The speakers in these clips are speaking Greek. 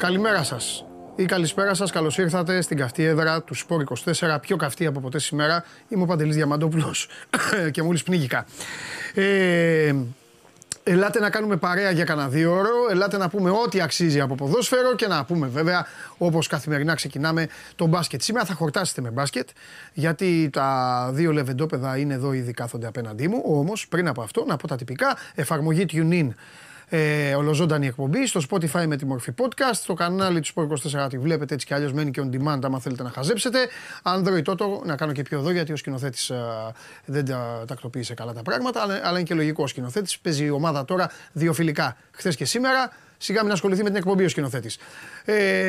Καλημέρα σας. Ή καλησπέρα σας, καλώς ήρθατε στην καυτή έδρα του Σπόρ 24. Πιο καυτή από ποτέ σήμερα. Είμαι ο Παντελής Διαμαντόπουλος και μόλις πνίγηκα. Ε, Ελάτε να κάνουμε παρέα για κανένα δύο ώρο. Ελάτε να πούμε ό,τι αξίζει από ποδόσφαιρο και να πούμε βέβαια όπως καθημερινά ξεκινάμε το μπάσκετ. Σήμερα θα χορτάσετε με μπάσκετ γιατί τα δύο λεβεντόπεδα είναι εδώ ήδη κάθονται απέναντί μου. Όμως πριν από αυτό να πω τα τυπικά. Εφαρμογή TuneIn ε, ολοζώντανη εκπομπή στο Spotify με τη μορφή podcast. Στο κανάλι του Sport 24 τη βλέπετε έτσι κι αλλιώς μένει και on demand άμα θέλετε να χαζέψετε. Android τότε να κάνω και πιο εδώ γιατί ο σκηνοθέτης δεν τα τακτοποίησε καλά τα πράγματα, αλλά, αλλά είναι και λογικό ο σκηνοθέτης. Παίζει η ομάδα τώρα δύο φιλικά χθες και σήμερα σιγά μην ασχοληθεί με την εκπομπή ο σκηνοθέτης. Ε,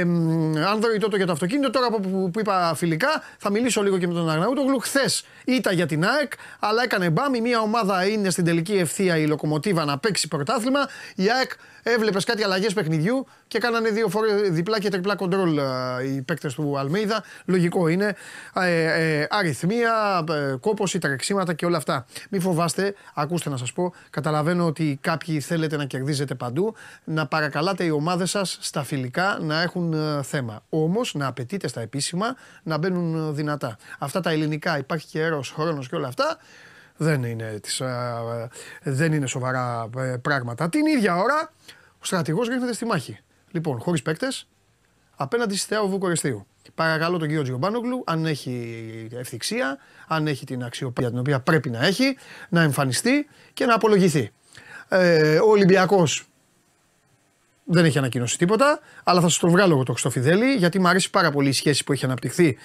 αν δω τότε για το αυτοκίνητο, τώρα που, που, είπα φιλικά, θα μιλήσω λίγο και με τον Αγναούτογλου. Χθες ήταν για την ΑΕΚ, αλλά έκανε μπάμι. Μια ομάδα είναι στην τελική ευθεία η Λοκομοτίβα να παίξει πρωτάθλημα. Η ΑΕΚ έβλεπες κάτι αλλαγές παιχνιδιού και κάνανε δύο φορές διπλά και τριπλά κοντρόλ οι παίκτες του Αλμέιδα. Λογικό είναι. Ε, ε, αριθμία, ε, κόποση, τρεξίματα και όλα αυτά. Μην φοβάστε, ακούστε να σας πω. Καταλαβαίνω ότι κάποιοι θέλετε να κερδίζετε παντού. Να παρακαλάτε οι ομάδες σας στα φιλικά να έχουν ε, θέμα. Όμως να απαιτείτε στα επίσημα να μπαίνουν ε, δυνατά. Αυτά τα ελληνικά, υπάρχει και αέρο, χρόνος και όλα αυτά δεν είναι, τις, δεν είναι σοβαρά πράγματα. Την ίδια ώρα ο στρατηγός ρίχνεται στη μάχη. Λοιπόν, χωρίς παίκτες, απέναντι στη Θεά Βουκορεστίου. Παρακαλώ τον κύριο Τζιομπάνογλου, αν έχει ευθυξία, αν έχει την αξιοπρέπεια την οποία πρέπει να έχει, να εμφανιστεί και να απολογηθεί. Ε, ο Ολυμπιακός δεν έχει ανακοινώσει τίποτα, αλλά θα σας το βγάλω εγώ το Χρυστοφιδέλη, γιατί μου αρέσει πάρα πολύ η σχέση που έχει αναπτυχθεί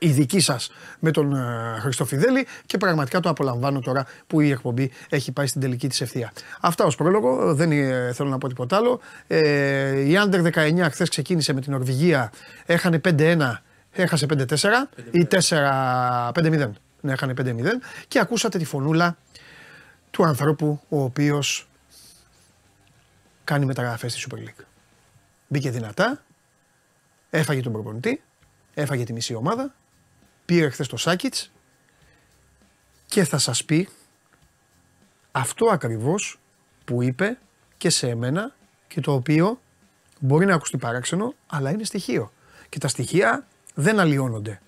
η δική σας με τον uh, Χριστοφιδέλη και πραγματικά το απολαμβάνω τώρα που η εκπομπή έχει πάει στην τελική της ευθεία. Αυτά ως πρόλογο, δεν ε, θέλω να πω τίποτα άλλο. Ε, η Άντερ 19 χθες ξεκίνησε με την Νορβηγία, έχανε 5-1, έχασε 5-4 ή 4-5-0. Ναι, έχανε 5-0 και ακούσατε τη φωνούλα του ανθρώπου ο οποίος κάνει μεταγραφές στη Super League. Μπήκε δυνατά, έφαγε τον προπονητή, έφαγε τη μισή ομάδα πήρε χθες το Σάκητς και θα σας πει αυτό ακριβώς που είπε και σε εμένα και το οποίο μπορεί να ακουστεί παράξενο, αλλά είναι στοιχείο. Και τα στοιχεία δεν αλλοιώνονται.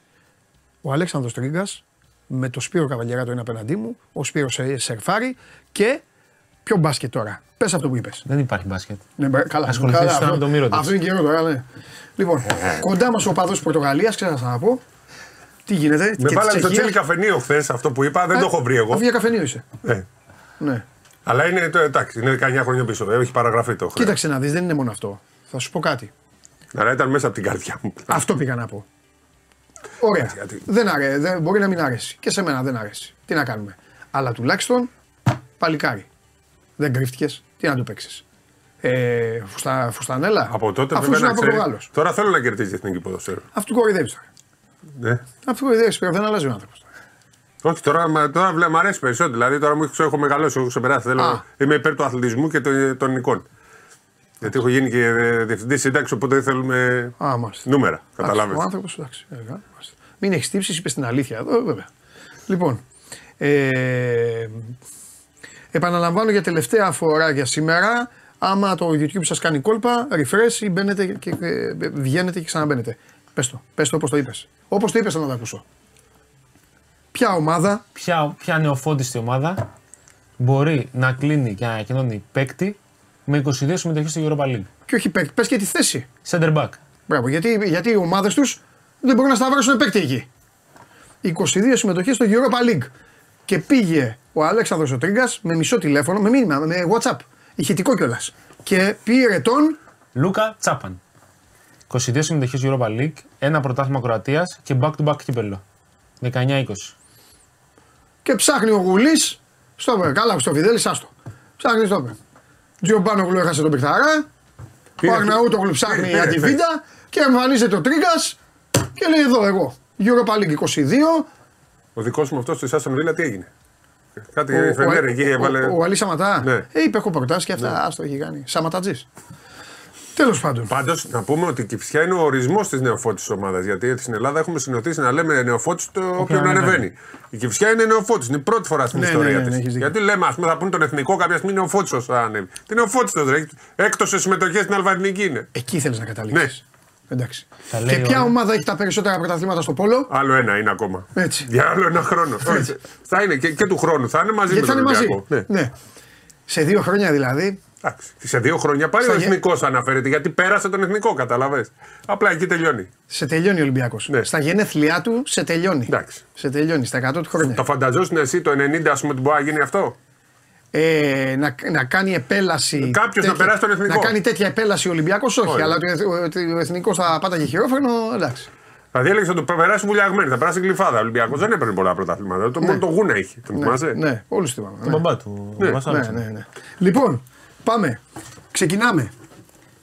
Ο Αλέξανδρος Τρίγκας με το Σπύρο Καβαλιαράτο είναι απέναντί μου, ο Σπύρος Σερφάρη και ποιο μπάσκετ τώρα. Πες αυτό που είπες. Δεν υπάρχει μπάσκετ. Ναι, καλά, Ασχοληθείς με το μύρο Αυτό είναι καιρό τώρα, ναι. Λοιπόν, κοντά μας ο παδό Πορτογαλίας, ξέχασα να πω. Τι γίνεται. Με βάλανε στο τσέλι καφενείο χθες αυτό που είπα, δεν ε, το έχω βρει εγώ. Αφού για καφενείο είσαι. Ναι. ναι. Αλλά είναι, το, εντάξει, είναι 19 χρόνια πίσω. Έχει παραγραφεί το χρέος. Κοίταξε να δεις, δεν είναι μόνο αυτό. Θα σου πω κάτι. Αλλά ήταν μέσα από την καρδιά μου. Αυτό πήγα να πω. Ωραία. Γιατί... Δεν αρέ, δεν, μπορεί να μην αρέσει. Και σε μένα δεν αρέσει. Τι να κάνουμε. Αλλά τουλάχιστον παλικάρι. Δεν κρύφτηκες. Τι να το παίξεις. Ε, φουστα, φουστανέλα. Από τότε Αφού πρέπει να ξέρει. Τώρα θέλω να κερδίσει την εθνική ποδοσφαίρα. Αυτό κοροϊδεύεις τώρα. Ναι. Αυτό ιδέα πέρα, δεν αλλάζει ο άνθρωπος. Όχι, τώρα, τώρα βλέ, μου αρέσει περισσότερο. Δηλαδή τώρα μου έχω μεγαλώσει, έχω ξεπεράσει. Θέλω, είμαι υπέρ του αθλητισμού και των εικόνων. Γιατί έχω γίνει και διευθυντής σύνταξης, οπότε δεν θέλουμε Α, νούμερα. Καταλάβει. Ο άνθρωπος, εντάξει. Μην έχεις τύψεις, είπες την αλήθεια εδώ, βέβαια. Λοιπόν, ε, επαναλαμβάνω για τελευταία φορά για σήμερα. Άμα το YouTube σας κάνει κόλπα, refresh ή μπαίνετε και, και βγαίνετε και ξαναμπαίνετε. Πες το, πες το όπως το είπες. Όπως το είπες να το ακούσω. Ποια ομάδα... Ποια, ποια νεοφώτιστη ομάδα μπορεί να κλείνει και να ανακοινώνει παίκτη με 22 συμμετοχή στο Europa League; Και όχι παίκτη, πες και τη θέση. Center back. Μπράβο, γιατί, γιατί οι ομάδες τους δεν μπορούν να σταυρώσουν παίκτη εκεί. 22 συμμετοχή στο Europa League. Και πήγε ο Αλέξανδρος ο Τρίγκας με μισό τηλέφωνο, με μήνυμα, με WhatsApp. Ηχητικό κιόλας. Και πήρε τον. Λούκα Τσάπαν. 22 συμμετοχές Europa League, ένα πρωτάθλημα Κροατίας και back-to-back κύπελο. 19-20. Και ψάχνει ο Γουλής. Στο καλά, στο Φιδέλη, άστο. Ψάχνει στο πέρα. Τζιομπάνογλου έχασε τον Πιχταρά. Ο Αγναούτογλου ψάχνει για τη Βίντα. Και εμφανίζεται ο Τρίγκα και λέει εδώ εγώ. Europa League 22. Ο δικός μου αυτός της Άστον Βίλα τι έγινε; Κάτι ο, φαινέρε εκεί έβαλε. Ο, ο, ο Αλή Σαματά. Ναι. Ε, είπε έχω προτάσεις και αυτά. Ναι. Άστο έχει κάνει. Σαματατζής. Τέλος πάντων. Πάντως, να πούμε ότι η Κυφσιά είναι ο ορισμός της νεοφώτης ομάδας. Γιατί στην Ελλάδα έχουμε συνηθίσει να λέμε νεοφώτης το όποιον ανεβαίνει. ανεβαίνει. Η Κυφσιά είναι νεοφώτης. Είναι η πρώτη φορά στην Ναι, ιστορία ναι, ναι, της. ναι, έχεις δίκιο. γιατί λέμε, ας πούμε, θα πούνε τον εθνικό κάποια στιγμή νεοφώτης όσο θα ανέβει. Τι νεοφώτης τότε, έκτος σε συμμετοχές στην Αλβανική είναι. Εκεί θέλεις να καταλήξεις. Εντάξει. Τα Και λέει ποια όλα. ομάδα έχει τα περισσότερα πρωταθλήματα στο πόλο; Άλλο ένα είναι ακόμα. Έτσι. Για άλλο ένα χρόνο. Όχι, θα είναι και, και του χρόνου. Θα είναι μαζί Γιατί θα με είναι τον μαζί. Ολυμπιακό. Ναι. Ναι. Σε δύο χρόνια δηλαδή. Εντάξει. Σε δύο χρόνια πάλι Στα ο γε- εθνικός αναφέρεται γιατί πέρασε τον εθνικό, καταλαβέ. Απλά εκεί τελειώνει. Σε τελειώνει ο Ολυμπιακός. Ναι. Στα γενέθλιά του σε τελειώνει. Εντάξει. Σε τελειώνει στα 100 του χρόνια. Το φανταζόσουν εσύ το 90, ας πούμε, ότι μπορεί να γίνει αυτό; Ε, να, να κάνει επέλαση. Κάποιος να περάσει τον εθνικό. Να κάνει τέτοια επέλαση ο Ολυμπιακός, όχι. Όχι. Αλλά ότι ο, ο, ο εθνικός θα πάταγε χειρόφρενο, εντάξει. Δηλαδή έλεγε ότι θα το περάσει βουλιαγμένη, θα περάσει γλυφάδα. Ο Ολυμπιακός δεν έπαιρνε πολλά πρωταθλήματα. Το μόνο το γούνα έχει. Το θυμάσαι; Ναι, όλους θυμάμαι. Τον Ναι. μπαμπά του. Ναι, ο Βασάλης. Ναι, ναι, ναι. Λοιπόν, πάμε. Ξεκινάμε.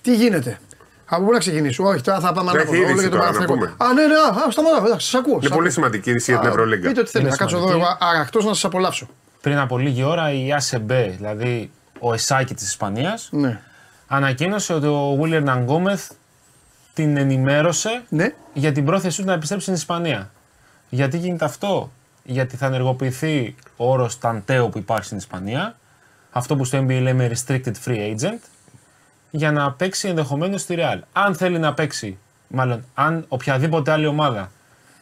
Τι γίνεται; Από πού να ξεκινήσω, Όχι, τώρα θα πάμε Έχει ανάποδα. είδηση Όλο για τον τώρα, να Παναθηναϊκό. πούμε. Α, ναι, ναι, α, σταματάω. Εντάξει, σας ακούω. Είναι σας πολύ ακούω. σημαντική είδηση για την Α, Ευρωλίγκα. Πείτε ό,τι θέλετε. Είναι Θα κάτσω εδώ σημαντική. εγώ αραχτό να σας απολαύσω. Πριν από λίγη ώρα η ΑΣΕΜΠΕ, δηλαδή ο Εσάκη της Ισπανίας, Ναι. ανακοίνωσε ότι ο Βίλερ Ναγκόμεθ την ενημέρωσε Ναι. για την πρόθεσή του να επιστρέψει στην Ισπανία. Γιατί γίνεται αυτό, Γιατί θα ενεργοποιηθεί ο όρος ταντέο που υπάρχει στην Ισπανία, αυτό που στο NBA λέμε restricted free agent, για να παίξει ενδεχομένως στη Real. Αν θέλει να παίξει, μάλλον αν οποιαδήποτε άλλη ομάδα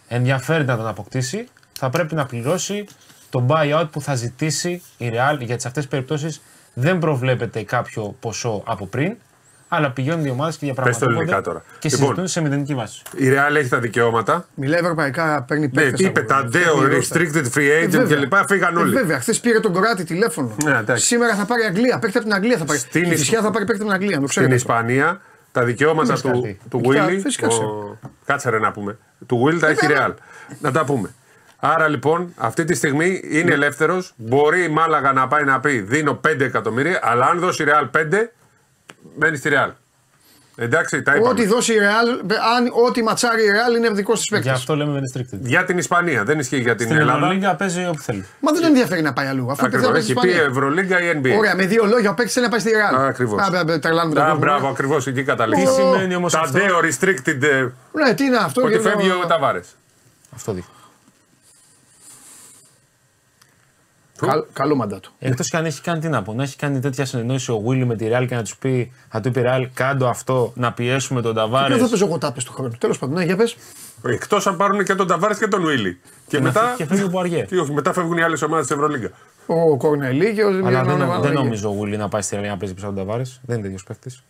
ενδιαφέρεται να τον αποκτήσει, θα πρέπει να πληρώσει το buyout που θα ζητήσει η Real. Γιατί σε αυτές τις περιπτώσεις δεν προβλέπεται κάποιο ποσό από πριν, αλλά πηγαίνουν οι ομάδες και διαπραγματεύονται ελληνικά τώρα. και Λοιπόν, συζητούν σε μηδενική βάση. Η Real έχει τα δικαιώματα. Μιλάει ευρωπαϊκά, παίρνει Ναι, παίκτες είπε από- Ταντέο, παίρνει restricted free agent βέβαια. κλπ. Φύγαν Ε, όλοι. βέβαια, χθες πήρε τον Κοράτη τηλέφωνο. Ναι, εντάξει. Σήμερα θα πάρει Αγγλία. Παίκτη από την Αγγλία θα πάρει. Στην η Ισ- Φυσιά θα πάρει παίκτη από την Αγγλία. Το Στην ξέρετε. Ισπανία τα δικαιώματα Δεν του, ξέρεις κάτι. του Φυσικά, Willy. φυσικά ο- Κάτσε ρε να πούμε. Του Will τα έχει Real. Να τα πούμε. Άρα λοιπόν αυτή τη στιγμή είναι ελεύθερος. Μπορεί η Μάλαγα να πάει να πει δίνω 5 εκατομμύρια, αλλά αν δώσει Real 5, μένει στη Real. Εντάξει, τα είπαμε. Ό,τι δώσει η Real, αν, ό,τι ματσάρει η Real είναι δικός της Γι' παίκτη. αυτό λέμε restricted. Για την Ισπανία, δεν ισχύει για την Στην Ελλάδα. Ευρωλίγκα παίζει όπου θέλει. Μα δεν τον ενδιαφέρει να πάει αλλού. Αφού Ακριβώς. δεν πάει Έχει στην πει Ισπανία. Ευρωλίγκα ή NBA. Ωραία, με δύο λόγια ο παίκτης θέλει να πάει στη Real. Ακριβώς. Α, μπε, μπε, τρελάνουμε τον Α, κόσμο. μπράβο, ακριβώς εκεί Τι καταλήγει. σημαίνει όμως αυτό; Ταντέο restricted. ε, Ναι, τι είναι αυτό. Ότι και φεύγει το- ο Ταβάρες. Αυτό δείχνει. Καλ- Καλό μαντάτο. Εκτός και αν έχει κάνει τι να πω, να έχει κάνει τέτοια συνεννόηση ο Βίλι με τη Real και να τους πει, θα του πει Real, κάντο αυτό, να πιέσουμε τον Ταβάρε. Ποιο θα παίζω εγώ τάπε του χρόνου. Τέλος πάντων, ναι, για πες. Εκτός αν πάρουν και τον Ταβάρε και τον Βίλι. Και, μετά. Και φεύγει ο Πουαριέ. Τι όχι, μετά φεύγουν οι άλλες ομάδες της Ευρωλίγκα. Ο Κορνελί και ο Αλλά Ζημιανό δεν, Ναβαρό. δεν νομίζω ο Βίλι να πάει στη Real να παίζει πίσω από τον Ταβάρε. Δεν είναι τέτοιος παίκτης.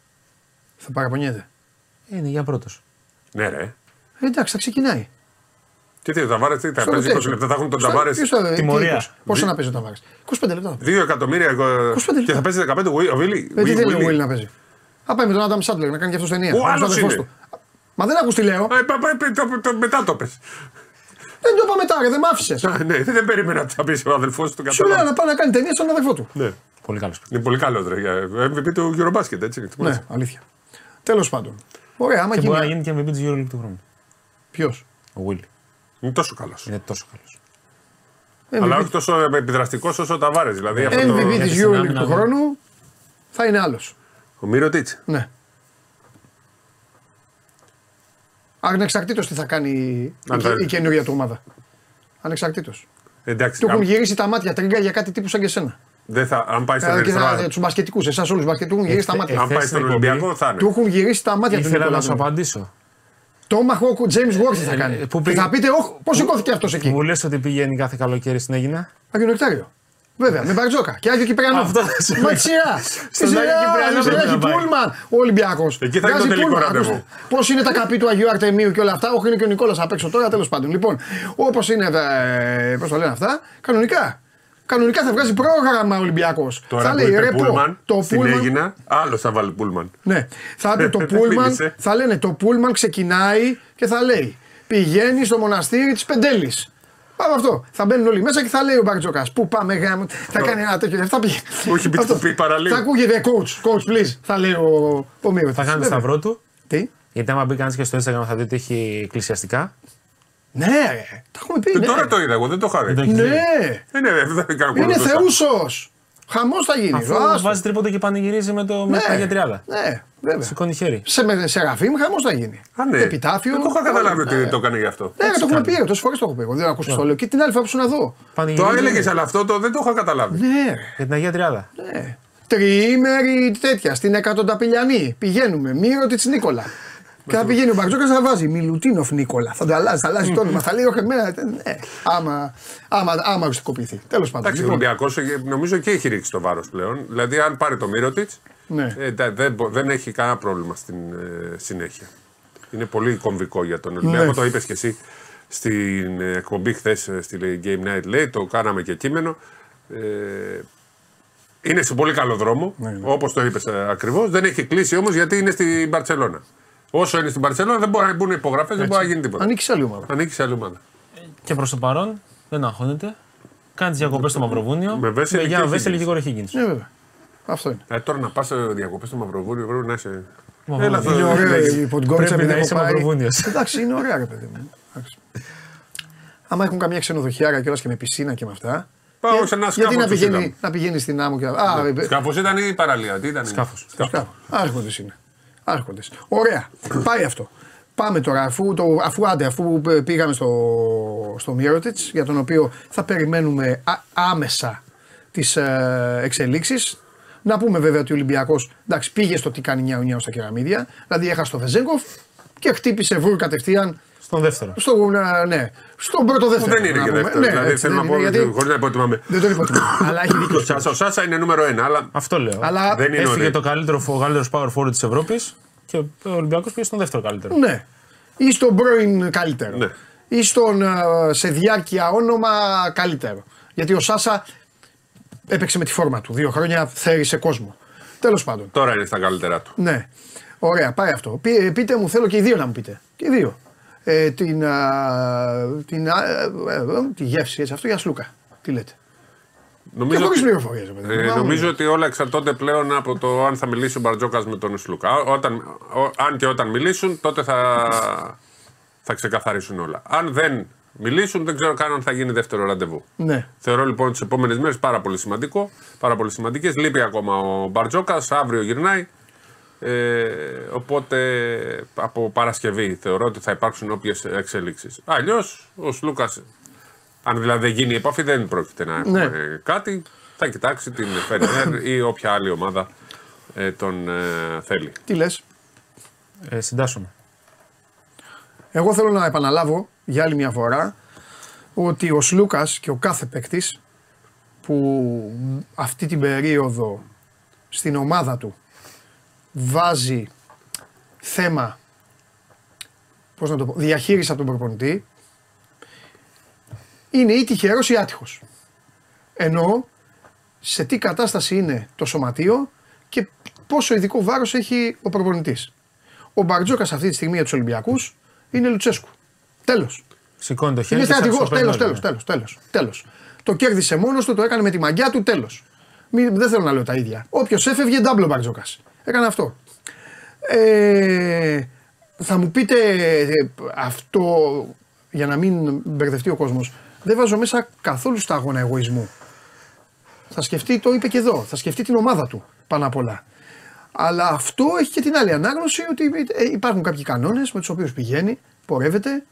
Θα παραπονιέται. Είναι για πρώτος. Ναι, ρε. Ε, εντάξει, θα ξεκινάει. Και τι, ο Ταβάρες τι, θα Στο παίζει 20 τέλος. λεπτά, θα έχουν τον Στο- Ταβάρες. ποιος θα- τι, Τιμωρία. 20? Πόσο να παίζει ο Ταβάρες; 25 λεπτά. 2 εκατομμύρια εγώ- 25 και θα λεπτά. παίζει 15 ο Βίλι- ο Βίλι. Ε, τι Βίλι- θέλει ο Βίλι. Βίλ να παίζει; Α πάει με τον Άνταμ Σάντλερ να κάνει και αυτός ταινία. Ο Όπως άλλος αδερφός είναι. του. Μα δεν ακούς τι λέω. Α, πα- πα- πα- το- το- Μετά το πες. Δεν το είπα μετά, ρε, δεν μ' άφησες. Α, Ναι, δεν περίμενα να τα πει ο αδελφό του Σου λέω κατάλαβα. να πάει να κάνει ταινία στον αδερφό του. Ναι. Πολύ καλός παίκτη. Είναι πολύ καλός ρε. για MVP του Eurobasket, έτσι. Τι μου λες. Ναι, αλήθεια. Τέλος πάντων. Ωραία, άμα Και μπορεί να γίνει. γίνει και MVP τη EuroLeague του χρόνου. Ποιος; Ο Βίλι. Είναι τόσο καλός. Είναι τόσο καλός. Αλλά όχι τόσο επιδραστικός όσο ο Ταβάρες. Δηλαδή αυτό το- MVP Γιατί της στην EuroLeague άμυνα του δεν- χρόνου θα είναι άλλος. Ο Μύρο Τίτς. Ναι. Ανεξαρτήτως τι θα κάνει Αν η, θα- η καινούργια του ομάδα. Ανεξαρτήτως. Εντάξει. Του έχουν αν- γυρίσει τα μάτια τρίγκα για κάτι τύπου σαν και εσένα. δεν θα, αν πάει στον Δηλαδή Ερυθρό, τους μπασκετικούς, εσάς όλους του μπασκετικούς έχουν γυρίσει τα Εχθε- μάτια. αν Εχθές πάει στην στον εκπομπή- Ολυμπιακό θα Του είναι. έχουν γυρίσει τα μάτια του Ήθελα να Νικόλα. σου απαντήσω. Το Μαχόκ James Worth θα Ε, κάνει. που Και πήγε- θα πείτε, όχι, πώς σηκώθηκε αυτός εκεί; Μου λες ότι πηγαίνει κάθε καλοκαίρι στην Έγινα. Άγιο Νεκτάριο. Βέβαια, με Μπαρτζόκα και Άγιο Κυπριανό. Αυτό θα σου Μα πει. τη σειρά. Στη Στον σειρά, Άγιο Κυπριανό στη σειρά πρέπει έχει να πάει. πούλμαν ο Ολυμπιακός. Εκεί θα είναι το τελικό ραντεβού. Πώς είναι τα καπί του Αγίου Αρτεμίου και όλα αυτά. Όχι, είναι και ο Νικόλας απ' έξω τώρα, τέλος πάντων. Λοιπόν, όπως είναι. Πώς το λένε αυτά, κανονικά. Κανονικά θα βγάζει πρόγραμμα ο Ολυμπιακός. Τώρα Θα που λέει είπε ρε πω, Πούλμαν, το στην Πούλμαν. Έγινα, άλλο θα βάλει Πούλμαν. Ναι, θα πει το Πούλμαν, Μίλησε. θα λένε το Πούλμαν ξεκινάει και θα λέει πηγαίνει στο μοναστήρι της Πεντέλης. Πάμε αυτό. Θα μπαίνουν όλοι μέσα και θα λέει ο Μπαρτζόκα. Πού πάμε, γάμο. Θα κάνει ένα τέτοιο. Θα πει. Όχι, πει Αυτό. του πει παραλίγο. Θα ακούγεται coach, coach, please. Θα λέει ο, ο Μύρο. Θα κάνει το σταυρό του. Τι; Γιατί άμα μπει κανείς και στο Instagram θα δει ότι έχει εκκλησιαστικά. Ναι, ρε. τα έχουμε πει. Και Ναι, τώρα το είδα, εγώ δεν το είχα Δεν το δει. έχει δει. ναι. Δεν είναι, δεν κάνω είναι κόλπο. θεούσος. Χαμός θα γίνει. Αφού Άστο. βάζει τρίποντο και πανηγυρίζει με το με τα τριάδα. Ναι, βέβαια. Σηκώνει χέρι. Σε, με- σε γραφή μου χαμός θα γίνει. Α, ναι. Επιτάφιο. Δεν το είχα καταλάβει Ναι. ότι το έκανε γι' αυτό. Ναι, το έχουμε πει, τόσες φορές το έχω πει. Εγώ δεν ακούω το λέω. Και την άλλη φορά που σου να δω. Το Πανηγυρίζει έλεγες, αλλά αυτό το, δεν το είχα καταλάβει. Ναι, ρε. για την Αγία Τριάδα. Ναι. Τριήμερη τέτοια στην εκατονταπηλιανή. Πηγαίνουμε. Μύρο της Νίκολα. Και θα πηγαίνει ο Μπαρτζόκα θα βάζει Μιλουτίνοφ Νίκολα. Θα το αλλάζεις, θα αλλάζεις το όνομα. Θα λέει όχι εμένα. Ναι. Άμα, άμα, άμα οριστικοποιηθεί. Τέλος πάντων. Εντάξει, ο Λοιπόν, Ολυμπιακός νομίζω και έχει ρίξει το βάρος πλέον. Δηλαδή, αν πάρει το Μύρωτιτς, Ναι. ε, δεν, δεν, μπο- δεν έχει κανένα πρόβλημα στην ε, συνέχεια. Είναι πολύ κομβικό για τον Ολυμπιακό. Ναι. Το είπες και εσύ στην ε, εκπομπή χθες στη Game Night λέει, το κάναμε και κείμενο. Ε, είναι σε πολύ καλό δρόμο, Ναι, όπως το είπες ακριβώς. Δεν έχει κλείσει όμως γιατί είναι στην Παρσελώνα. Όσο είναι στην Παρσελώνα δεν μπορεί να μπουν υπογραφές, δεν μπορεί να γίνει τίποτα. Ανήκει σε άλλη ομάδα. Ανήκει σε άλλη ομάδα. Και προς το παρόν δεν αγχώνεται. Κάνει τις διακοπές στο Μαυροβούνιο. Με Βέσελη και Γιάννη Higgins. Βέσελη και Κορεχή Ναι, βέβαια. Αυτό είναι. Ε, τώρα να πας διακοπές στο Μαυροβούνιο πρέπει να είσαι. Μαυροβούνιο. Έλα, Είναι θα- ωραίο λέγεις. η Ποντγκόριτσα Πρέπει επειδή να έχω είσαι πάει. Μαυροβούνιος. Εντάξει, είναι ωραία, ρε παιδί μου. Εντάξει. Άμα έχουν καμιά ξενοδοχιάρα κιόλας και με πισίνα και με αυτά. Πάω για- σε ένα Γιατί σκάφος να τους πηγαίνει, είδαμε. να πηγαίνει στην άμμο και. Α, ε, Σκάφος ήταν ή παραλία, τι ήταν; Σκάφος. Σκάφος. Άρχοντες είναι. Άρχοντες. Ωραία. Πάει αυτό. Πάμε τώρα, αφού, το, αφού άντε, αφού πήγαμε στο, στο Μύρωτιτ, για τον οποίο θα περιμένουμε α- άμεσα τις ε, εξελίξεις. Να πούμε βέβαια ότι ο Ολυμπιακός πήγε στο τι κάνει νιάου νιάου στα κεραμίδια. Δηλαδή έχασε το Βεζέγκοφ και χτύπησε βούρ κατευθείαν Στον δεύτερο. στο, ε, ναι, στον πρώτο Που δεύτερο. δεν είναι να και πούμε. δεύτερο. Ναι, δηλαδή έτσι θέλω δεν να πω, είναι, γιατί χωρίς να υποτιμάμε. Δεν τον υποτιμώ. Αλλά έχει δίκιο. Ο Σάσα, ο Σάσα είναι νούμερο ένα, αλλά Αυτό λέω. Αλλά δεν είναι Έφυγε ωραίο. το καλύτερο, ο καλύτερος power forward της Ευρώπης και ο Ολυμπιακός πήγε στον δεύτερο καλύτερο. Ναι. Ή στον πρώην καλύτερο. Ναι. Ή στον ε, σε διάρκεια όνομα καλύτερο. Γιατί ο Σάσα έπαιξε με τη φόρμα του. Δύο χρόνια θέρισε κόσμο. Τέλος πάντων. τώρα είναι στα καλύτερά του. Ναι. Ωραία, πάει αυτό. Πει- ε, πείτε μου, θέλω και οι δύο να μου πείτε. Και οι δύο. Ε, την, α, την, α, ε, ε, ε, τη γεύση έτσι αυτό για Σλούκα. Τι λέτε. Και Νομίζω, χωρίς ότι, πληροφορίες. ε, νομίζω ότι όλα εξαρτώνται πλέον από το αν θα μιλήσει ο Μπαρτζόκας με τον Σλούκα. Όταν, ο- αν και όταν μιλήσουν, τότε θα, θα ξεκαθαρίσουν όλα. Αν δεν μιλήσουν, δεν ξέρω καν αν θα γίνει δεύτερο ραντεβού. Ναι. Θεωρώ λοιπόν τις επόμενες μέρες πάρα πολύ σημαντικό, πάρα πολύ σημαντικές. Λείπει ακόμα ο Μπαρτζόκας, αύριο γυρνάει. Ε, οπότε από Παρασκευή θεωρώ ότι θα υπάρξουν όποιες εξελίξεις. Αλλιώς ο Σλούκα, αν δηλαδή δεν γίνει η επαφή, δεν πρόκειται να έχουμε Ναι. κάτι. Θα κοιτάξει την Φερνέρ ή όποια άλλη ομάδα ε, τον ε, θέλει. Τι λες; Ε, συντάσσομαι. Εγώ θέλω να επαναλάβω για άλλη μια φορά ότι ο Σλούκας και ο κάθε παίκτης που αυτή την περίοδο στην ομάδα του βάζει θέμα πώς να το πω, διαχείριση από τον προπονητή είναι ή τυχερός ή άτυχος. Ενώ σε τι κατάσταση είναι το σωματείο και πόσο ειδικό βάρος έχει ο προπονητής. Ο Μπαρτζόκας αυτή τη στιγμή για τους Ολυμπιακούς είναι Λουτσέσκου. Τέλος. Σηκώνει το χέρι. Είναι και σαν στρατηγός. Super Τέλος, Mario. τέλος, τέλος. Τέλος, τέλος. Το κέρδισε μόνος του, το έκανε με τη μαγιά του, τέλος. Δεν θέλω να λέω τα ίδια. Όποιος έφευγε, ντάμπλο Μπαρτζόκας. Έκανε αυτό. Ε, θα μου πείτε ε, αυτό για να μην μπερδευτεί ο κόσμος. Δεν βάζω μέσα καθόλου στα αγώνα εγωισμού. Θα σκεφτεί, το είπε και εδώ, θα σκεφτεί την ομάδα του πάνω απ' όλα. Αλλά αυτό έχει και την άλλη ανάγνωση ότι ε, υπάρχουν κάποιοι κανόνες με τους οποίους πηγαίνει, πορεύεται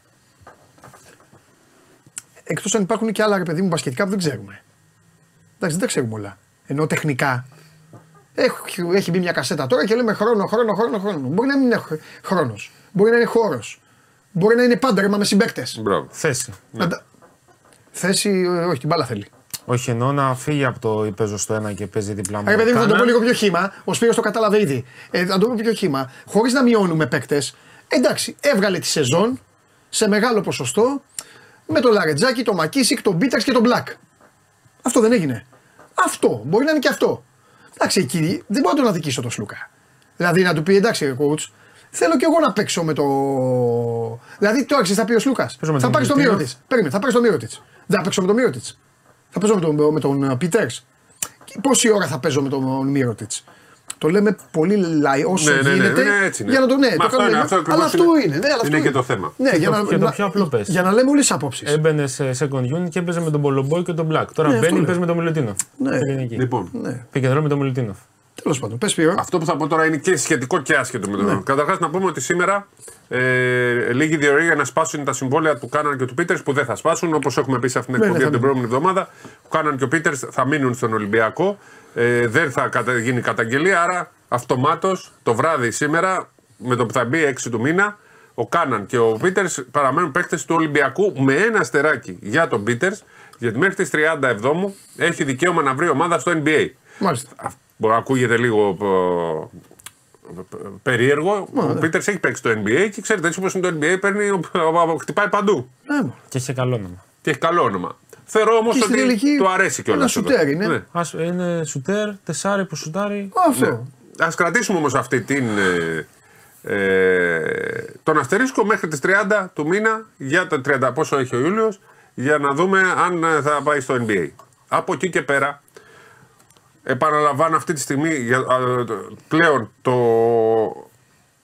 Εκτός αν υπάρχουν και άλλα ρε παιδί μου μπασκετικά που δεν ξέρουμε. Εντάξει, δεν τα ξέρουμε όλα. Ενώ τεχνικά. Έχει, έχει μπει μια κασέτα τώρα και λέμε χρόνο, χρόνο, χρόνο, χρόνο. Μπορεί να μην είναι χρόνος. Μπορεί να είναι χώρος. Μπορεί να είναι πάντα ρέμα με συμπαίκτες. Μπράβο. Θέση. Θέση, ε, όχι, την μπάλα θέλει. Όχι εννοώ να φύγει από το παίζω στο ένα και παίζει διπλά μου. Ρε παιδί μου, θα το Κάνα. πω λίγο πιο χήμα. Ο Σπύρος το κατάλαβε ήδη. Ε, θα το πω πιο χήμα. Χωρίς να μειώνουμε παίκτες. Εντάξει, έβγαλε τη σεζόν σε μεγάλο ποσοστό με το Λαρετζάκι, το Μακίσικ, τον Μπίταξ και τον Μπλακ. Αυτό δεν έγινε. Αυτό. Μπορεί να είναι και αυτό. Εντάξει, εκεί δεν μπορώ να τον αδικήσω τον Σλούκα. Δηλαδή να του πει εντάξει, ρε coach, θέλω κι εγώ να παίξω με το. Δηλαδή τώρα ξέρεις, θα πει ο Σλούκας. Παίζω με Θα τον πάρεις το Μιλουτίνοφ. μύρο τη. Περίμενε, θα πάρεις το μύρο τη. Δεν θα παίξω με το μύρο τη. Θα παίζω με τον, με τον Πίτερ. Πόση ώρα θα παίζω με τον Μύρωτιτς. Το λέμε πολύ λαϊ, όσο Ναι, ναι, ναι, γίνεται. ναι, έτσι είναι. Για να το, ναι, Μα το αυτό κάνουμε είναι, λίγο. αυτό ακριβώς αλλά αυτό είναι. είναι. Ναι, αλλά Είναι αυτό και το θέμα. Ναι, για, το- να, και το να- πιο απλό πες. για να λέμε όλες τις απόψεις. Έμπαινε σε second unit και έπαιζε με τον Πολομπόη και τον Black. Τώρα Ναι, αυτό μπαίνει λέω. παίζει με τον Μιλουτίνοφ. Ναι. Ελληνική. Λοιπόν, Ναι, Πήγε με τον Μιλουτίνοφ. τέλος πάντων. Πες Σπύρο. αυτό που θα πω τώρα είναι και σχετικό και άσχετο με τον ναι. Καταρχάς, να πούμε ότι σήμερα ε, λίγη διορία για να σπάσουν τα συμβόλαια του Κάναν και του Πίτερς που δεν θα σπάσουν. Όπως έχουμε πει σε αυτήν την Ναι, εκπομπή ναι, από θα την προηγούμενη εβδομάδα. Ο Κάναν και ο Πίτερς θα μείνουν στον Ολυμπιακό. Ε, δεν θα κατα- γίνει καταγγελία, άρα αυτομάτως το βράδυ σήμερα, με το που θα μπει 6 του μήνα, ο Κάναν και ο Πίτερς παραμένουν παίκτες του Ολυμπιακού με ένα αστεράκι για τον Πίτερς, γιατί μέχρι τις 37 έχει δικαίωμα να βρει ομάδα στο NBA. Μάλιστα. Α, Μπορεί να ακούγεται λίγο ε, περίεργο. Ο Πίτερς έχει παίξει το NBA και ξέρετε, έτσι όπως είναι το NBA, παίρνει, ο- ο- ο- χτυπάει παντού. Ναι, μωρέ. Και είχε καλό όνομα. Και έχει καλό όνομα. Θεωρώ όμως Και στην ότι τελική του αρέσει κιόλας. ένα σουτέρ είναι. Ας, είναι σουτέρ, τεσάρι που σουτάρει. Αυτό. Α κρατήσουμε όμως αυτή την. Ε, ε, τον αστερίσκο μέχρι τις 30 του μήνα για το 30 πόσο έχει ο Ιούλιος για να δούμε αν ε, θα πάει στο NBA. Από εκεί και πέρα επαναλαμβάνω αυτή τη στιγμή για, α, το- πλέον το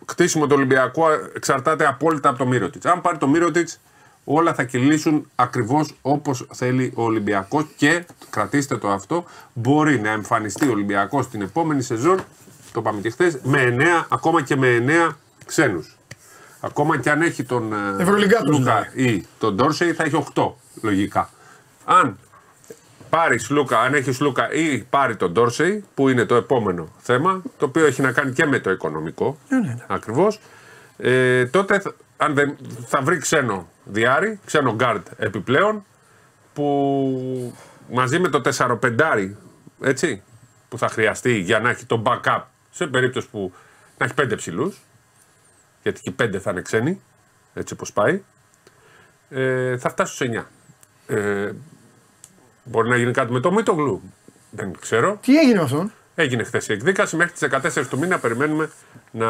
κτίσιμο του Ολυμπιακού εξαρτάται απόλυτα από το Μύρωτιτς. Αν πάρει το Μύρωτιτς όλα θα κυλήσουν ακριβώς όπως θέλει ο Ολυμπιακός και κρατήστε το αυτό μπορεί να εμφανιστεί ο Ολυμπιακός την επόμενη σεζόν το είπαμε και χθες, με 9, ακόμα και με 9 ξένους. Ακόμα και αν έχει τον ε, Ευρωλυγκάτους Λούκα ή τον Ντόρσεϊ θα έχει 8 λογικά. Αν πάρει Λούκα, αν έχει Λούκα ή πάρει τον Ντόρσεϊ, που είναι το επόμενο θέμα, το οποίο έχει να κάνει και με το οικονομικό. Ναι, ναι, ναι. Ακριβώς. Ε, τότε θα- αν δεν, θα βρει ξένο δυάρι, ξένο γκαρντ επιπλέον, που μαζί με το 4-5 έτσι, που θα χρειαστεί για να έχει το backup σε περίπτωση που να έχει πέντε ψηλούς, γιατί και πέντε θα είναι ξένοι, έτσι όπως πάει, ε, θα φτάσει στους 9. Ε, μπορεί να γίνει κάτι με το Μίτογλου. Δεν ξέρω. Τι έγινε με αυτόν; Έγινε χθες η εκδίκαση. Μέχρι τις 14 του μήνα περιμένουμε να.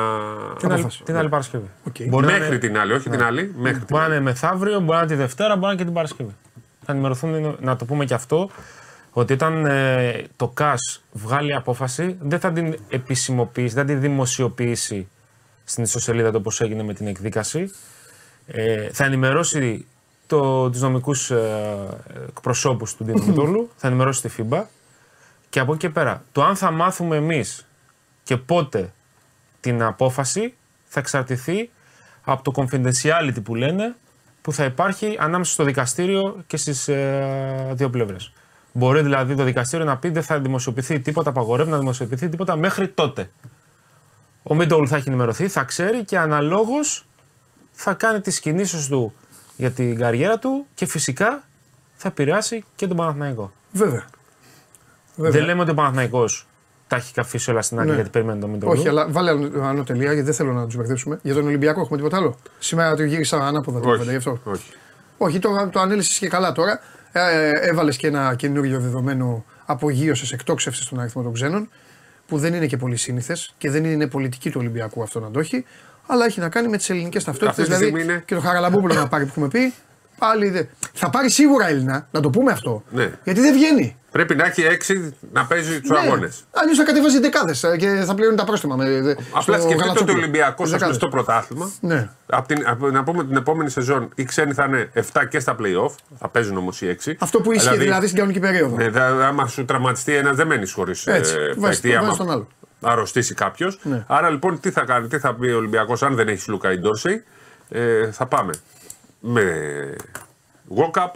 Την άλλη, Απόφαση. την άλλη Παρασκευή. Οκ. Μπορεί να Μέχρι είναι- την άλλη, όχι την άλλη. Μέχρι την Μπορεί να άλλη. είναι μεθαύριο, μπορεί να είναι τη Δευτέρα, μπορεί να είναι και την Παρασκευή. Θα ενημερωθούν, να το πούμε και αυτό, ότι όταν ε, το ΚΑΣ βγάλει απόφαση, δεν θα την επισημοποιήσει, δεν θα την δημοσιοποιήσει στην ιστοσελίδα του όπως έγινε με την εκδίκαση. Ε, θα ενημερώσει το, τους νομικούς ε, εκπροσώπους του Ντίνου Μητώλου, θα ενημερώσει τη FIBA και από εκεί και πέρα, το αν θα μάθουμε εμείς και πότε την απόφαση θα εξαρτηθεί από το confidentiality που λένε που θα υπάρχει ανάμεσα στο δικαστήριο και στις ε, δύο πλευρές. Μπορεί δηλαδή το δικαστήριο να πει δεν θα δημοσιοποιηθεί τίποτα, απαγορεύει να δημοσιοποιηθεί τίποτα μέχρι τότε. Ο Μίντολ θα έχει ενημερωθεί, θα ξέρει και αναλόγως θα κάνει τις κινήσεις του για την καριέρα του και φυσικά θα επηρεάσει και τον Παναθηναϊκό. Βέβαια. Βέβαια. Δεν λέμε ότι ο Παναθηναϊκός τα έχει καφίσει όλα στην άκρη Ναι. γιατί περιμένει τον Μίντολ. Όχι, αλλά βάλε ανω- ανωτελεία γιατί δεν θέλω να τους μπερδέψουμε. Για τον Ολυμπιακό έχουμε τίποτα άλλο. Σήμερα το γύρισα ανάποδα το Όχι, κουβέντα γι' αυτό. όχι. Όχι, το, το ανέλησες και καλά τώρα. Ε, Έβαλες και ένα καινούριο δεδομένο απογείωσης, εκτόξευσης στον αριθμό των ξένων, που δεν είναι και πολύ σύνηθες και δεν είναι πολιτική του Ολυμπιακού αυτό να το έχει, αλλά έχει να κάνει με τις ελληνικές ταυτότητες. Αυτή τη Δηλαδή στιγμή είναι- και το Χαραλαμπόπουλο να πάρει που έχουμε πει. Πάλι δεν. Θα πάρει σίγουρα Έλληνα, να το πούμε αυτό. Ναι. Γιατί δεν βγαίνει. Πρέπει να έχει έξι να παίζει τους αγώνες. Αλλιώς θα κατεβάζει δεκάδες και θα πληρώνει τα πρόστιμα. Με, Απλά στο σκεφτείτε ότι ο Γαλατσόπουλο. Ολυμπιακός στο Δεκάδες. κλειστό πρωτάθλημα. Ναι. Απ την, απ- να πούμε την επόμενη σεζόν οι ξένοι θα είναι 7 και στα playoff. Θα παίζουν όμως οι 6. Αυτό που ίσχυε δηλαδή στην κανονική περίοδο. Ναι, δε, άμα σου τραυματιστεί ένας, δεν μένεις χωρίς Έτσι, βάζεις το- βάζεις τον άλλο. αρρωστήσει κάποιος. Ναι. Άρα λοιπόν τι θα κάνει, τι θα πει ο Ολυμπιακός, αν δεν έχεις Λούκα ή Ντόρσεϊ, ε, θα πάμε με Walkup,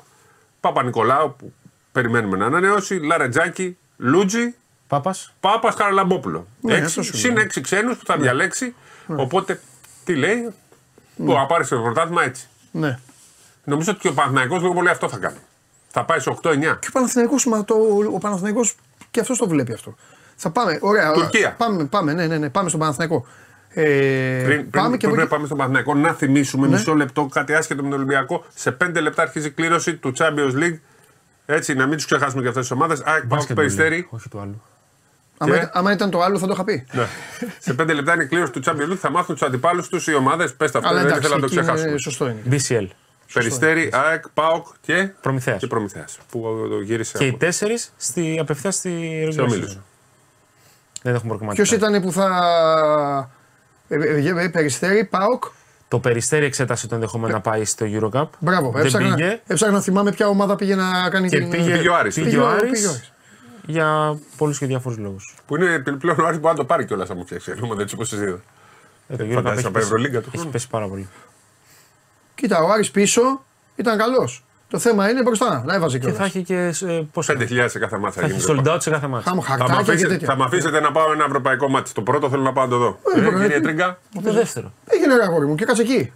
Παπα-Νικολάου που περιμένουμε να ανανεώσει, Λαρετζάκη, Λούτζι, Πάπας. Πάπας Χαραλαμπόπουλο. Ναι, έξι, αυτός σου συν λέω. έξι ξένους που θα διαλέξει. Οπότε τι λέει, που θα πάρει στο πρωτάθλημα έτσι. Ναι. Νομίζω ότι και ο Παναθηναϊκός λίγο πολύ αυτό θα κάνει. Θα πάει σε 8-9. Και ο Παναθηναϊκός, μα το, ο Παναθηναϊκός και αυτός το βλέπει αυτό. Θα πάμε, ωραία. Τουρκία. Πάμε, πάμε, ναι, ναι, ναι, πάμε στον Παναθηναϊκό. Ε, Πριν, πάμε πριν, και πριν από πάμε στον Παναθηναϊκό, να θυμίσουμε Ναι. μισό λεπτό κάτι άσχετο με τον Ολυμπιακό. Σε 5 λεπτά αρχίζει η κλήρωση του Champions League. Έτσι, να μην του ξεχάσουμε και αυτέ τι ομάδε. ΑΕΚ, Πάοκ, Μπάσκετ Περιστέρι. Όχι του άλλου. άμα, και- ήταν- άμα ήταν το άλλο θα το είχα πει. Ναι. σε 5 λεπτά είναι η κλήρωση του Champions League. Θα μάθουν του αντιπάλου του οι ομάδε. Πε τα αυτά, Αλλά δεν εντάξει, ήθελα να το εκεί είναι- ξεχάσουμε. σωστό είναι. BCL. Περιστέρι, ΑΕΚ, Πάοκ και. Προμηθέας. Και Προμηθέας, Που το γύρισε. Και οι από- τέσσερι στη, απευθεία στη σε regular ομίλους. season. Δεν έχουμε προκριματικά. Ποιο ήταν που θα. Ε, ε, ε, περιστέρη, Πάοκ. Το περιστέρι εξέτασε το ενδεχόμενο να πάει στο Eurocup. Μπράβο. Δεν Έψαχνα, πήγε. έψαχνα να θυμάμαι ποια ομάδα πήγε να κάνει Και την. πήγε, Πήγε ο Άρης. πήγε ο Άρης πήγε ο Άρης. για πολλούς και διάφορους λόγους. Που είναι πλέον ο Άρης μπορεί να το πάρει κιόλας αν μου φτιάξει. Ενώ δεν τους πω είδα. Ε, το φαντάζεσαι Eurocup έχει να πάει πέσει- Ευρωλίγκα του Έχει χρόνου. πέσει πάρα πολύ. Κοίτα, ο Άρης πίσω ήταν καλός. Το θέμα είναι μπροστά, να έβαζε Και θα κιόλας. έχει και. ε, πόσο- 5.000 σε κάθε μάτσα θα έχει γίνεται. sold out σε κάθε μάτι. Χάμω Θα μ' χαρτάκια και αφήσετε, τέτοια. θα μ' αφήσετε να πάω ένα ευρωπαϊκό μάτι. Το πρώτο θέλω να πάω να το δω. Ε, Ε, μπορεί, κύριε ε, Τρίγκα, Το δεύτερο. Έγινε ρε αγόρι μου και κάτσε εκεί.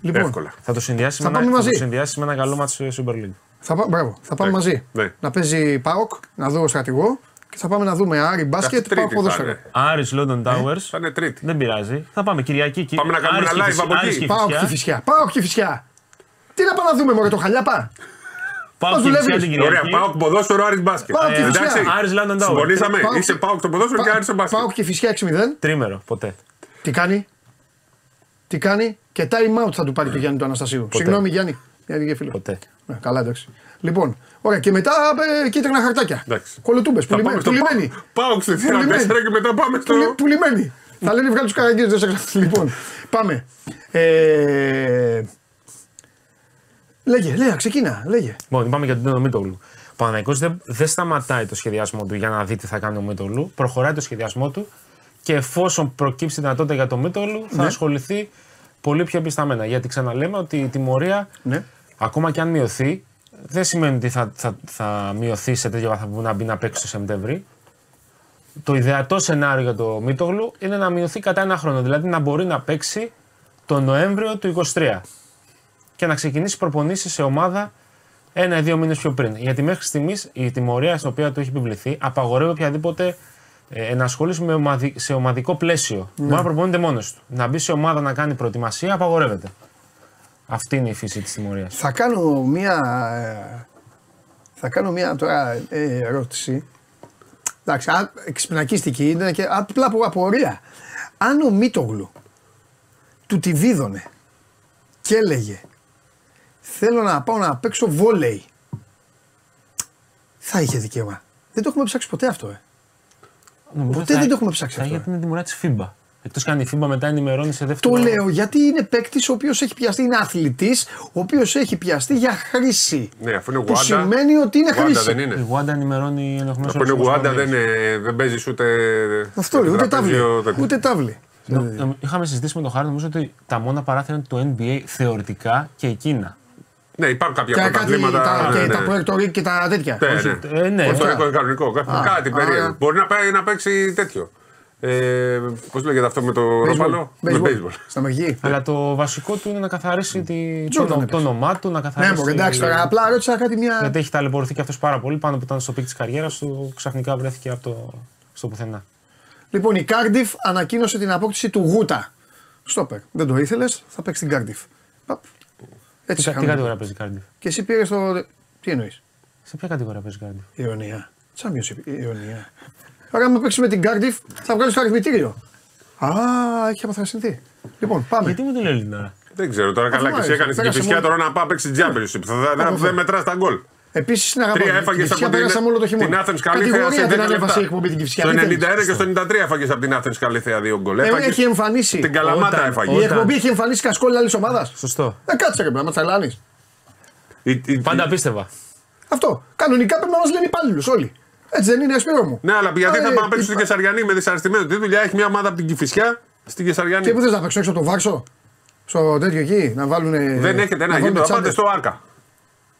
Λοιπόν, εύκολα. Θα το συνδυάσεις Θα με, πάμε ένα- θα μαζί. το συνδυάσεις με ένα καλό μάτι στο Super League. θα, πά- μπράβο, θα πάμε Ναι, μαζί. ναι. Να παίζει Πάοκ, να δω στρατηγό και θα πάμε να δούμε Άρη μπάσκετ, Αυτή Πάοκ τρίτη θα ποδόσφαιρο. είναι. Άρης London Towers. Θα είναι τρίτη. Δεν πειράζει. Θα πάμε Κυριακή. Κυ- Πάμε να κάνουμε Άρης ένα και live Φυσιά- από εκεί. Άρης και Πάοκ Φυσιά. και φυσιά. Πάοκ και φυσιά. Τι να πάμε να δούμε, Μωρέ, το χαλιάπα; Πάοκ Μας και Φυσιά δουλεύεις; την Κυριακή. Ωραία, πάω ποδόσφαιρο Άρης μπάσκετ. Πάω και Ε, φυσιά. Εντάξει, Άρης London Towers. συμφωνήσαμε. Πάω- Είσαι πάω το ποδόσφαιρο και Άρης στο μπάσκετ. Πάοκ και φυσιά 6-0. Τρίμερο, ποτέ. Τι κάνει; Τι κάνει; Και time out θα του πάρει το Γιάννη του Αναστασίου. Συγγνώμη Γιάννη. Γιάννη και φίλο. Ποτέ. Ναι, καλά εντάξει. Λοιπόν, ωραία και μετά ε, κίτρινα χαρτάκια. Εντάξει. Κολοτούμπες, Θα πάμε πουλημένοι. στο πουλημένοι. Πάοκ στη θύρα Πουλημένοι. 4 και μετά πάμε στο. Πουλη- Πουλημένοι. Θα λένε βγάλει τους καραγκίδε, δεν σε ξέρω. Λοιπόν, πάμε. Ε, λέγε, λέγε, ξεκίνα, λέγε. Λοιπόν, πάμε για τον Μίτογλου. Ο Παναγικός δεν, δεν σταματάει το σχεδιασμό του για να δει τι θα κάνει ο Μίτογλου. Προχωράει το σχεδιασμό του και εφόσον προκύψει δυνατότητα για το Μίτογλου, θα Ναι. ασχοληθεί πολύ πιο επισταμένα. Γιατί ξαναλέμε ότι η τιμωρία, Ναι. ακόμα και αν μειωθεί, δεν σημαίνει ότι θα, θα, θα μειωθεί σε τέτοιο βαθμό που να μπει να παίξει το Σεπτέμβρη. Το ιδεατό σενάριο για το Μίτογλου είναι να μειωθεί κατά ένα χρόνο. Δηλαδή να μπορεί να παίξει το Νοέμβριο του 23 και να ξεκινήσει προπονήσεις σε ομάδα ένα ή δύο μήνες πιο πριν. Γιατί μέχρι στιγμής η τιμωρία στην οποία του έχει επιβληθεί απαγορεύει οποιαδήποτε ε, ενασχόληση με ομαδι- σε ομαδικό πλαίσιο. Μπορεί να προπονείται μόνος του. Να μπει σε ομάδα να κάνει προετοιμασία απαγορεύεται. Αυτή είναι η φύση της τιμωρίας. Θα κάνω μία. ε, Θα κάνω μία τώρα ε, ερώτηση. Εντάξει, α, εξυπνακίστηκε είναι και απλά από απορία. Αν ο Μίτογλου του τη δίδωνε και έλεγε Θέλω να πάω να παίξω βόλεϊ. Θα είχε δικαίωμα. Δεν το έχουμε ψάξει ποτέ αυτό, ε. Ποτέ δεν το έχουμε ψάξει Θα αυτό, είχε την τιμωρία της FIBA. Εκτός και αν η FIBA μετά ενημερώνει σε Το δεύτερο. λέω γιατί είναι παίκτης ο οποίος έχει πιαστεί, είναι αθλητής, ο οποίος έχει πιαστεί για χρήση. Ναι, αφού είναι Που Γουάντα. σημαίνει ότι είναι Γουάντα χρήση. δεν είναι. Η Wanda ενημερώνει ενδεχομένως. Αφού είναι Γουάντα δεν, είναι- δεν παίζεις ούτε. Αυτό λέει, ούτε τάβλη. τραπέζιο, δεν- Ούτε τάβλη. Είχαμε συζητήσει με τον Χάρη, νομίζω ότι τα μόνα παράθυρα είναι το NBA θεωρητικά και η Κίνα. Ναι, υπάρχουν κάποια Και κάτι πρωταθλήματα. τα, ναι, και ναι. τα Puerto Rico και τα τέτοια. Ναι, Όχι, ναι. ε, ναι, Όχι, αυτά. το είναι κανονικό. Κάτι α, περίεργο. α. Μπορεί να, πάει, να παίξει τέτοιο. Ε, Πώς λέγεται αυτό με το ρόπαλο. Με Baseball. baseball. Στα Αμερική. Αλλά το βασικό του είναι να καθαρίσει τη, το, Jordan το, έπαιξε. το όνομά του, να Ναι, καθαρίσει. μου εντάξει τώρα. Απλά ρώτησα κάτι μια. Γιατί έχει ταλαιπωρηθεί και αυτός πάρα πολύ πάνω που ήταν στο peak της καριέρας του, ξαφνικά βρέθηκε από το, στο πουθενά. Λοιπόν, η Cardiff ανακοίνωσε την απόκτηση του Γούτα. Στόπερ. Δεν το ήθελες, θα παίξεις την Cardiff. Παπ. Έτσι Τι, τι είχαμε. κατηγορία παίζει η Cardiff. Και εσύ πήρες το. Τι εννοείς; Σε ποια κατηγορία παίζει η Cardiff. Ιωνία. Τσάμιος Ιωνία. Άρα, άμα παίξει με την Cardiff, θα βγάλεις το αριθμητήριο. Α, έχει αποθρασινθεί. Λοιπόν, πάμε. Γιατί μου το λέει Ελληνάρα. Δεν ξέρω τώρα καλά και εσύ άρεσε. έκανες την Πέρασε κυφισιά μόνο. τώρα να πάει παίξει Championship. Θα- θα- Από Δεν δεν αυτό. μετράς τα γκολ. Επίσης είναι αγαπητό. Τρία έφαγες από την, πέρασαμε όλο το χειμώνα. την Athens Καλύθεια σε Κατηγορία 10 την ανέβασε η λεπτά. εκπομπή την Κυφσιά. Στο Τι 91 θέλεις. και στο 93 έφαγες από την Athens Καλύθεια δύο γκολ. Ε, Έφαγες Έχει εμφανίσει. Την Καλαμάτα Όταν- έφαγες. Η Όταν- εκπομπή έχει εμφανίσει κασκόλ άλλης ομάδας. Σωστό. Δεν κάτσε ρε, να μα τσαλάνει. Η- η- Πάντα πίστευα. Αυτό. Κανονικά πρέπει να μας λένε υπάλληλους όλοι. Έτσι δεν είναι, Σπύρο μου. Ναι, αλλά γιατί Ε, θα πάμε να παίξει στην υπά- Κεσαριανή με δυσαρεστημένο. Τι δουλειά έχει μια ομάδα από την Κυφυσιά στην Κεσαριανή. Και πού θες να παίξω έξω από το Βάρσο; Στο τέτοιο εκεί, να βάλουν. Δεν έχετε ένα γήπεδο, θα πάτε στο Άκα.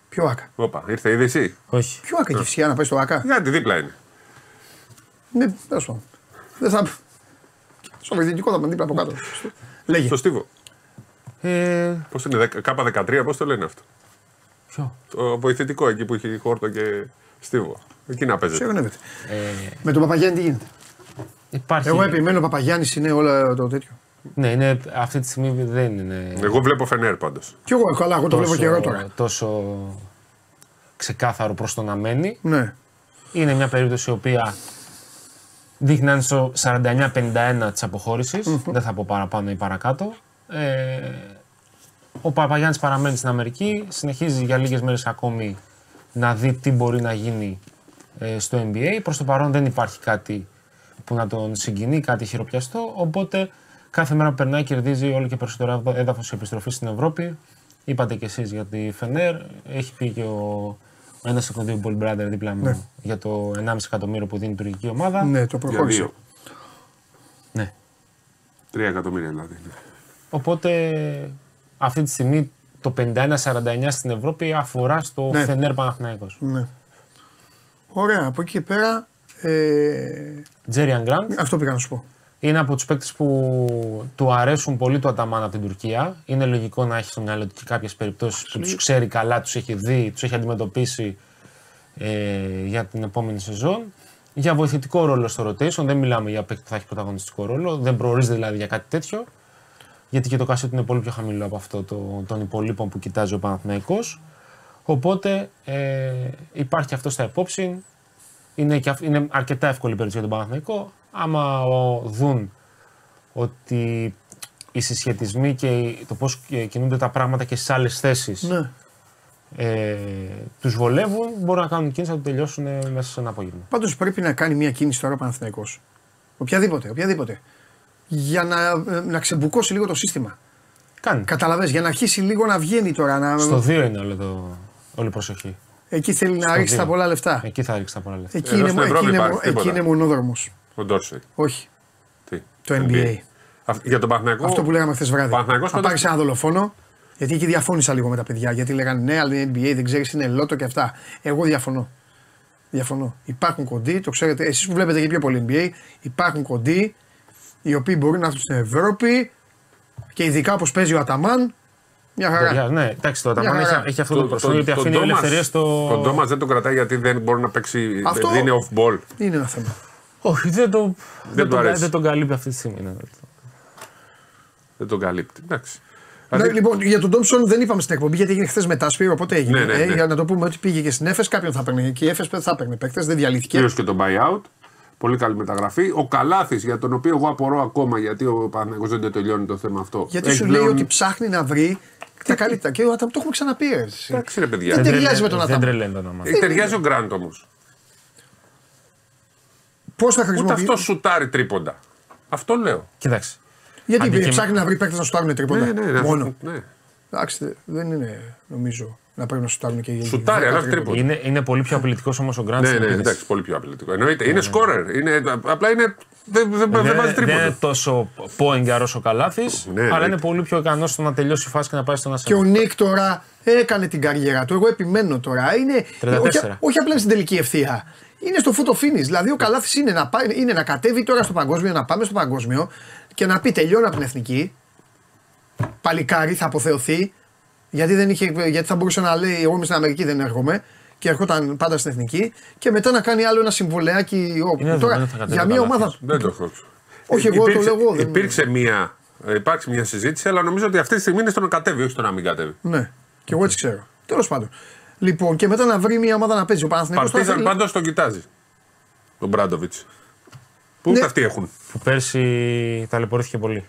Ποιο άκα. Όπα, ήρθε η είδηση. Όχι. Ποιο άκα κυφσιά να πάει στο άκα. Γιατί δίπλα είναι. Ναι, τέλος πάντων. Δεν θα. Στο βοηθητικό θα πάνε δίπλα από κάτω. Λέγε. Στο Στίβο. Ε, Πώς είναι, δεκα- K13, πώς το λένε αυτό; ποιο; Το βοηθητικό εκεί που έχει χόρτο και Στίβο. Εκεί να παίζετε. Συγγνώμη. Ε, Με τον Παπαγιάννη τι γίνεται; υπάρχει. Εγώ επιμένω ο Παπαγιάννης είναι όλο το τέτοιο. Ναι, είναι, αυτή τη στιγμή δεν είναι. Εγώ βλέπω Φενέρ πάντως. Κι εγώ, καλά, εγώ το βλέπω καιρό τώρα. τόσο ξεκάθαρο προς το να μένει. Ναι. Είναι μια περίπτωση η οποία δείχνει να είναι στο 49-51 της αποχωρησης Δεν θα πω παραπάνω ή παρακάτω. Ε, ο Παπαγιάννης παραμένει στην Αμερική, συνεχίζει για λίγες μέρες ακόμη να δει τι μπορεί να γίνει ε, στο NBA. Προς το παρόν δεν υπάρχει κάτι που να τον συγκινεί, κάτι χειροπιαστό. Οπότε κάθε μέρα που περνάει κερδίζει όλο και περισσότερο έδαφος σε επιστροφή στην Ευρώπη. Είπατε κι εσείς για τη Φενέρ. Έχει πει και ο, ο ένας από τον δύο Ball Brother δίπλα μου για το 1,5 εκατομμύριο που δίνει η τουρκική ομάδα. Ναι, το Για προχώρησε. δύο. Ναι. Τρία εκατομμύρια δηλαδή. Οπότε αυτή τη στιγμή το 51-49 στην Ευρώπη αφορά στο Ναι. Φενέρ Παναθηναϊκός. Ναι. Ωραία, από εκεί και πέρα. Ε, Τζέριαν Γκραντ αυτό πήγα να σου πω. Είναι από τους παίκτες που του αρέσουν πολύ του Αταμάν από την Τουρκία. Είναι λογικό να έχει στο μυαλό του και κάποιες περιπτώσεις που τους ξέρει καλά, τους έχει δει, τους έχει αντιμετωπίσει ε, για την επόμενη σεζόν. Για βοηθητικό ρόλο στο rotation, δεν μιλάμε για παίκτη που θα έχει πρωταγωνιστικό ρόλο, δεν προορίζεται δηλαδή για κάτι τέτοιο. Γιατί και το κάσετ είναι πολύ πιο χαμηλό από αυτό το, των υπολείπων που κοιτάζει ο Παναθηναϊκός. Οπότε ε, υπάρχει αυτό στα υπόψη. Είναι, και, αυ- είναι αρκετά εύκολη περίπτωση για τον Παναθηναϊκό. Άμα ο, δουν ότι οι συσχετισμοί και οι- το πώς ε, κινούνται τα πράγματα και στις άλλες θέσεις Ναι. ε, τους βολεύουν, μπορούν να κάνουν κίνηση να το τελειώσουν ε, μέσα σε ένα απόγευμα. Πάντως πρέπει να κάνει μια κίνηση τώρα ο Παναθηναϊκός. Οποιαδήποτε, οποιαδήποτε. Για να, ε, να ξεμπουκώσει λίγο το σύστημα. Κάνει. Καταλαβες, για να αρχίσει λίγο να βγαίνει τώρα. Να... Στο 2 είναι όλο το, όλη η προσοχή. Εκεί θέλει να Στο ρίξει δύο. τα πολλά λεφτά. Εκεί θα ρίξει τα πολλά λεφτά. Εκεί Εδώ είναι, στην εκεί Ευρώπη είναι, υπάρχει εκεί τίποτα. είναι μονόδρομος. Ο Ντόρσεϊ. Όχι. Τι. Το NBA. Αυ- Για τον Παναθηναϊκό; Αυτό που λέγαμε χθες βράδυ. Παναθηναϊκός Να πάντως- πάρεις ένα δολοφόνο. Γιατί εκεί διαφώνησα λίγο με τα παιδιά. Γιατί λέγανε ναι, αλλά είναι NBA, δεν ξέρεις, είναι λότο και αυτά. Εγώ διαφωνώ. Διαφωνώ. Υπάρχουν κοντοί, το ξέρετε, εσείς που βλέπετε και πιο πολύ NBA, υπάρχουν κοντοί οι οποίοι μπορούν να έρθουν στην Ευρώπη και ειδικά όπως παίζει ο Αταμάν, μια χαρά. Παιδιά, ναι, εντάξει, το Αταμάν Μια έχει, χαρά. έχει αυτό το, προσωπικό γιατί αφήνει Ντόμας- ελευθερία στο. Τον Ντόμας δεν τον κρατάει γιατί δεν μπορεί να παίξει. Αυτό- Δεν είναι off ball. Είναι ένα θέμα. Όχι, δεν, το, δεν, του τον, αρέσει. δεν τον καλύπτει αυτή τη στιγμή. ναι. Δεν τον καλύπτει. Εντάξει. Ναι, Δηλαδή, λοιπόν, για τον Ντόμψον δεν είπαμε στην εκπομπή γιατί έγινε χθες μετά Σπύρο, οπότε έγινε. Ναι, ναι, Ε, ναι. για να το πούμε ότι πήγε και στην Έφε, κάποιον θα παίρνει. Και η Έφε θα παίρνει παίκτες, δεν διαλύθηκε. Κυρίως και τον buyout. Πολύ καλή μεταγραφή. Ο Καλάθης, για τον οποίο εγώ απορώ ακόμα γιατί ο Παναγιώτο δεν το τελειώνει το θέμα αυτό. Γιατί Έχει σου λέει πλέον- ότι ψάχνει να βρει τα καλύτερα. Και ο Αταμάν το έχουμε ξαναπεί. ρε, εσύ. Εντάξει, ρε παιδιά. Δεν Δεν ταιριάζει τρελαίνει- με τον Δεν Αταμάν. τρελαίνει το όνομα. Ε, Ταιριάζει ο Γκραντ όμως. Πώς θα Ούτε χρησιμοποιήσει. αυτό σουτάρει τρίποντα. Αυτό λέω. Κοίταξε. Γιατί Αντικειμ- ψάχνει να βρει παίκτες να σου πάρουν τρίποντα; Ναι, ναι, ναι. Μόνο. Ναι. Εντάξει, δεν είναι νομίζω να πρέπει να σου πάρουν και οι Σουτάρει, δέκα αλλά όχι τρίποντα. τρίποντας. Είναι, είναι πολύ πιο απειλητικός όμως ο Γκραντ. Ναι, στην ναι, επίθεση. εντάξει, πολύ πιο απειλητικό. Εννοείται. Είναι σκόρερ. Είναι, απλά είναι. Δεν, δεν, δεν Δεν, βάζει δεν είναι τρίποντα. τόσο πόιγκαρ όσο ο Καλάθης, Ναι, αλλά ναι. είναι πολύ πιο ικανός στο να τελειώσει η φάση και να πάει στον Και Ασένα. ο Νίκ τώρα έκανε την καριέρα του. Εγώ επιμένω τώρα. Είναι, 34. όχι, όχι απλά στην τελική ευθεία. Είναι στο φούτο finish. Δηλαδή ο Καλάθης είναι, να πάει- είναι να κατέβει τώρα στο παγκόσμιο, να πάμε στο παγκόσμιο και να πει τελειώνω από την εθνική. Παλικάρι θα αποθεωθεί. Γιατί, δεν είχε, γιατί θα μπορούσε να λέει: Εγώ είμαι στην Αμερική, δεν έρχομαι. Και ερχόταν πάντα στην εθνική. Και μετά να κάνει άλλο ένα συμβολεάκι. όπου Είναι τώρα, δεδομένο θα κατέβει για ο μια Καλάθης. ομάδα. Δεν το έχω. Όχι, εγώ το Υπήρξε- λέω εγώ, δεν- Υπήρξε μια, ε, υπάρξει μια συζήτηση, αλλά νομίζω ότι αυτή τη στιγμή είναι στο να κατέβει, όχι στο να μην κατέβει. Ναι, και εγώ έτσι ξέρω. Τέλος πάντων. Λοιπόν, και μετά να βρει μια ομάδα να παίζει. Ο Παναθηναϊκός τώρα Παρτίζαν θέλει- πάντως τον κοιτάζεις. Τον Μπράντοβιτς. Πού Ναι. ούτε αυτοί έχουν Που πέρσι ταλαιπωρήθηκε πολύ.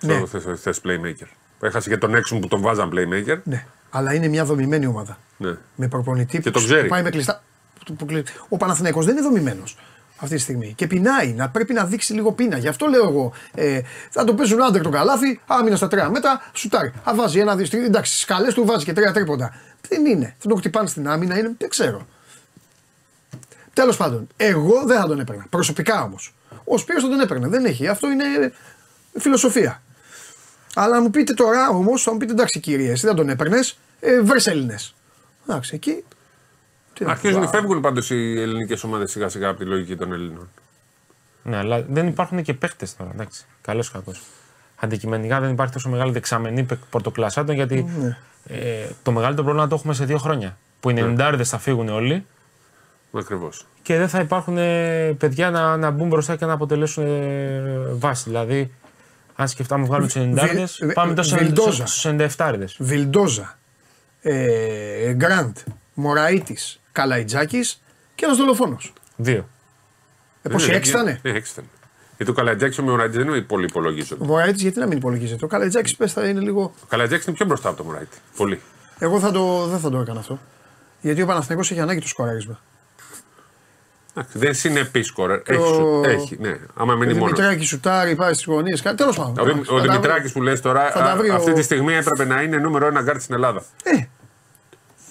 Ναι. στο θε- θες playmaker. Έχασε και τον έξω που τον βάζαν playmaker. Ναι, αλλά είναι μια δομημένη ομάδα. Ναι. Με προπονητή Και που, το ξέρει. που πάει με κλειστά. που- που κλει- Ο Παναθηναϊκός δεν είναι δομημένος αυτή τη στιγμή. Και πεινάει, να πρέπει να δείξει λίγο πείνα. Γι' αυτό λέω εγώ. Ε, θα το παίζουν άντρε τον καλάθι, άμυνα στα τρία μέτρα, σουτάρει. Α βάζει ένα, δύο, τρία. Εντάξει, στις καλέ του βάζει και τρία τρίποντα. Δεν είναι. Θα τον χτυπάνε στην άμυνα, είναι, δεν ξέρω. Τέλος πάντων, εγώ δεν θα τον έπαιρνα. Προσωπικά όμως. Ο Σπύρος θα τον έπαιρνε. Δεν έχει. Αυτό είναι φιλοσοφία. Αλλά να μου πείτε τώρα όμως, θα μου πείτε εντάξει κύριε, εσύ δεν τον έπαιρνες, ε, βρες Έλληνες. Εντάξει, εκεί. τι να Αρχίζουν πω, να φεύγουν πάντως οι ελληνικές ομάδες σιγά σιγά από τη λογική των Ελλήνων. Ναι, αλλά δεν υπάρχουν και παίχτε τώρα. Εντάξει. Καλός ή κακός. Αντικειμενικά δεν υπάρχει τόσο μεγάλη δεξαμενή παικ- πορτοκλασσάτων γιατί Ναι. ε, το μεγαλύτερο πρόβλημα το έχουμε σε δύο χρόνια. Που οι 90 θα φύγουν όλοι Ακριβώς. και δεν θα υπάρχουν ε, παιδιά να, να μπουν μπροστά και να αποτελέσουν ε, βάση. Δηλαδή, αν σκεφτάμε βγάλουμε τους 90 Βι- πάμε τόσο Βιλντόζα. στου 97 Βιλντόζα, ε, Γκραντ, Μωραήτης, Καλαϊτζάκης και ένας δολοφόνος. Δύο. Ε, πόσοι έξι ήταν. Ναι, έξι ήταν. Γιατί ο Καλαϊτζάκης με Μωραΐτη δεν είναι πολύ υπολογίζονται. Ο Μωραΐτη γιατί να μην υπολογίζεται; Ο Καλαϊτζάκη πες θα είναι λίγο. Ο Καλαϊτζάκης είναι πιο μπροστά από το Μωραΐτη. Πολύ. Εγώ θα το, δεν θα το έκανα αυτό. Γιατί ο Παναθηναϊκός έχει ανάγκη το σκοράρισμα. Εντάξει, Δεν συνεπή σκορ. Έχει, ο- σου- έχει, ναι. Άμα Ο μείνει μόνος. Δημητράκης σουτάρει, πάει στις γωνίες. Τέλος πάντων. Ο, Δημ- ο Δημητράκης που λες τώρα, θα τα α, βρει ο- αυτή τη στιγμή έπρεπε να είναι νούμερο ένα γκαρντ στην Ελλάδα. Ε,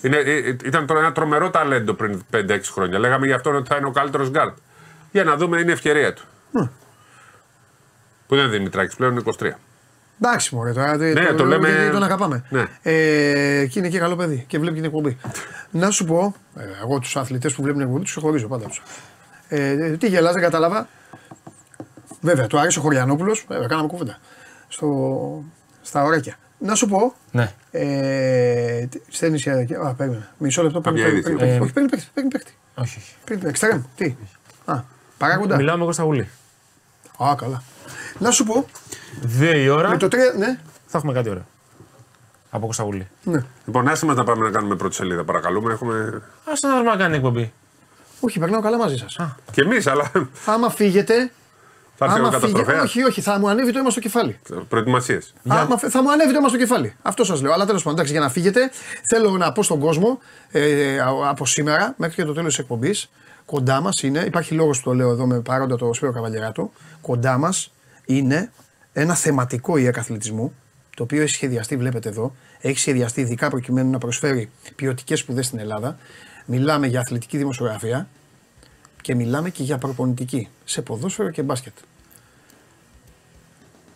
Είναι, ε, ε, ήταν τώρα ένα τρομερό ταλέντο πριν 5-6 χρόνια. Λέγαμε για αυτόν ότι θα είναι ο καλύτερος γκαρντ. Για να δούμε, είναι η ευκαιρία του. Που δεν είναι Δημητράκης, πλέον είναι 23. εντάξει, μωρέ τώρα. Ναι, το το, λέμε- λέμε. Τον αγαπάμε. Ναι. Ε, και είναι και καλό παιδί και βλέπει και την εκπομπή. να σου πω, ε, εγώ τους αθλητές που βλέπουν εκπομπή τους χωρίζω πάντα τους. Ε, ε, τι γελάς, δεν κατάλαβα. Βέβαια, του άρεσε ο Χωριανόπουλος. Βέβαια, κάναμε κουβέντα. Στο, στα ωράκια. Να σου πω, Ναι. ε, τι- στέλνεις για. Α, περίμενε. Μισό λεπτό. Παίρνει Κάποια παίρνει είδηση. παίκτη. Ε, Όχι, παίρνει παίκτη. Παίρνει παίκτη. Όχι, όχι. Παίρνει παίκτη. Εξτρέμ. Τι. Α, παράγοντα. Μιλάω με Κώστα Γουλή. Α, καλά. Να σου πω, Δύο η ώρα με το 3. Ναι, θα έχουμε κάτι ωραίο. Από Κώστα Γουλή. ναι. Λοιπόν, άσε μας να πάμε να κάνουμε πρώτη σελίδα, παρακαλούμε. Έχουμε... Α να δούμε να κάνει εκπομπή. Όχι, περνάω καλά μαζί σας. Και εμείς, αλλά Άμα φύγετε. θα έρθει ο Άμα φύγετε. καταστροφέας. Όχι, όχι, θα μου ανέβει το αίμα στο κεφάλι. Προετοιμασίες. Άμα, φε- θα μου ανέβει το αίμα στο κεφάλι. Αυτό σας λέω. Αλλά τέλος πάντων, εντάξει, για να φύγετε, θέλω να πω στον κόσμο ε, α- από σήμερα μέχρι και το τέλος της εκπομπής, κοντά μας είναι, υπάρχει λόγος που το λέω εδώ με παρόντα το Σπύρο Καβαλιεράτο, κοντά μας είναι ένα θεματικό ΙΕΚ αθλητισμού, το οποίο έχει σχεδιαστεί, βλέπετε εδώ, έχει σχεδιαστεί ειδικά προκειμένου να προσφέρει ποιοτικές σπουδές στην Ελλάδα. Μιλάμε για αθλητική δημοσιογραφία και μιλάμε και για προπονητική σε ποδόσφαιρο και μπάσκετ.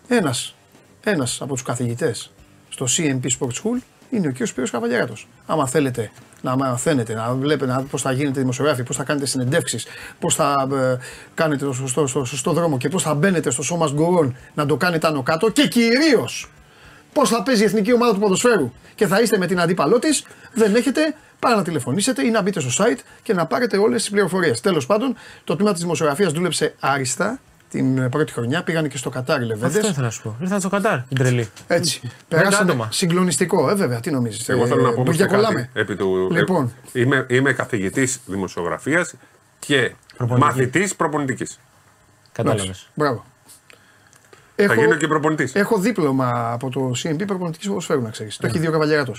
Ένας, ένας από τους καθηγητές στο CMP Sport School είναι ο κ. Σπύρος Καβαλιαράτος. Άμα θέλετε να μαθαίνετε, να βλέπετε να, πώς θα γίνετε δημοσιογράφοι, πώς θα κάνετε συνεντεύξεις, πώς θα ε, κάνετε το σωστό, στο σωστό δρόμο και πώς θα μπαίνετε στο σώμα γκορών να το κάνετε άνω κάτω και κυρίως πώς θα παίζει η εθνική ομάδα του ποδοσφαίρου και θα είστε με την αντίπαλό της, δεν έχετε, πάρα να τηλεφωνήσετε ή να μπείτε στο site και να πάρετε όλες τις πληροφορίες. Τέλος πάντων, το τμήμα της δημοσιογραφίας δούλεψε άριστα την πρώτη χρονιά. Πήγανε και στο Κατάρ οι Λεβέντες. Αυτό ήθελα να σου πω. Ήρθαν στο Κατάρ, την τρελή. Έτσι. Δέκα Περάσανε άτομα. συγκλονιστικό, ε, βέβαια, τι νομίζεις. Εγώ θέλω να πω όμως και κάτι επί του. ε, Λοιπόν, Είμαι, είμαι καθηγητής δημοσιογραφίας και Προπονητική. μαθητής προπονητικής. Κατάλαβες. μπράβο. Θα Έχω, γίνω και προπονητής. έχω δίπλωμα από το CMP προπονητικής ποδοσφαίρου, να ξέρεις. Το έχει δει ο Καβαλιαράτο.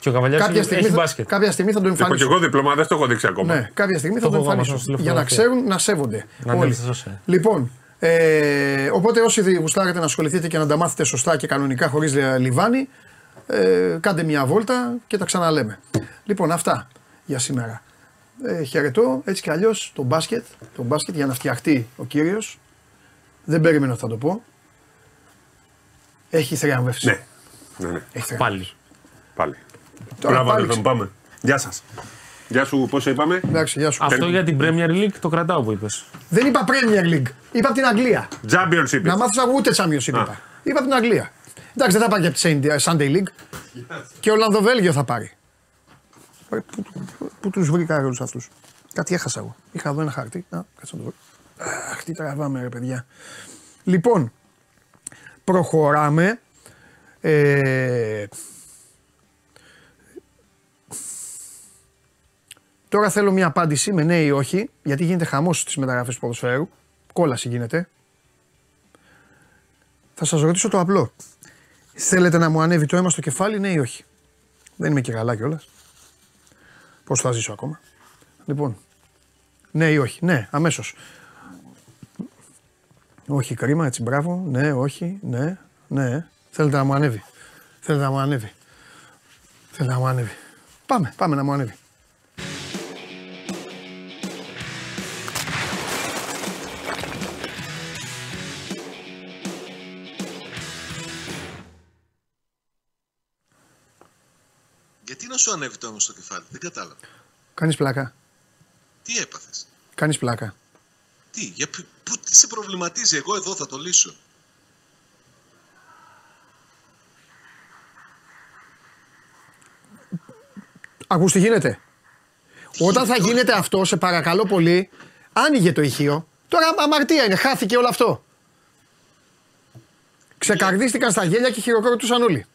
Και ο Καβαλιάρη Κάποια, στιγμή έχει θα- μπάσκετ. κάποια στιγμή θα τον Έχω και εμφανίσουν. εγώ διπλώμα, δεν το έχω δείξει ακόμα. Ναι, κάποια στιγμή θα Το τον έχω εγώ εμφανίσουν. μας Για να τηλεφωνία. ξέρουν να σέβονται. Να όλοι. ανέβει στα social. Λοιπόν, ε, οπότε όσοι γουστάρετε να ασχοληθείτε και να τα μάθετε σωστά και κανονικά χωρίς λιβάνι, ε, κάντε μια βόλτα και τα ξαναλέμε. Λοιπόν, αυτά για σήμερα. Ε, χαιρετώ έτσι κι αλλιώς το μπάσκετ, το μπάσκετ για να φτιαχτεί ο κύριος. Δεν περίμενα ότι θα το πω. Έχει θριαμβεύσει. Ναι. ναι, ναι. Έχει θριαμβεύσει. Πάλι. Πάλι. Τώρα Μπράβο, πάλι αδερφέ μου, πάμε. Γεια σας. Γεια σου, πώς είπαμε; Εντάξει, γεια σου. Αυτό για την Premier League το κρατάω που είπες. Δεν είπα Premier League. Είπα από την Αγγλία. Championship. Να μάθω ούτε Championship είπα. Είπα από την Αγγλία. Εντάξει, δεν θα πάρει και από τη Sunday League. Και Ολλανδοβέλγιο θα πάρει. Ε, Πού, πού τους βρήκα όλους αυτούς; Κάτι έχασα εγώ. Είχα εδώ ένα χαρτί. Να, κάτσε να το βρω. Αχ, τι τραβάμε ρε παιδιά. Λοιπόν, προχωράμε. Ε, Τώρα θέλω μια απάντηση με ναι ή όχι, γιατί γίνεται χαμός στις μεταγραφές του ποδοσφαίρου. Κόλαση γίνεται. Θα σας ρωτήσω το απλό. Θέλετε να μου ανέβει το αίμα στο κεφάλι, ναι ή όχι; Δεν είμαι και καλά κιόλας. Πώς θα ζήσω ακόμα; Λοιπόν, ναι ή όχι; Ναι, αμέσως. Όχι, κρίμα, έτσι, μπράβο. Ναι, όχι, ναι, ναι. Θέλετε να μου ανέβει. Θέλετε να μου ανέβει. Θέλετε να μου ανέβει. Πάμε, πάμε να μου ανέβει. Να σου ανέβει το αίμα στο κεφάλι, δεν κατάλαβα. Κάνεις πλάκα. Τι έπαθες; Κάνεις πλάκα. Τι, για, π- πού, τι σε προβληματίζει, εγώ εδώ θα το λύσω. Ακούς τι γίνεται. Όταν θα γίνεται, γίνεται αυτό, σε παρακαλώ πολύ, άνοιγε το ηχείο. Τώρα αμαρτία είναι, χάθηκε όλο αυτό. Ξεκαρδίστηκαν στα γέλια και χειροκρότησαν όλοι.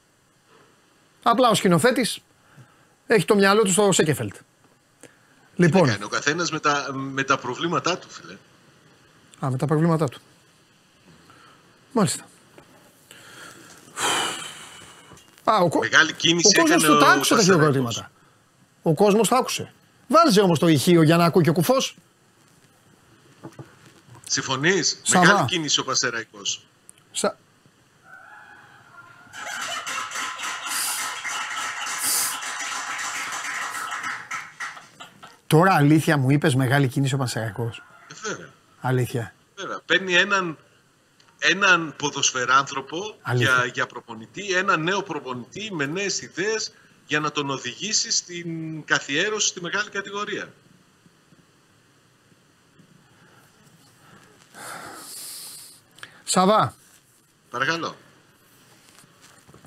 Απλά ο σκηνοθέτης έχει το μυαλό του στο Σέκεφελτ. Τι Λοιπόν, να κάνει, ο καθένας με τα, με τα προβλήματά του, φίλε. α, με τα προβλήματά του. Μάλιστα. Α, ο, κο- Μεγάλη ο κίνηση κόσμος έκανε του τα ο άκουσε τα Πασαρέλος. χειροκροτήματα. Ο κόσμος τα άκουσε. Βάλზე όμως το ηχείο για να ακούει και ο κουφός. Συμφωνείς; Σαβά. Μεγάλη κίνηση ο Πασεραϊκός. Σα... Τώρα αλήθεια μου είπες μεγάλη κίνηση ο Πανσεραϊκός. Ε, βέβαια. Αλήθεια. Βέβαια. Παίρνει έναν, έναν ποδοσφαιράνθρωπο Αλήθεια. για, για προπονητή, έναν νέο προπονητή με νέες ιδέες για να τον οδηγήσει στην καθιέρωση στη μεγάλη κατηγορία. Σαβά, Παρακαλώ.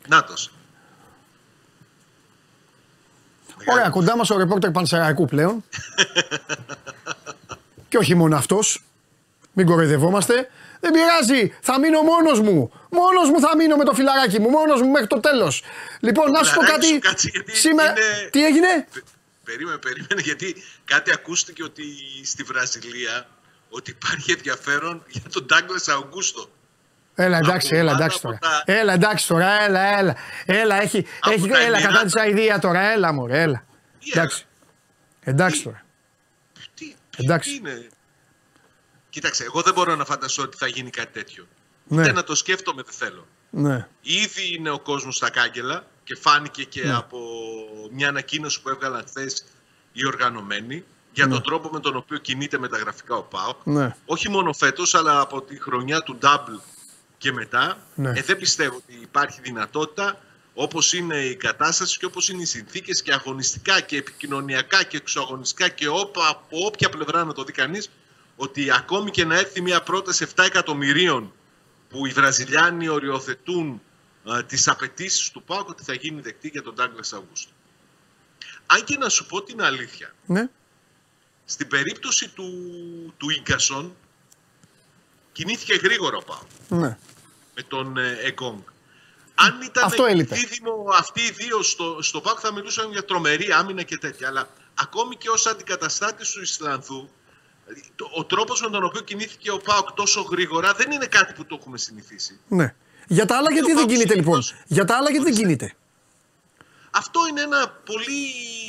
Νάτος. Ωραία κοντά μας ο ρεπόρτερ Πανσεραϊκού πλέον. Και όχι μόνο αυτός. Μην κοροϊδευόμαστε. Δεν πειράζει, θα μείνω μόνος μου. Μόνος μου θα μείνω με το φιλαράκι μου, μόνος μου μέχρι το τέλος. Λοιπόν, να σου πω Φιλαράκι κάτι. σου, κάτσε, γιατί Σήμερα. είναι- Τι έγινε; Πε- Περίμενε, περίμενε, γιατί κάτι ακούστηκε ότι στη Βραζιλία ότι υπάρχει ενδιαφέρον για τον Ντάγκλες Αουγκούστο. Έλα εντάξει, Από έλα πάνω εντάξει από τώρα. τα- Έλα εντάξει τώρα, έλα, έλα. Έλα, έχει, Από έχει τα έλα κατά Εμμυράτα. της αηδία τώρα, έλα μωρέ, έλα. Τι Εντάξει. Εντάξει Τι; τώρα. Τι, Εντάξει. τι είναι; Κοίταξε, εγώ δεν μπορώ να φανταστώ ότι θα γίνει κάτι τέτοιο. Ναι. Ούτε να το σκέφτομαι δεν θέλω. Ναι. Ήδη είναι ο κόσμος στα κάγκελα και φάνηκε και Ναι. από μια ανακοίνωση που έβγαλαν χθες οι οργανωμένοι για τον τρόπο με τον οποίο κινείται μεταγραφικά ο ΠΑΟΚ. Ναι. Όχι μόνο φέτος, αλλά από τη χρονιά του Double και μετά. Ναι. Ε, δεν πιστεύω ότι υπάρχει δυνατότητα, όπως είναι η κατάσταση και όπως είναι οι συνθήκες και αγωνιστικά και επικοινωνιακά και εξωαγωνιστικά και όπα, από όποια πλευρά να το δει κανείς, ότι ακόμη και να έρθει μια πρόταση 7 εκατομμυρίων που οι Βραζιλιάνοι οριοθετούν α, τις απαιτήσεις του ΠΑΟΚ ότι θα γίνει δεκτή για τον Ντάγκλας Αυγούστου. Αν και να σου πω την αλήθεια, Ναι. στην περίπτωση του, του Ίγκασον κινήθηκε γρήγορα ο ΠΑΟΚ Ναι. Με τον ε, Εγκόγκ. Αν ήταν Αυτό έλειπε. δίδυμο αυτοί οι δύο στο, στο ΠΑΟΚ θα μιλούσαν για τρομερή άμυνα και τέτοια. Αλλά ακόμη και ως αντικαταστάτης του Ισλανδού, το- ο τρόπος με τον οποίο κινήθηκε ο ΠΑΟΚ τόσο γρήγορα δεν είναι κάτι που το έχουμε συνηθίσει. ναι. Για τα άλλα γιατί δεν Πάοκ κινείται λοιπόν; συνήθως- Για τα άλλα γιατί δεν κινείται; Αυτό είναι ένα, πολύ,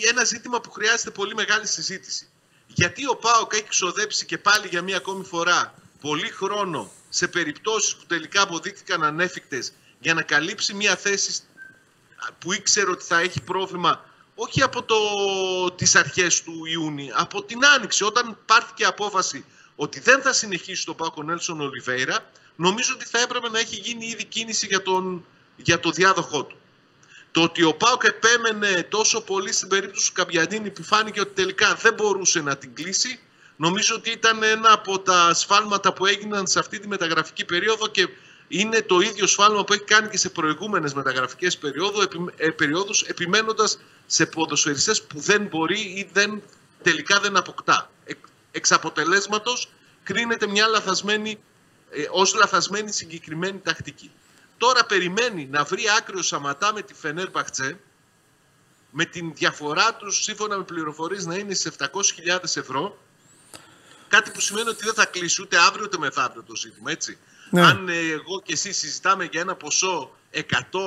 ένα ζήτημα που χρειάζεται πολύ μεγάλη συζήτηση. Γιατί ο ΠΑΟΚ έχει ξοδέψει και πάλι για μία ακόμη φορά πολύ χρόνο σε περιπτώσεις που τελικά αποδείχθηκαν ανέφικτες για να καλύψει μία θέση που ήξερε ότι θα έχει πρόβλημα όχι από το, τις αρχές του Ιούνιου, από την Άνοιξη. Όταν πάρθηκε απόφαση ότι δεν θα συνεχίσει το ΠΑΟΚ ο Νέλσον Ολιβέηρα, νομίζω ότι θα έπρεπε να έχει γίνει ήδη κίνηση για, τον, για το διάδοχό του. Το ότι ο Πάοκ επέμενε τόσο πολύ στην περίπτωση του Καμπιαντίνη που φάνηκε ότι τελικά δεν μπορούσε να την κλείσει, νομίζω ότι ήταν ένα από τα σφάλματα που έγιναν σε αυτή τη μεταγραφική περίοδο και είναι το ίδιο σφάλμα που έχει κάνει και σε προηγούμενες μεταγραφικές περίοδου, επι, ε, περιόδους επιμένοντας σε ποδοσφαιριστές που δεν μπορεί ή δεν, τελικά δεν αποκτά. Εκ, εξ αποτελέσματος κρίνεται μια λαθασμένη, ε, ως λαθασμένη συγκεκριμένη τακτική. Τώρα περιμένει να βρει άκρη ο Σαματά με τη Φενέρ Μπαχτσέ με την διαφορά τους σύμφωνα με πληροφορίες να είναι σε 700.000 ευρώ κάτι που σημαίνει ότι δεν θα κλείσει ούτε αύριο ούτε μεθαύριο το ζήτημα έτσι. Ναι. Αν ε, εγώ και εσύ συζητάμε για ένα ποσό 100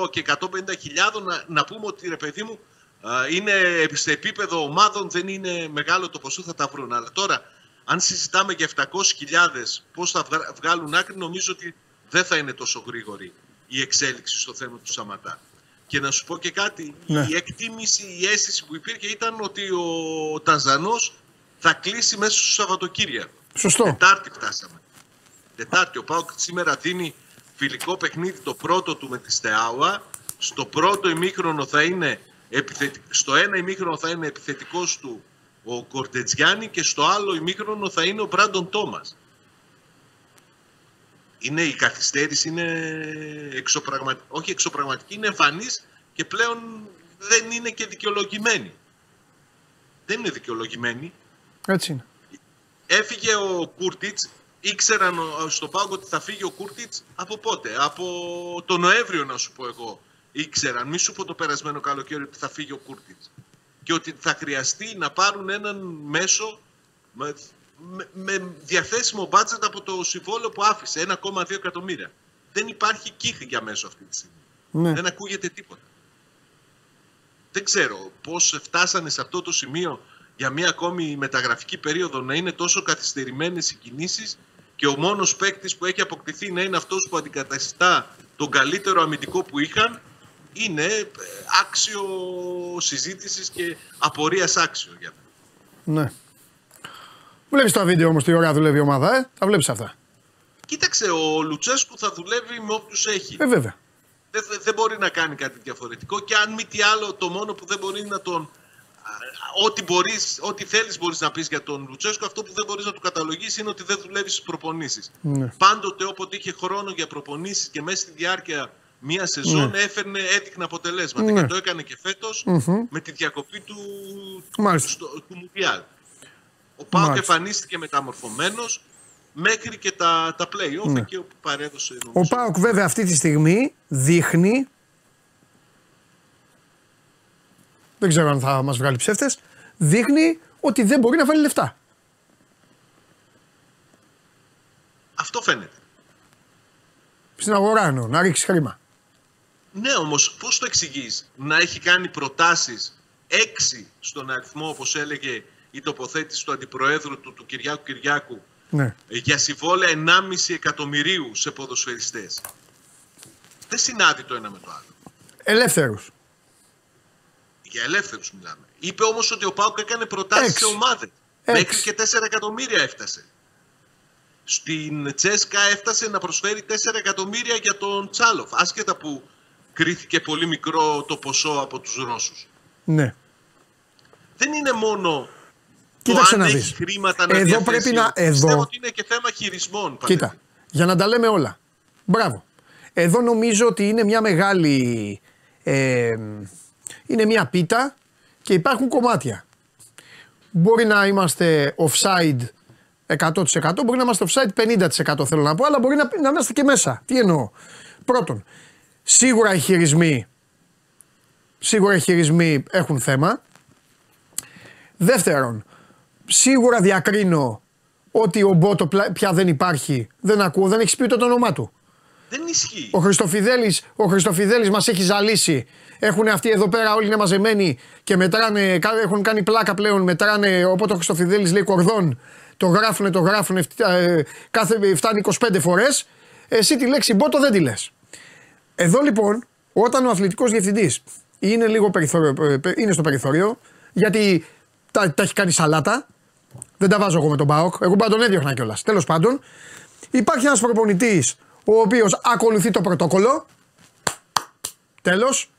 και 150.000 να, να πούμε ότι ρε παιδί μου α, είναι σε επίπεδο ομάδων δεν είναι μεγάλο το ποσό θα τα βρουν αλλά τώρα αν συζητάμε για 700.000 πώς θα βγα- βγάλουν άκρη νομίζω ότι δεν θα είναι τόσο γρήγορη η εξέλιξη στο θέμα του Σαματά. Και να σου πω και κάτι, Ναι. η εκτίμηση, η αίσθηση που υπήρχε ήταν ότι ο Τανζανός θα κλείσει μέσα στο Σαββατοκύριακο. Σωστό. Τετάρτη φτάσαμε. Τετάρτη. Ο Πάοκ σήμερα δίνει φιλικό παιχνίδι το πρώτο του με τη Στεάουα. Στο πρώτο ημίχρονο θα είναι επιθετι... στο ένα ημίχρονο θα είναι επιθετικός του ο Κορτετζιάννη και στο άλλο ημίχρονο θα είναι ο Μπράντον Τόμας. Είναι, η καθυστέρηση είναι εξωπραγματική, όχι εξωπραγματική, είναι εμφανής και πλέον δεν είναι και δικαιολογημένη. Δεν είναι δικαιολογημένη. Έτσι είναι. Έφυγε ο Κούρτιτς. Ήξεραν ο- στο πάγκο ότι θα φύγει ο Κούρτιτς από πότε; Από τον Νοέμβριο, να σου πω εγώ. Ήξεραν. Μη σου πω το περασμένο καλοκαίρι ότι θα φύγει ο Κούρτιτς. Και ότι θα χρειαστεί να πάρουν έναν μέσο με, με, με διαθέσιμο μπάτζετ από το συμβόλαιο που άφησε. 1,2 εκατομμύρια. Δεν υπάρχει κύχη για μέσο αυτή τη στιγμή. Ναι. Δεν ακούγεται τίποτα. Δεν ξέρω πώς φτάσανε σε αυτό το σημείο για μια ακόμη μεταγραφική περίοδο να είναι τόσο καθυστερημένες οι κινήσεις και ο μόνος παίκτης που έχει αποκτηθεί να είναι αυτός που αντικαταστά τον καλύτερο αμυντικό που είχαν, είναι ε, άξιο συζήτησης και απορίας άξιο για μένα. Ναι. Βλέπεις τα βίντεο όμως τι ώρα δουλεύει η ομάδα, ε; Τα βλέπεις αυτά; Κοίταξε, ο Λουτσέσκου θα δουλεύει με όποιους έχει. Ε, βέβαια. Δεν, δεν- δεν μπορεί να κάνει κάτι διαφορετικό και αν μη τι άλλο, το μόνο που δεν μπορεί να τον. Α, Ό,τι, μπορείς, ό,τι θέλεις μπορείς να πεις για τον Λουτσέσκο, αυτό που δεν μπορείς να του καταλογίσεις είναι ότι δεν δουλεύει στις προπονήσεις. Ναι. Πάντοτε όποτε είχε χρόνο για προπονήσεις και μέσα στη διάρκεια μία σεζόν έφερνε, έδειχνε αποτελέσματα. Ναι. Και το έκανε και φετος με τη διακοπή του, Μάλιστα. στο, του Μουντιάλ. Ο Πάοκ Μάλιστα. εμφανίστηκε μεταμορφωμένος μέχρι και τα, τα play-off εκεί όπου παρέδωσε Ο νομίζω. Πάοκ βέβαια αυτή τη στιγμή δείχνει. Δεν ξέρω αν θα μας βγάλει ψεύτες. Δείχνει ότι δεν μπορεί να βάλει λεφτά. Αυτό φαίνεται. Στην αγορά εννοώ, να ρίξει χρήμα. Ναι, όμως πώς το εξηγείς να έχει κάνει προτάσεις έξι στον αριθμό, όπως έλεγε η τοποθέτηση του αντιπροέδρου του, του Κυριάκου Κυριάκου, Ναι. ε, για συμβόλαια 1,5 εκατομμυρίου σε ποδοσφαιριστές. Δεν συνάδει το ένα με το άλλο. Ελεύθερους. Για ελεύθερους μιλάμε. Είπε όμως ότι ο Πάουκ έκανε προτάσεις Έξι. σε ομάδες. Έξι. Μέχρι και 4 εκατομμύρια έφτασε. Στην Τσέσκα έφτασε να προσφέρει 4 εκατομμύρια για τον Τσάλοφ. Άσχετα που κρίθηκε πολύ μικρό το ποσό από τους Ρώσους. Ναι. Δεν είναι μόνο Κοίταξε το να αν δεις. έχει χρήματα να Εδώ διαθέσει. πρέπει να- εδώ- Πιστεύω ότι είναι και θέμα χειρισμών. Κοίτα, Παντελή. για να τα λέμε όλα. Μπράβο. Εδώ νομίζω ότι είναι μια μεγάλη. ε, είναι μια πίτα και υπάρχουν κομμάτια. Μπορεί να είμαστε offside 100%, μπορεί να είμαστε offside 50% θέλω να πω, αλλά μπορεί να, να είμαστε και μέσα. Τι εννοώ; Πρώτον, σίγουρα οι χειρισμοί, σίγουρα οι χειρισμοί έχουν θέμα. Δεύτερον, σίγουρα διακρίνω ότι ο Μπότο πλα- πια δεν υπάρχει. Δεν ακούω, δεν έχεις πει ούτε το όνομά του. Δεν ισχύει. Ο Χριστοφιδέλης, ο Χριστοφιδέλης μας έχει ζαλίσει. Έχουν αυτοί εδώ πέρα όλοι είναι μαζεμένοι και μετράνε, κα- έχουν κάνει πλάκα πλέον, μετράνε, οπότε ο Χριστοφιδέλης λέει κορδόν, το γράφουνε, το γράφουνε, φτ- ε, κάθε, φτάνει 25 φορές. Εσύ τη λέξη μπότο δεν τη λες. Εδώ λοιπόν, όταν ο αθλητικός διευθυντής είναι λίγο περιθώριο, ε, ε, είναι στο περιθώριο, γιατί τα, τα έχει κάνει σαλάτα, δεν τα βάζω εγώ με τον Μπάοκ. Εγώ πάντα τον έδιωχνα κιόλας. Τέλος πάντων, υπάρχει ένας προπονητής ο οποίος ακολουθεί το πρωτόκολλο. Τέλος.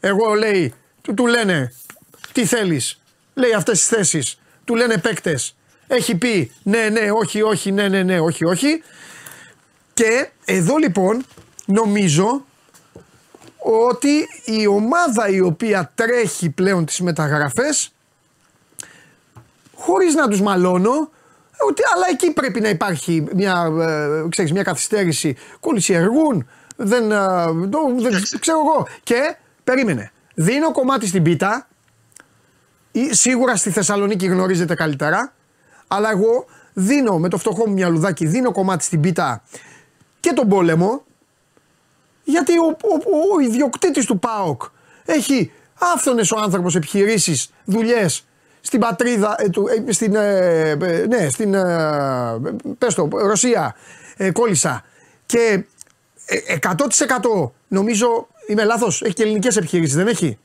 Εγώ λέει, του, του λένε τι θέλεις. Λέει αυτές τις θέσεις. Του λένε παίκτες. Έχει πει ναι, ναι, όχι, όχι, ναι, ναι, ναι, όχι, όχι. Και εδώ λοιπόν νομίζω ότι η ομάδα η οποία τρέχει πλέον τις μεταγραφές χωρίς να τους μαλώνω ότι, αλλά εκεί πρέπει να υπάρχει μια, ε, ξέρεις, μια καθυστέρηση. Κολλησιεργούν δεν, ε, το, δεν Κοίταξε. ξέρω εγώ. Και περίμενε. Δίνω κομμάτι στην πίτα. Ή- σίγουρα στη Θεσσαλονίκη γνωρίζετε καλύτερα. Αλλά εγώ δίνω με το φτωχό μου μυαλουδάκι δίνω κομμάτι στην πίτα και τον πόλεμο γιατί ο, ο, ο, ο ιδιοκτήτης του ΠΑΟΚ έχει άφθονες ο άνθρωπος επιχειρήσεις, δουλειές στην πατρίδα, ε, του, ε, στην, ε, ε, ναι, στην, ε, πες το, Ρωσία, ε, κόλλησα και ε, 100% νομίζω, είμαι λάθος, έχει και ελληνικές επιχειρήσεις, δεν έχει;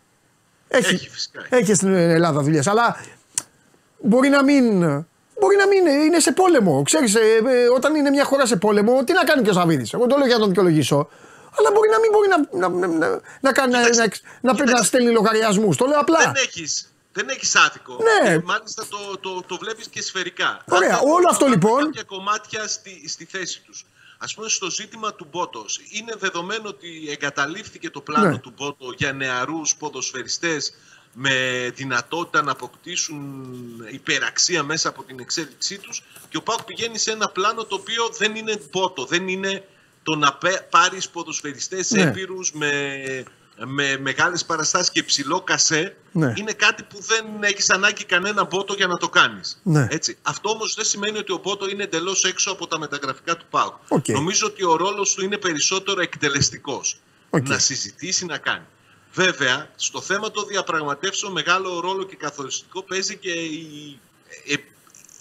Έχει, φυσικά. Έχει και στην Ελλάδα δουλειές, αλλά μπορεί να μην. Μπορεί να μην είναι- είναι σε πόλεμο. Ξέρεις, ε, ε, όταν είναι μια χώρα σε πόλεμο, τι να κάνει και ο Σαββίδης; Εγώ το λέω για να τον δικαιολογήσω. Αλλά μπορεί να μην μπορεί να, να, να, να, να, κάνει, να, Κοίταξε, να, να, πρέπει να κοίταξε. στέλνει λογαριασμούς. Το λέω απλά. Δεν έχεις, δεν έχεις άδικο. Ναι. Και μάλιστα το, το, το βλέπεις και σφαιρικά. Ωραία, Αν όλο αυτό, βάλουμε λοιπόν- Κάποια κομμάτια στη, στη θέση τους. Ας πούμε στο ζήτημα του Μπότος. Είναι δεδομένο ότι εγκαταλείφθηκε το πλάνο Ναι. του Μπότο για νεαρούς ποδοσφαιριστές με δυνατότητα να αποκτήσουν υπεραξία μέσα από την εξέλιξή τους και ο Πάουκ πηγαίνει σε ένα πλάνο το οποίο δεν είναι Μπότο, δεν είναι το να πε- πάρεις ποδοσφαιριστές Ναι. έμπειρους με, με μεγάλες παραστάσεις και ψηλό κασέ Ναι. είναι κάτι που δεν έχεις ανάγκη κανένα Μπότο για να το κάνεις. Ναι. Έτσι. Αυτό όμως δεν σημαίνει ότι ο Μπότο είναι εντελώς έξω από τα μεταγραφικά του ΠΑΟΚ. Οκ. Νομίζω ότι ο ρόλος του είναι περισσότερο εκτελεστικός. Οκ. Να συζητήσει, να κάνει. Βέβαια, στο θέμα των διαπραγματεύσεων μεγάλο ρόλο και καθοριστικό παίζει και η, ε,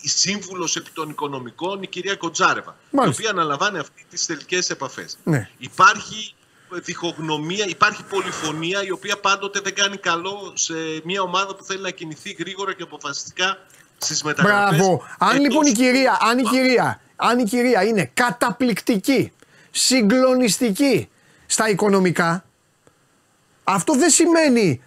η σύμβουλος επί των οικονομικών, η κυρία Κοντζάρεβα, η Μάλιστα. οποία αναλαμβάνει αυτή τις τελικές επαφές. Ναι. Υπάρχει διχογνωμία, υπάρχει πολυφωνία η οποία πάντοτε δεν κάνει καλό σε μια ομάδα που θέλει να κινηθεί γρήγορα και αποφασιστικά στις μεταγραφές. Μπράβο. Αν Εκτός λοιπόν η του- κυρία, αν η κυρία, αν η κυρία είναι καταπληκτική, συγκλονιστική στα οικονομικά, αυτό δεν σημαίνει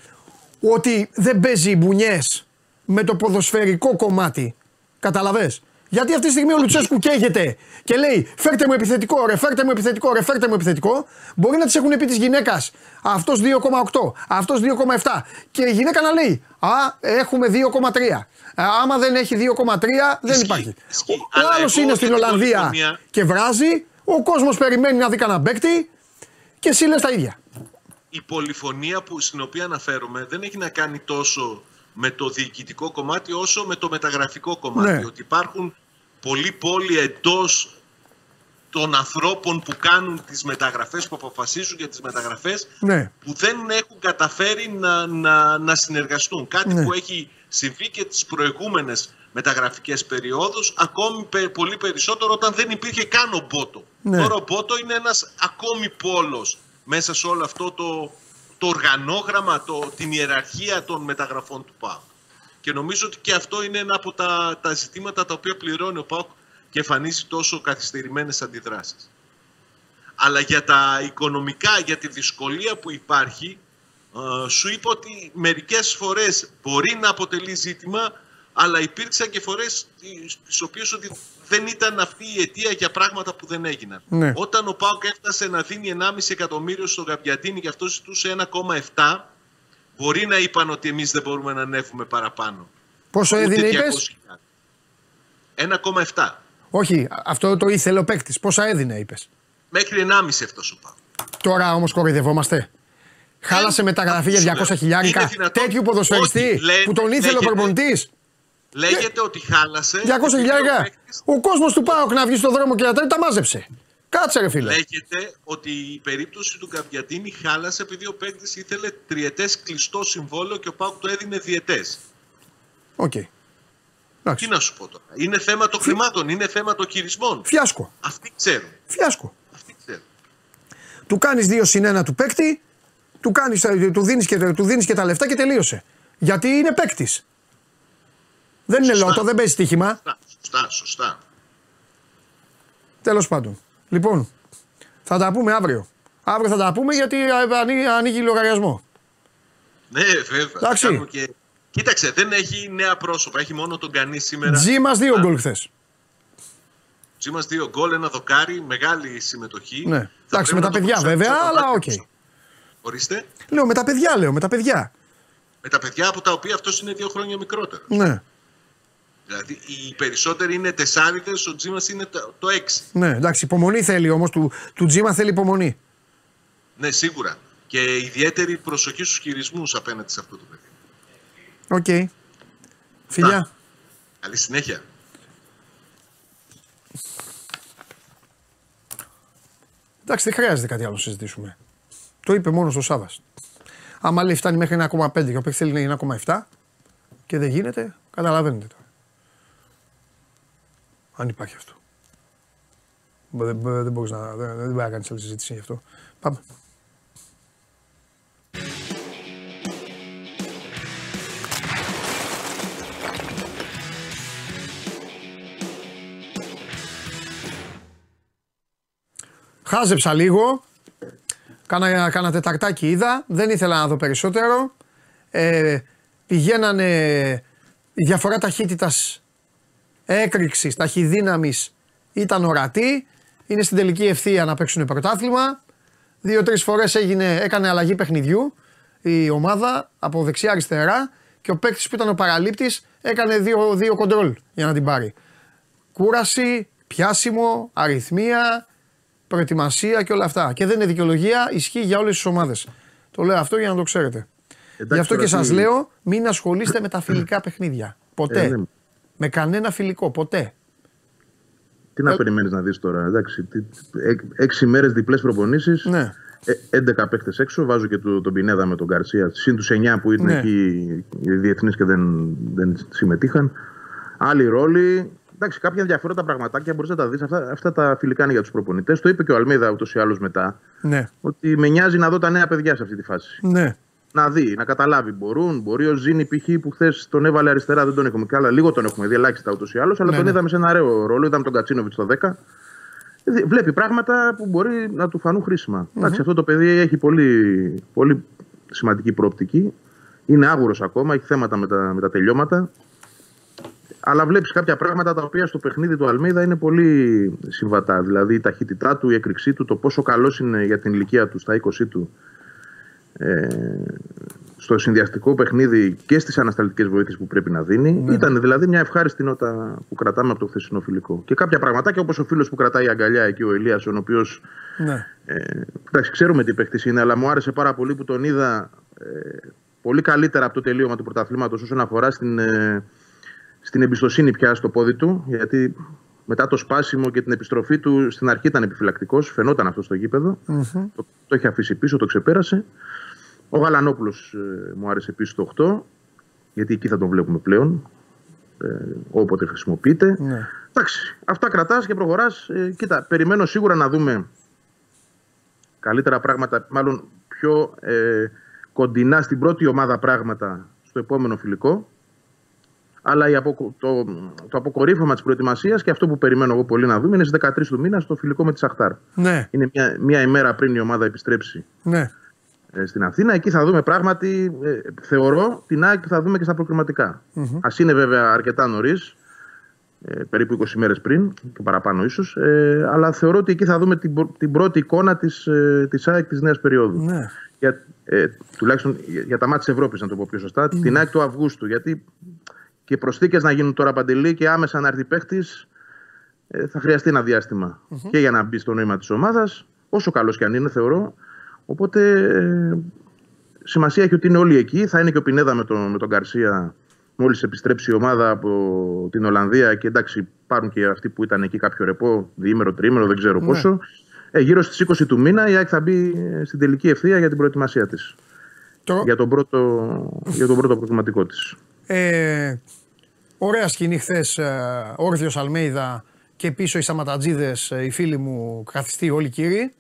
ότι δεν παίζει μπουνιές με το ποδοσφαιρικό κομμάτι. Καταλαβες; Γιατί αυτή τη στιγμή ο Λουτσέσκου καίγεται και λέει φέρτε μου επιθετικό, ρε, φέρτε μου επιθετικό, ρε, φέρτε μου επιθετικό. Μπορεί να τη έχουν πει της γυναίκας αυτός 2,8, αυτός 2,7 και η γυναίκα να λέει Α, έχουμε 2,3. Α, άμα δεν έχει 2,3 δεν Ισχύει, υπάρχει. ισχύει. Ο, ο Αλλά άλλος εγώ είναι και στην την Ολλανδία πολυφωνία- και βράζει, ο κόσμος περιμένει να δει κανένα παίκτη και εσύ λες τα ίδια. η πολυφωνία που, στην οποία αναφέρομαι δεν έχει να κάνει τόσο με το διοικητικό κομμάτι όσο με το μεταγραφικό κομμάτι. Ναι. Ότι υπάρχουν πολλοί πόλοι εντός των ανθρώπων που κάνουν τις μεταγραφές, που αποφασίζουν για τις μεταγραφές, Ναι. που δεν έχουν καταφέρει να, να, να συνεργαστούν. Κάτι Ναι. που έχει συμβεί και τις προηγούμενες μεταγραφικές περιόδους, ακόμη πε- πολύ περισσότερο όταν δεν υπήρχε καν ο Μπότο. Ναι. Τώρα ο Μπότο είναι ένας ακόμη πόλος μέσα σε όλο αυτό το, το οργανόγραμμα, το, την ιεραρχία των μεταγραφών του ΠΑΟΚ. Και νομίζω ότι και αυτό είναι ένα από τα, τα ζητήματα τα οποία πληρώνει ο ΠΑΟΚ και εμφανίζει τόσο καθυστερημένες αντιδράσεις. Αλλά για τα οικονομικά, για τη δυσκολία που υπάρχει, ε, σου είπα ότι μερικές φορές μπορεί να αποτελεί ζήτημα, αλλά υπήρξαν και φορές τις- τις οποίες ότι δεν ήταν αυτή η αιτία για πράγματα που δεν έγιναν. Ναι. Όταν ο ΠΑΟΚ έφτασε να δίνει 1,5 εκατομμύριο στον Γαμπιατίνη και αυτό ζητούσε 1,7, μπορεί να είπαν ότι εμείς δεν μπορούμε να ανέβουμε παραπάνω. Πόσο Ούτε έδινε, 200.000. είπες; 1,7. Όχι, αυτό το ήθελε ο παίκτης. Πόσα έδινε, είπες; Μέχρι 1,5 αυτός ο ΠΑΟΚ. Τώρα όμως κοροϊδευόμαστε. Χάλασε μεταγραφή για 200 χιλιάρικα. Είναι δυνατόν. Τέτοιου ποδοσφαιριστή Όχι, λέ- που τον ήθελε ο λέγεται- προπονητής. Λέγεται ότι χάλασε. 200 επειδή ο χιλιάρικα. παίκτης- Ο κόσμος του Πάοκ να βγει στον δρόμο και να τρώει τα μάζεψε. Κάτσε ρε φίλε. Λέγεται ότι η περίπτωση του Καβιατίνη χάλασε επειδή ο παίκτης ήθελε τριετές κλειστό συμβόλαιο και ο Πάουκ το έδινε διετές. Οκ. Τι Εντάξει. να σου πω τώρα. Είναι θέμα των χρημάτων, είναι θέμα των χειρισμών. Φιάσκο. Αυτοί ξέρουν. Φιάσκο. Αυτοί ξέρουν. Του κάνεις δύο συν ένα του παίκτη, του, κάνεις, ε, του, δίνεις και, του δίνεις και τα λεφτά και τελείωσε. Γιατί είναι παίκτης. Δεν είναι Σωστά. Λόττο, δεν παίζει στοίχημα. Σωστά, σωστά, σωστά. Τέλος πάντων. Λοιπόν, θα τα πούμε αύριο. Αύριο θα τα πούμε γιατί ανοίγει, ανοίγει λογαριασμό. Ναι, βέβαια. Εντάξει. Κάνουμε Και... Κοίταξε, δεν έχει νέα πρόσωπα. Έχει μόνο τον Κανή σήμερα. Τζι μας δύο γκολ χθες. Τζι μας δύο γκολ, ένα δοκάρι, μεγάλη συμμετοχή. Ναι. Θα Εντάξει, πρέπει με τα να το παιδιά προσέξουμε βέβαια, σαν αλλά κομμάτι. οκ. Ορίστε. Λέω με τα παιδιά, λέω με τα παιδιά. Με τα παιδιά από τα οποία αυτός είναι δύο χρόνια μικρότερος. Ναι, Δηλαδή οι περισσότεροι είναι τεσσάρηδες, ο Τζίμας είναι το, το έξι. ναι, εντάξει, υπομονή θέλει όμως. Του, του Τζίμα θέλει υπομονή. Ναι, σίγουρα. Και ιδιαίτερη προσοχή στους χειρισμούς απέναντι σε αυτό το παιδί. Οκ. Φιλιά. Να. Καλή συνέχεια. Εντάξει, δεν χρειάζεται κάτι άλλο να συζητήσουμε. Το είπε μόνος στο Σάβα. Άμα λέει φτάνει μέχρι 1,5 και ο παίκτης θέλει να είναι 1,7 και δεν γίνεται, καταλαβαίνετε τώρα. Αν υπάρχει αυτό. Δεν, δεν, δεν μπορείς να, δεν, δεν μπορεί να κάνεις άλλη συζήτηση γι' αυτό. Πάμε. Χάζεψα λίγο. Κάνα, κάνα τεταρτάκι είδα. Δεν ήθελα να δω περισσότερο. Ε, πηγαίνανε η διαφορά ταχύτητας έκρηξης, ταχυδύναμης ήταν ορατή. Είναι στην τελική ευθεία να παίξουν πρωτάθλημα. Δύο-τρεις φορές έγινε, έκανε αλλαγή παιχνιδιού η ομάδα από δεξιά-αριστερά και ο παίκτης που ήταν ο παραλήπτης έκανε δύο, δύο κοντρόλ για να την πάρει. Κούραση, πιάσιμο, αριθμία, προετοιμασία και όλα αυτά. Και δεν είναι δικαιολογία, ισχύει για όλες τις ομάδες. Το λέω αυτό για να το ξέρετε. Εντάξει, Γι' αυτό και τώρα σας τι- λέω, μην ασχολείστε με τα φιλικά παιχνίδια. Ποτέ. Ε, ναι. Με κανένα φιλικό, ποτέ. Τι να περιμένεις να δεις τώρα, εντάξει. Τι, έκ- έξι μέρες διπλές προπονήσεις. Ναι. 11 παίχτε έξω. Βάζω και το, τον Πινέδα με τον Καρσία. Συν τους 9 που ήταν Ναι. εκεί οι διεθνείς και δεν, δεν συμμετείχαν. άλλοι ρόλοι. Εντάξει, κάποια ενδιαφέροντα πραγματάκια μπορείς να τα δεις. Αυτά, αυτά τα φιλικά είναι για τους προπονητές. Το είπε και ο Αλμίδα ούτως ή άλλως μετά. Ναι, Ότι με νοιάζει να δω τα νέα παιδιά σε αυτή τη φάση. ναι. Να δει, να καταλάβει. Μπορούν, μπορεί ο Ζήνη π.χ. που χθες τον έβαλε αριστερά, δεν τον έχουμε και άλλα. Λίγο τον έχουμε δει, ελάχιστα ούτως ή άλλως, αλλά Ναι, τον ναι. είδαμε σε ένα ωραίο ρόλο. Είδαμε τον Κατσίνοβιτς στο 10. Ε, Βλέπει πράγματα που μπορεί να του φανούν χρήσιμα. Εντάξει, αυτό το παιδί έχει πολύ, πολύ σημαντική προοπτική. Είναι άγουρος ακόμα, έχει θέματα με τα, με τα τελειώματα. Αλλά βλέπεις κάποια πράγματα τα οποία στο παιχνίδι του Αλμίδα είναι πολύ συμβατά. Δηλαδή η ταχύτητά του, η έκρηξή του, το πόσο καλός είναι για την ηλικία του στα 20 του ε, στο συνδυαστικό παιχνίδι και στις ανασταλτικές βοήθειες που πρέπει να δίνει. Ήταν δηλαδή μια ευχάριστη νότα που κρατάμε από το χθεσινό φιλικό. Και κάποια πραγματάκια όπως ο φίλος που κρατάει η αγκαλιά εκεί, ο Ελία, ο οποίος. ναι. Ε, εντάξει, ξέρουμε τι παίχτης είναι, αλλά μου άρεσε πάρα πολύ που τον είδα ε, πολύ καλύτερα από το τελείωμα του πρωταθλήματος όσον αφορά στην, ε, στην εμπιστοσύνη πια στο πόδι του. Γιατί μετά το σπάσιμο και την επιστροφή του στην αρχή ήταν επιφυλακτικός, φαινόταν αυτό στο γήπεδο. Το, το έχει αφήσει πίσω, το ξεπέρασε. Ο Γαλανόπουλος ε, μου άρεσε επίσης το 8, γιατί εκεί θα τον βλέπουμε πλέον. Ε, όποτε χρησιμοποιείται. Ναι. Εντάξει, αυτά κρατάς και προχωράς. Ε, κοίτα, περιμένω σίγουρα να δούμε καλύτερα πράγματα, μάλλον πιο ε, κοντινά στην πρώτη ομάδα πράγματα στο επόμενο φιλικό. Αλλά η αποκο- το, το αποκορύφωμα της προετοιμασίας και αυτό που περιμένω εγώ πολύ να δούμε είναι στις 13 του μήνα στο φιλικό με τη Σαχτάρ. Ναι, Είναι μια, μια ημέρα πριν η ομάδα επιστρέψει ναι. Ε, στην Αθήνα. Εκεί θα δούμε πράγματι, ε, θεωρώ, την ΑΕΚ θα δούμε και στα προκριματικά. Ας είναι βέβαια αρκετά νωρίς, ε, περίπου 20 μέρες πριν και παραπάνω ίσως, ε, αλλά θεωρώ ότι εκεί θα δούμε την, πρω- την πρώτη εικόνα της, ε, της ΑΕΚ της νέας περίοδου. Ναι. Για, ε, τουλάχιστον για, για τα μάτια της Ευρώπης, να το πω πιο σωστά, την ΑΕΚ του Αυγούστου. Γιατί και προσθήκες να γίνουν τώρα παντελή και άμεσα να έρθει παίχτης, ε, θα χρειαστεί ένα διάστημα και για να μπει στο νόημα της ομάδας, όσο καλός και αν είναι θεωρώ. Οπότε ε, σημασία έχει ότι είναι όλοι εκεί. Θα είναι και ο Πινέδα με τον, με τον Καρσία μόλις επιστρέψει η ομάδα από την Ολλανδία. Και εντάξει, πάρουν και αυτοί που ήταν εκεί κάποιο ρεπό, διήμερο, τρίμερο, δεν ξέρω πόσο. Ε, γύρω στις 20 του μήνα η ΑΕΚ θα μπει ε, στην τελική ευθεία για την προετοιμασία της. Το, Για, τον πρώτο, για τον πρώτο προκριματικό της. ε, ωραία σκηνή χθες. Όρθιος Αλμέιδα και πίσω οι Σαματατζίδες, οι φίλοι μου, καθιστοί όλοι κύριοι.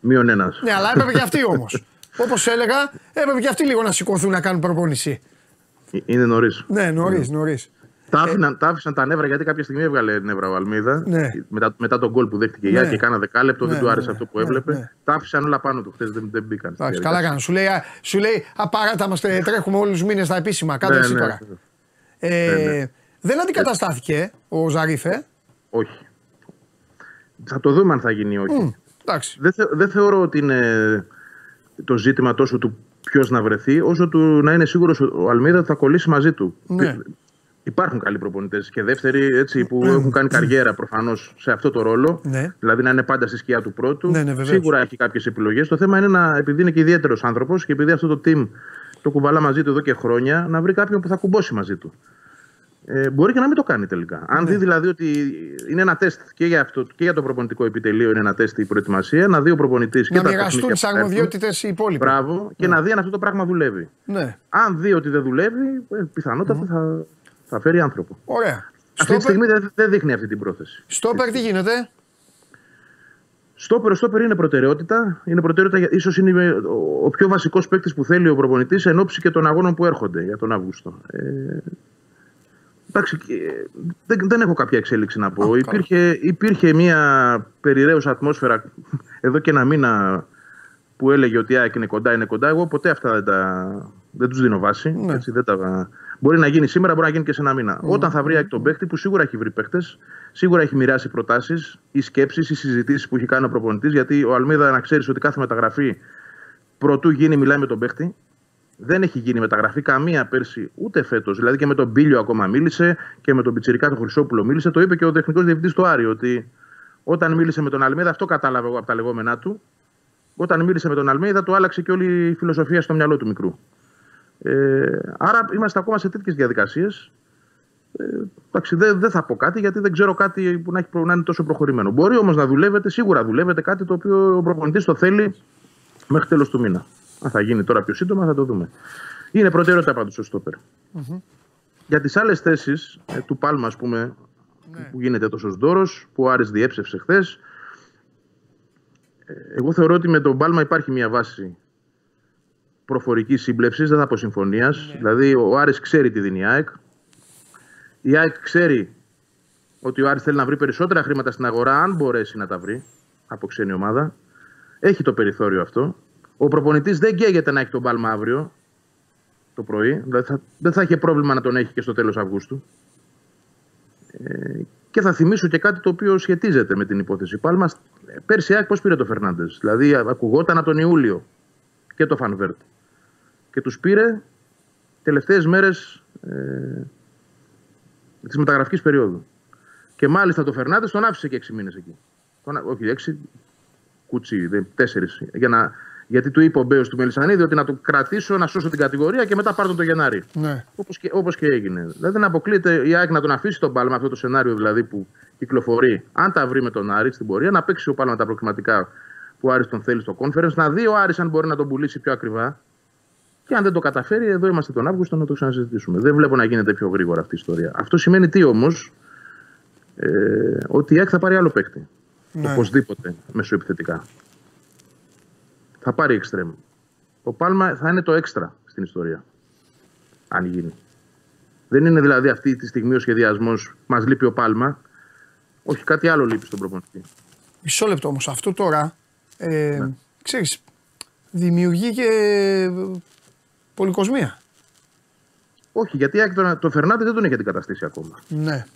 Μείον ένας. Ναι, αλλά έπρεπε και αυτοί όμως. Όπως έλεγα, έπρεπε και αυτοί λίγο να σηκωθούν να κάνουν προπόνηση. Ε, Είναι νωρίς. Ναι, νωρίς, νωρίς. Τα, άφηναν, τα άφησαν τα νεύρα γιατί κάποια στιγμή έβγαλε νεύρα ο Αλμίδα. Ναι. Μετά, μετά τον γκολ που δέχτηκε η Ναι. ΑΕΚ και κάνα δεκάλεπτο, Ναι, δεν του ναι, άρεσε ναι. αυτό που Ναι, έβλεπε. ναι. Τα άφησαν όλα πάνω του χθες, δεν, δεν μπήκαν. στη Εντάξει, διαδικασία. καλά κάνουν. Σου λέει, α, σου λέει απαράτα μας τρέχουμε όλους τους μήνες στα επίσημα. Κάτω Ναι, εσύ ναι. τώρα. Ε, Δεν αντικαταστάθηκε ο Ζαρίφε. Όχι. Θα το δούμε αν θα γίνει ή όχι. Μμ, Εντάξει. Δεν, θε- δεν θεωρώ ότι είναι το ζήτημα τόσο του ποιος να βρεθεί, όσο του να είναι σίγουρος ο Αλμίδα ότι θα κολλήσει μαζί του. Ναι. Υπάρχουν καλοί προπονητές και δεύτεροι έτσι, που έχουν κάνει καριέρα προφανώς σε αυτό το ρόλο. Ναι. Δηλαδή να είναι πάντα στη σκιά του πρώτου. Ναι, ναι, βεβαίως. Σίγουρα έχει κάποιες επιλογές. Το θέμα είναι να, επειδή είναι και ιδιαίτερος άνθρωπος και επειδή αυτό το team το κουβαλά μαζί του εδώ και χρόνια, να βρει κάποιον που θα κουμπώσει μαζί του. Ε, μπορεί και να μην το κάνει τελικά. Αν Ναι. δει δηλαδή ότι είναι ένα τεστ και για, αυτό, και για το προπονητικό επιτελείο, είναι ένα τεστ η προετοιμασία, να δει ο προπονητής και Να τα μοιραστούν παιχνίδια τι που θα έρθουν. αρμοδιότητε οι υπόλοιποι. Μπράβο, και να δει αν αυτό το πράγμα δουλεύει. Ναι, Αν δει ότι δεν δουλεύει, ε, πιθανότατα θα, θα φέρει άνθρωπο. ωραία. Αυτή τη Στόπερ, στιγμή δεν, δεν δείχνει αυτή την πρόθεση. στόπερ τι γίνεται; Στόπερ, στόπερ είναι προτεραιότητα. Είναι προτεραιότητα, για- ίσως είναι ο, ο πιο βασικός παίκτης που θέλει ο προπονητής εν ώψη και των αγώνων που έρχονται για τον Αύγουστο. Ε, εντάξει, και, δεν, δεν έχω κάποια εξέλιξη να πω. υπήρχε, υπήρχε μια περιραίουσα ατμόσφαιρα εδώ και ένα μήνα που έλεγε ότι η ΑΕΚ είναι κοντά, είναι κοντά. Εγώ ποτέ αυτά δεν, τα, δεν τους δίνω βάση. Ναι. Έτσι, δεν τα, μπορεί να γίνει σήμερα, μπορεί να γίνει και σε ένα μήνα. Όταν θα βρει η ΑΕΚ τον παίκτη, που σίγουρα έχει βρει παίκτες, σίγουρα έχει μοιράσει προτάσεις ή σκέψεις ή συζητήσεις που έχει κάνει ο προπονητής. Γιατί ο Αλμίδα, να ξέρεις ότι κάθε μεταγραφή πρωτού γίνει, μιλάει με τον παίκτη. Δεν έχει γίνει μεταγραφή καμία πέρσι, ούτε φέτος. Δηλαδή και με τον Μπίλιο ακόμα μίλησε και με τον Πιτσυρικά τον Χρυσόπουλο μίλησε. Το είπε και ο τεχνικός διευθυντής του Άρη ότι όταν μίλησε με τον Αλμίδα, αυτό κατάλαβα εγώ από τα λεγόμενά του. Όταν μίλησε με τον Αλμίδα, του άλλαξε και όλη η φιλοσοφία στο μυαλό του μικρού. Ε, άρα είμαστε ακόμα σε τέτοιες διαδικασίες. Ε, εντάξει, δεν, δεν θα πω κάτι γιατί δεν ξέρω κάτι που να, έχει, προ- να είναι τόσο προχωρημένο. Μπορεί όμως να δουλεύετε, σίγουρα δουλεύετε κάτι το οποίο ο προπονητής το θέλει μέχρι τέλος του μήνα. Αν θα γίνει τώρα πιο σύντομα θα το δούμε. Είναι προτεραιότητα πάντω ο στόπερ. Για τις άλλες θέσεις ε, του Πάλμα, ας πούμε, Ναι. που γίνεται τόσος δώρος, που ο Άρης διέψευσε χθες. Εγώ θεωρώ ότι με τον Πάλμα υπάρχει μια βάση προφορικής σύμπλευσης, δεν θα πω συμφωνίας. Ναι. Δηλαδή, ο Άρης ξέρει τι δίνει η ΑΕΚ. Η ΑΕΚ ξέρει ότι ο Άρης θέλει να βρει περισσότερα χρήματα στην αγορά, αν μπορέσει να τα βρει από ξένη ομάδα. Έχει το περιθώριο αυτό. Ο προπονητής δεν καίγεται να έχει τον Πάλμα αύριο το πρωί. Δηλαδή θα, δεν θα είχε πρόβλημα να τον έχει και στο τέλος Αυγούστου. Ε, και θα θυμίσω και κάτι το οποίο σχετίζεται με την υπόθεση Πάλμα. Πέρσι η ΑΕΚ πώς πήρε το Φερνάντες; Δηλαδή ακουγόταν από τον Ιούλιο και το Φανβέρτ. Και τους πήρε τελευταίες μέρες ε, της μεταγραφικής περίοδου. Και μάλιστα το Φερνάντες τον άφησε και 6 μήνες εκεί. Τον, α- όχι, 6 κουτσί, 4. Για να, γιατί του είπε ο Μπέος του Μελισανίδη ότι να το κρατήσω, να σώσω την κατηγορία και μετά πάρω τον το Γενάρη. Ναι. Όπως και, όπως και έγινε. Δηλαδή δεν αποκλείεται η ΑΕΚ να τον αφήσει τον Πάλμα, αυτό το σενάριο δηλαδή που κυκλοφορεί, αν τα βρει με τον Άρη στην πορεία, να παίξει ο Πάλμα τα προκριματικά που ο Άρης τον θέλει στο conference, να δει ο Άρης αν μπορεί να τον πουλήσει πιο ακριβά. Και αν δεν το καταφέρει, εδώ είμαστε τον Αύγουστο να το ξανασυζητήσουμε. Δεν βλέπω να γίνεται πιο γρήγορα αυτή η ιστορία. Αυτό σημαίνει τι όμως, ε, ότι η ΑΕΚ θα πάρει άλλο παίκτη. Ναι. Οπωσδήποτε μεσοεπιθετικά. Θα πάρει εξτρέμ. Ο Πάλμα θα είναι το έξτρα στην ιστορία. Αν γίνει. Δεν είναι δηλαδή αυτή τη στιγμή ο σχεδιασμός, μας λείπει ο Πάλμα. Όχι, κάτι άλλο λείπει στον προπονητή. Μισό λεπτό όμως. Αυτό τώρα. Ε, Ναι. ξέρεις, δημιουργεί και πολυκοσμία. Όχι, γιατί η ΑΕΚ τον- το Φερνάντε δεν τον έχει αντικαταστήσει ακόμα. Ναι,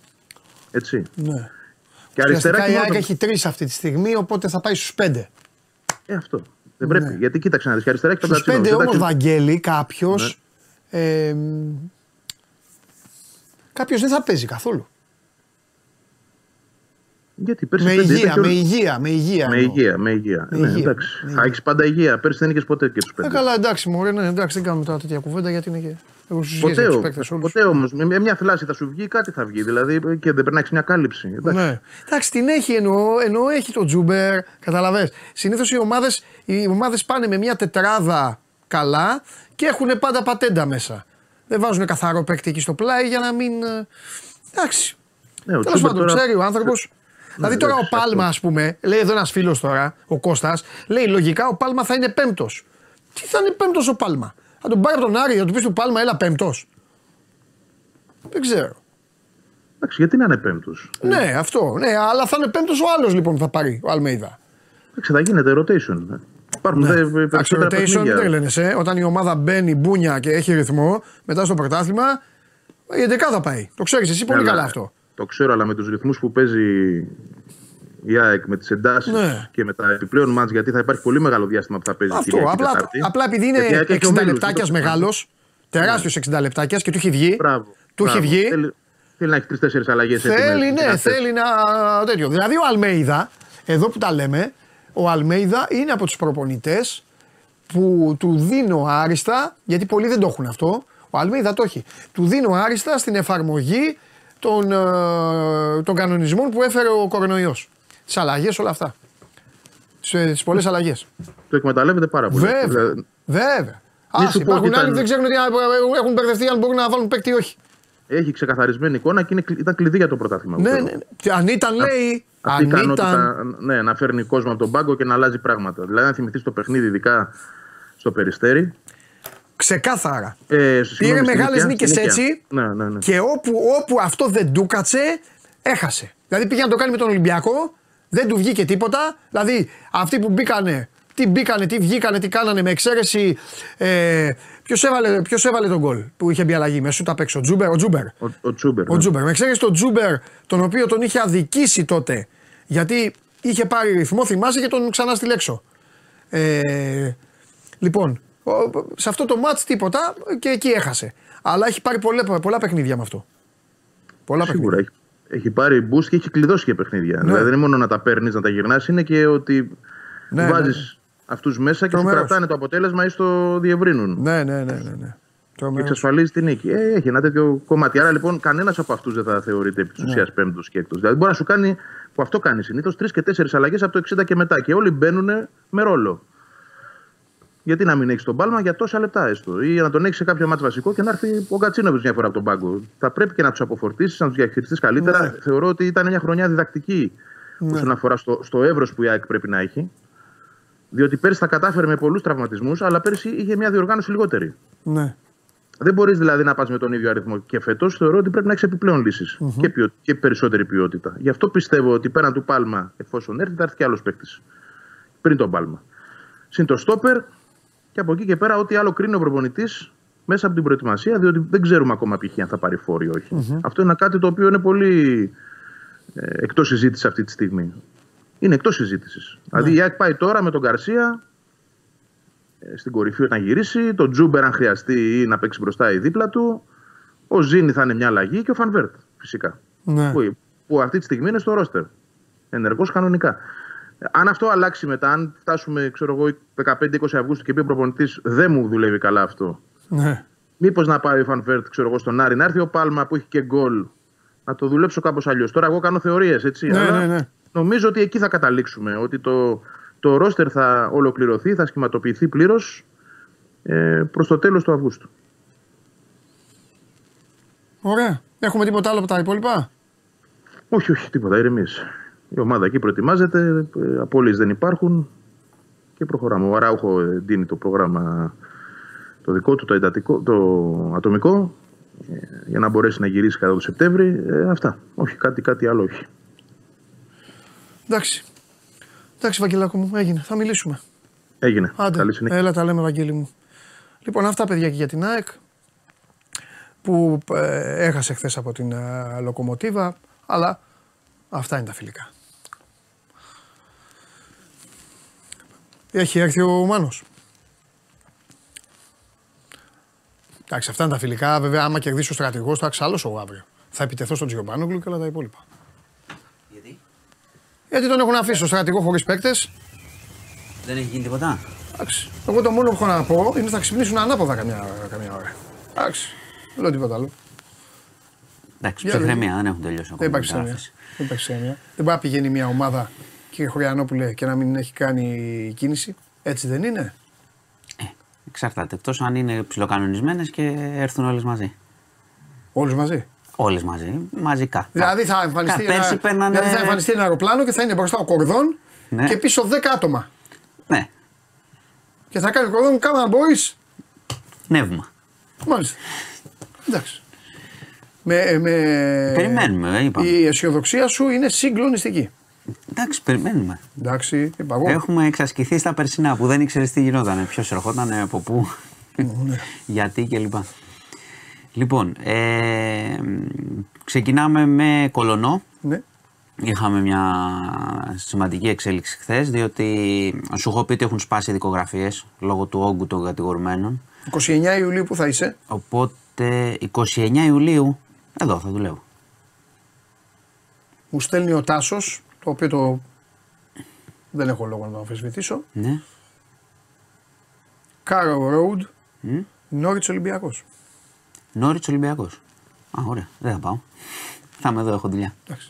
Έτσι. ναι. Και αριστερά Ουσιαστικά και η μόνο ΑΕΚ τον- έχει τρεις αυτή τη στιγμή, οπότε θα πάει στους πέντε. Ε, αυτό. Δεν πρέπει. Γιατί κοίταξε να δεις. Και αριστερά έχει τον Στου Κατσίνοβιτ. πέντε όμως, Εντάξει, Βαγγέλη, κάποιος. Ναι. Ε, κάποιος δεν θα παίζει καθόλου. Γιατί πέρσι Με πέντε υγεία, ήταν και με ο- υγεία, με υγεία. Με εννοώ. υγεία, με υγεία. Με ναι, υγεία, εντάξει. με Θα υγεία. έχει πάντα υγεία. Πέρσι δεν είχε ποτέ και του Ε, πέντε. καλά, εντάξει, μωρέ, ναι, εντάξει, δεν κάνουμε τώρα τέτοια κουβέντα γιατί είναι και. Έχω συζητήσει Ποτέ, για τους ο- παίκτες όλους. ποτέ όμως. Με μια θλάση θα σου βγει, κάτι θα βγει. Δηλαδή και δεν πρέπει να έχει μια κάλυψη. Εντάξει. Ναι. Εντάξει, την έχει εννοώ, εννοώ έχει τον Τσούμπερ, κατάλαβες. Συνήθως οι ομάδες οι ομάδες πάνε με μια τετράδα καλά και έχουν πάντα πατέντα μέσα. Δεν βάζουν καθαρό παίκτη εκεί στο πλάι για να μην. ε, Εντάξει. Ναι, ο Τέλος Τσούμπερ πάντων, τώρα- ξέρει ο άνθρωπος. Δηλαδή τώρα ο εντάξει, Πάλμα, ας αυτό. πούμε, λέει εδώ ένας φίλος τώρα, ο Κώστας, λέει λογικά ο Πάλμα θα είναι πέμπτος. Τι θα είναι πέμπτος ο Πάλμα; Θα τον πάρει από τον Άρη, θα του πεις του Πάλμα, έλα πέμπτος. Δεν ξέρω. Εντάξει, γιατί να είναι πέμπτος; Ναι, αυτό. Ναι, αλλά θα είναι πέμπτος ο άλλος λοιπόν που θα πάρει, ο Αλμέιδα. Εντάξει, θα γίνεται rotation. ναι. Υπάρχουν δε, Εντάξει, περισσότερα rotation δεν παιχνίδια. τρελαίνεσαι. Όταν η ομάδα μπαίνει μπούνια και έχει ρυθμό, μετά στο πρωτάθλημα, η 11 θα πάει. Το ξέρεις εσύ πολύ Ναι, καλά ναι. αυτό. Το ξέρω, αλλά με τους ρυθμούς που παίζει η ΑΕΚ με τις εντάσεις Ναι. και με τα επιπλέον μάτς, γιατί θα υπάρχει πολύ μεγάλο διάστημα που θα παίζει Αυτό. Κυριακή, Απλά, Τετάρτη. απλά επειδή είναι Γιατί η ΑΕΚ έχει 60 ομίλους, λεπτάκια δεν το μεγάλος, τεράστιος 60 λεπτάκιας και του έχει βγει. Μπράβο. Του έχει μπράβο. βγει. Θέλει, θέλει να έχει τρει-τέσσερι αλλαγές. Θέλει, ναι, θέλει να. τέτοιο. Δηλαδή ο Αλμέιδα, εδώ που τα λέμε, ο Αλμέιδα είναι από τους προπονητές που του δίνω άριστα, γιατί πολλοί δεν το έχουν αυτό. Ο Αλμέιδα το έχει. Του δίνω άριστα στην εφαρμογή των, ε, των κανονισμών που έφερε ο κορονοϊός. Τις αλλαγές, όλα αυτά. Τις πολλές αλλαγές. Το εκμεταλλεύεται πάρα πολύ. Βέβαια. Δηλαδή, Βέβαια. Μη Ας, σου πω υπάρχουν ότι άλλοι που ήταν- δεν ξέρουν τι έχουν μπερδευτεί αν μπορούν να βάλουν παίκτη ή όχι. Έχει ξεκαθαρισμένη εικόνα και είναι, κλει- ήταν κλειδί για το πρωτάθλημα. Ναι, πιστεύω. ναι. ναι. Αν ήταν, λέει. Αυτή η Αν ικανότητα ήταν. ναι, να φέρνει κόσμο από τον πάγκο και να αλλάζει πράγματα. Δηλαδή, αν θυμηθείς το παιχνίδι, ειδικά στο περιστέρι. Ξεκάθαρα. Ε, Πήρε συγγνώμη, στην μεγάλες Νίκαια, νίκες στην Νίκαια. έτσι Ναι, ναι, ναι. και όπου, όπου αυτό δεν του κάτσε, έχασε. Δηλαδή πήγε να το κάνει με τον Ολυμπιακό, δεν του βγήκε τίποτα. Δηλαδή αυτοί που μπήκανε, τι μπήκανε, τι βγήκανε, τι κάνανε με εξαίρεση. Ε, Ποιος έβαλε, ποιος έβαλε τον γκολ που είχε μπει αλλαγή, με σουτ απ' έξω, ο Τσούμπερ. Ο Τσούμπερ. Ο, ο Τσούμπερ. Ο ναι. Τσούμπερ. Με εξαίρεση τον Τσούμπερ, τον οποίο τον είχε αδικήσει τότε. Γιατί είχε πάρει ρυθμό, θυμάσαι και τον ξανάστειλε έξω. Ε, λοιπόν, ο- σε αυτό το ματς τίποτα και εκεί έχασε. Αλλά έχει πάρει πολλά, πολλά παιχνίδια με αυτό. Πολλά Σίγουρα παιχνίδια. έχει, έχει πάρει boost και έχει κλειδώσει και παιχνίδια. Δηλαδή δεν είναι μόνο να τα παίρνεις, να τα γυρνάς, είναι και ότι Ναι, βάζει ναι, αυτούς μέσα και σου Τρομερός. κρατάνε το αποτέλεσμα ή στο διευρύνουν. Ναι, ναι, ναι. ναι, ναι. Και Τρομερός. εξασφαλίζει την νίκη. Ε, έχει ένα τέτοιο κομμάτι. Άρα λοιπόν κανένας από αυτούς δεν θα θεωρείται επί της Ναι. ουσίας πέμπτος και έκτος. Δηλαδή μπορεί να σου κάνει, που αυτό κάνει συνήθως, τρεις και τέσσερις αλλαγές από το 60 και μετά. Και όλοι μπαίνουν με ρόλο. Γιατί να μην έχεις τον Πάλμα για τόσα λεπτά έστω. Ή να τον έχεις σε κάποιο μάτσο βασικό και να έρθει ο Κατσίνοβιτς μια φορά από τον πάγκο. Θα πρέπει και να τους αποφορτήσεις, να τους διαχειριστείς καλύτερα. Ναι. Θεωρώ ότι ήταν μια χρονιά διδακτική όσον αφορά στο, στο εύρος που η ΑΕΚ πρέπει να έχει. Διότι πέρσι τα κατάφερε με πολλούς τραυματισμούς, αλλά πέρσι είχε μια διοργάνωση λιγότερη. Ναι. Δεν μπορείς δηλαδή να πας με τον ίδιο αριθμό. Και φέτος θεωρώ ότι πρέπει να έχεις επιπλέον λύσεις και, ποιο, και περισσότερη ποιότητα. Γι' αυτό πιστεύω ότι πέραν του Πάλμα, εφόσον έρθει, θα έρθει και άλλος παίκτης. Πριν τον Πάλμα. Συν το στόπερ και από εκεί και πέρα, ό,τι άλλο κρίνει ο προπονητής μέσα από την προετοιμασία, διότι δεν ξέρουμε ακόμα π.χ. αν θα πάρει φορ ή όχι. Αυτό είναι κάτι το οποίο είναι πολύ ε, εκτός συζήτησης αυτή τη στιγμή. Είναι εκτός συζήτησης. Δηλαδή η ΑΕΚ πάει τώρα με τον Γκαρσία ε, στην κορυφή όταν γυρίσει, τον Τσούμπερ αν χρειαστεί ή να παίξει μπροστά ή δίπλα του. Ο Ζίνι θα είναι μια αλλαγή και ο Φαν Βέερτ φυσικά. Ναι. Που, που αυτή τη στιγμή είναι στο ρόστερ. Ενεργός κανονικά. Ε, Αν αυτό αλλάξει μετά, αν φτάσουμε ξέρω εγώ, 15-20 Αυγούστου και πει ο προπονητής δεν μου δουλεύει καλά αυτό. Ναι. Μήπως να πάει ο Φανβέρτ ξέρω εγώ, στον Άρη, να έρθει ο Πάλμα που έχει και γκολ. Να το δουλέψω κάπως αλλιώς. Τώρα εγώ κάνω θεωρίες, έτσι. Ναι, αλλά ναι, ναι. Νομίζω ότι εκεί θα καταλήξουμε. Ότι το, το ρόστερ θα ολοκληρωθεί, θα σχηματοποιηθεί πλήρως ε, προς το τέλος του Αυγούστου. Ωραία. Έχουμε τίποτα άλλο από τα υπόλοιπα; Όχι, όχι, τίποτα, ηρεμίες. Η ομάδα εκεί προετοιμάζεται, ε, απώλειες δεν υπάρχουν και προχωράμε. Ο Αράουχο ε, δίνει το πρόγραμμα το δικό του, το, εντατικό, το ατομικό, ε, για να μπορέσει να γυρίσει κατά το Σεπτέμβρη. Ε, αυτά. Όχι, κάτι, κάτι άλλο όχι. Εντάξει. Εντάξει, Βαγγελάκο μου, έγινε. Θα μιλήσουμε. Έγινε. Άντε, Καλή συνέχεια. έλα τα λέμε, Βαγγέλη μου. Λοιπόν, αυτά παιδιά και για την ΑΕΚ που ε, έχασε χθες από την ε, Λοκομοτίβα, αλλά αυτά είναι τα φιλικά. Έχει έρθει ο Μάνος. Εντάξει, αυτά είναι τα φιλικά. Βέβαια, άμα κερδίσει ο στρατηγός, θα ξάλωσω εγώ αύριο. Θα επιτεθώ στον Τζιομπάνογκλου και όλα τα υπόλοιπα. Γιατί; Γιατί τον έχουν αφήσει ο στρατηγός χωρίς παίκτες. δεν έχει γίνει τίποτα; Εντάξει. Εγώ το μόνο που έχω να πω είναι ότι θα ξυπνήσουν ανάποδα καμιά, καμιά ώρα. Εντάξει. Δεν λέω τίποτα άλλο. Εντάξει, Για ψυχραιμία δεν έχουν τελειώσει Δεν ακόμα. υπάρχει οι ψέμια. μεταγραφές. Δεν υπάρχει ψέμια. Δεν μπορεί να πηγαίνει μια ομάδα, κύριε Χωριανόπουλε, και να μην έχει κάνει κίνηση. Έτσι δεν είναι; Εξαρτάται. Εκτός αν είναι ψιλοκανονισμένε και έρθουν όλες μαζί. Όλου μαζί; Όλες μαζί. Μαζικά. Δηλαδή θα εμφανιστεί, Κα- ένα, πέρσι παίρνανε- δηλαδή θα εμφανιστεί ένα αεροπλάνο και θα είναι μπροστά ο κορδόν Ναι. και πίσω 10 άτομα. Ναι, Και θα κάνει ο κορδόν κάμα boys. νεύμα. Μάλιστα. Εντάξει. Με, με... Περιμένουμε, ε, είπαμε. Η αισιοδοξία σου είναι συγκλονιστική. Εντάξει, περιμένουμε. Εντάξει, είπα εγώ. Έχουμε εξασκηθεί στα περσινά που δεν ήξερες τι γινόταν. Ποιος ερχόταν, από πού, Ναι. γιατί κλπ. Λοιπόν, ε, ξεκινάμε με κολονό. Ναι. Είχαμε μια σημαντική εξέλιξη χθες, διότι σου έχω πει ότι έχουν σπάσει δικογραφίες λόγω του όγκου των κατηγορουμένων. 29 Ιουλίου που θα είσαι. Οπότε 29 Ιουλίου εδώ θα δουλεύω. Μου στέλνει ο Τάσος, το οποίο το. Δεν έχω λόγο να το αμφισβητήσω. Ναι. Κάρο Road, Μμ. Νόριτ Ολυμπιακός. Νόριτ Ολυμπιακός. Α, ωραία. Δεν θα πάω. Θα είμαι εδώ, έχω δουλειά. Εντάξει.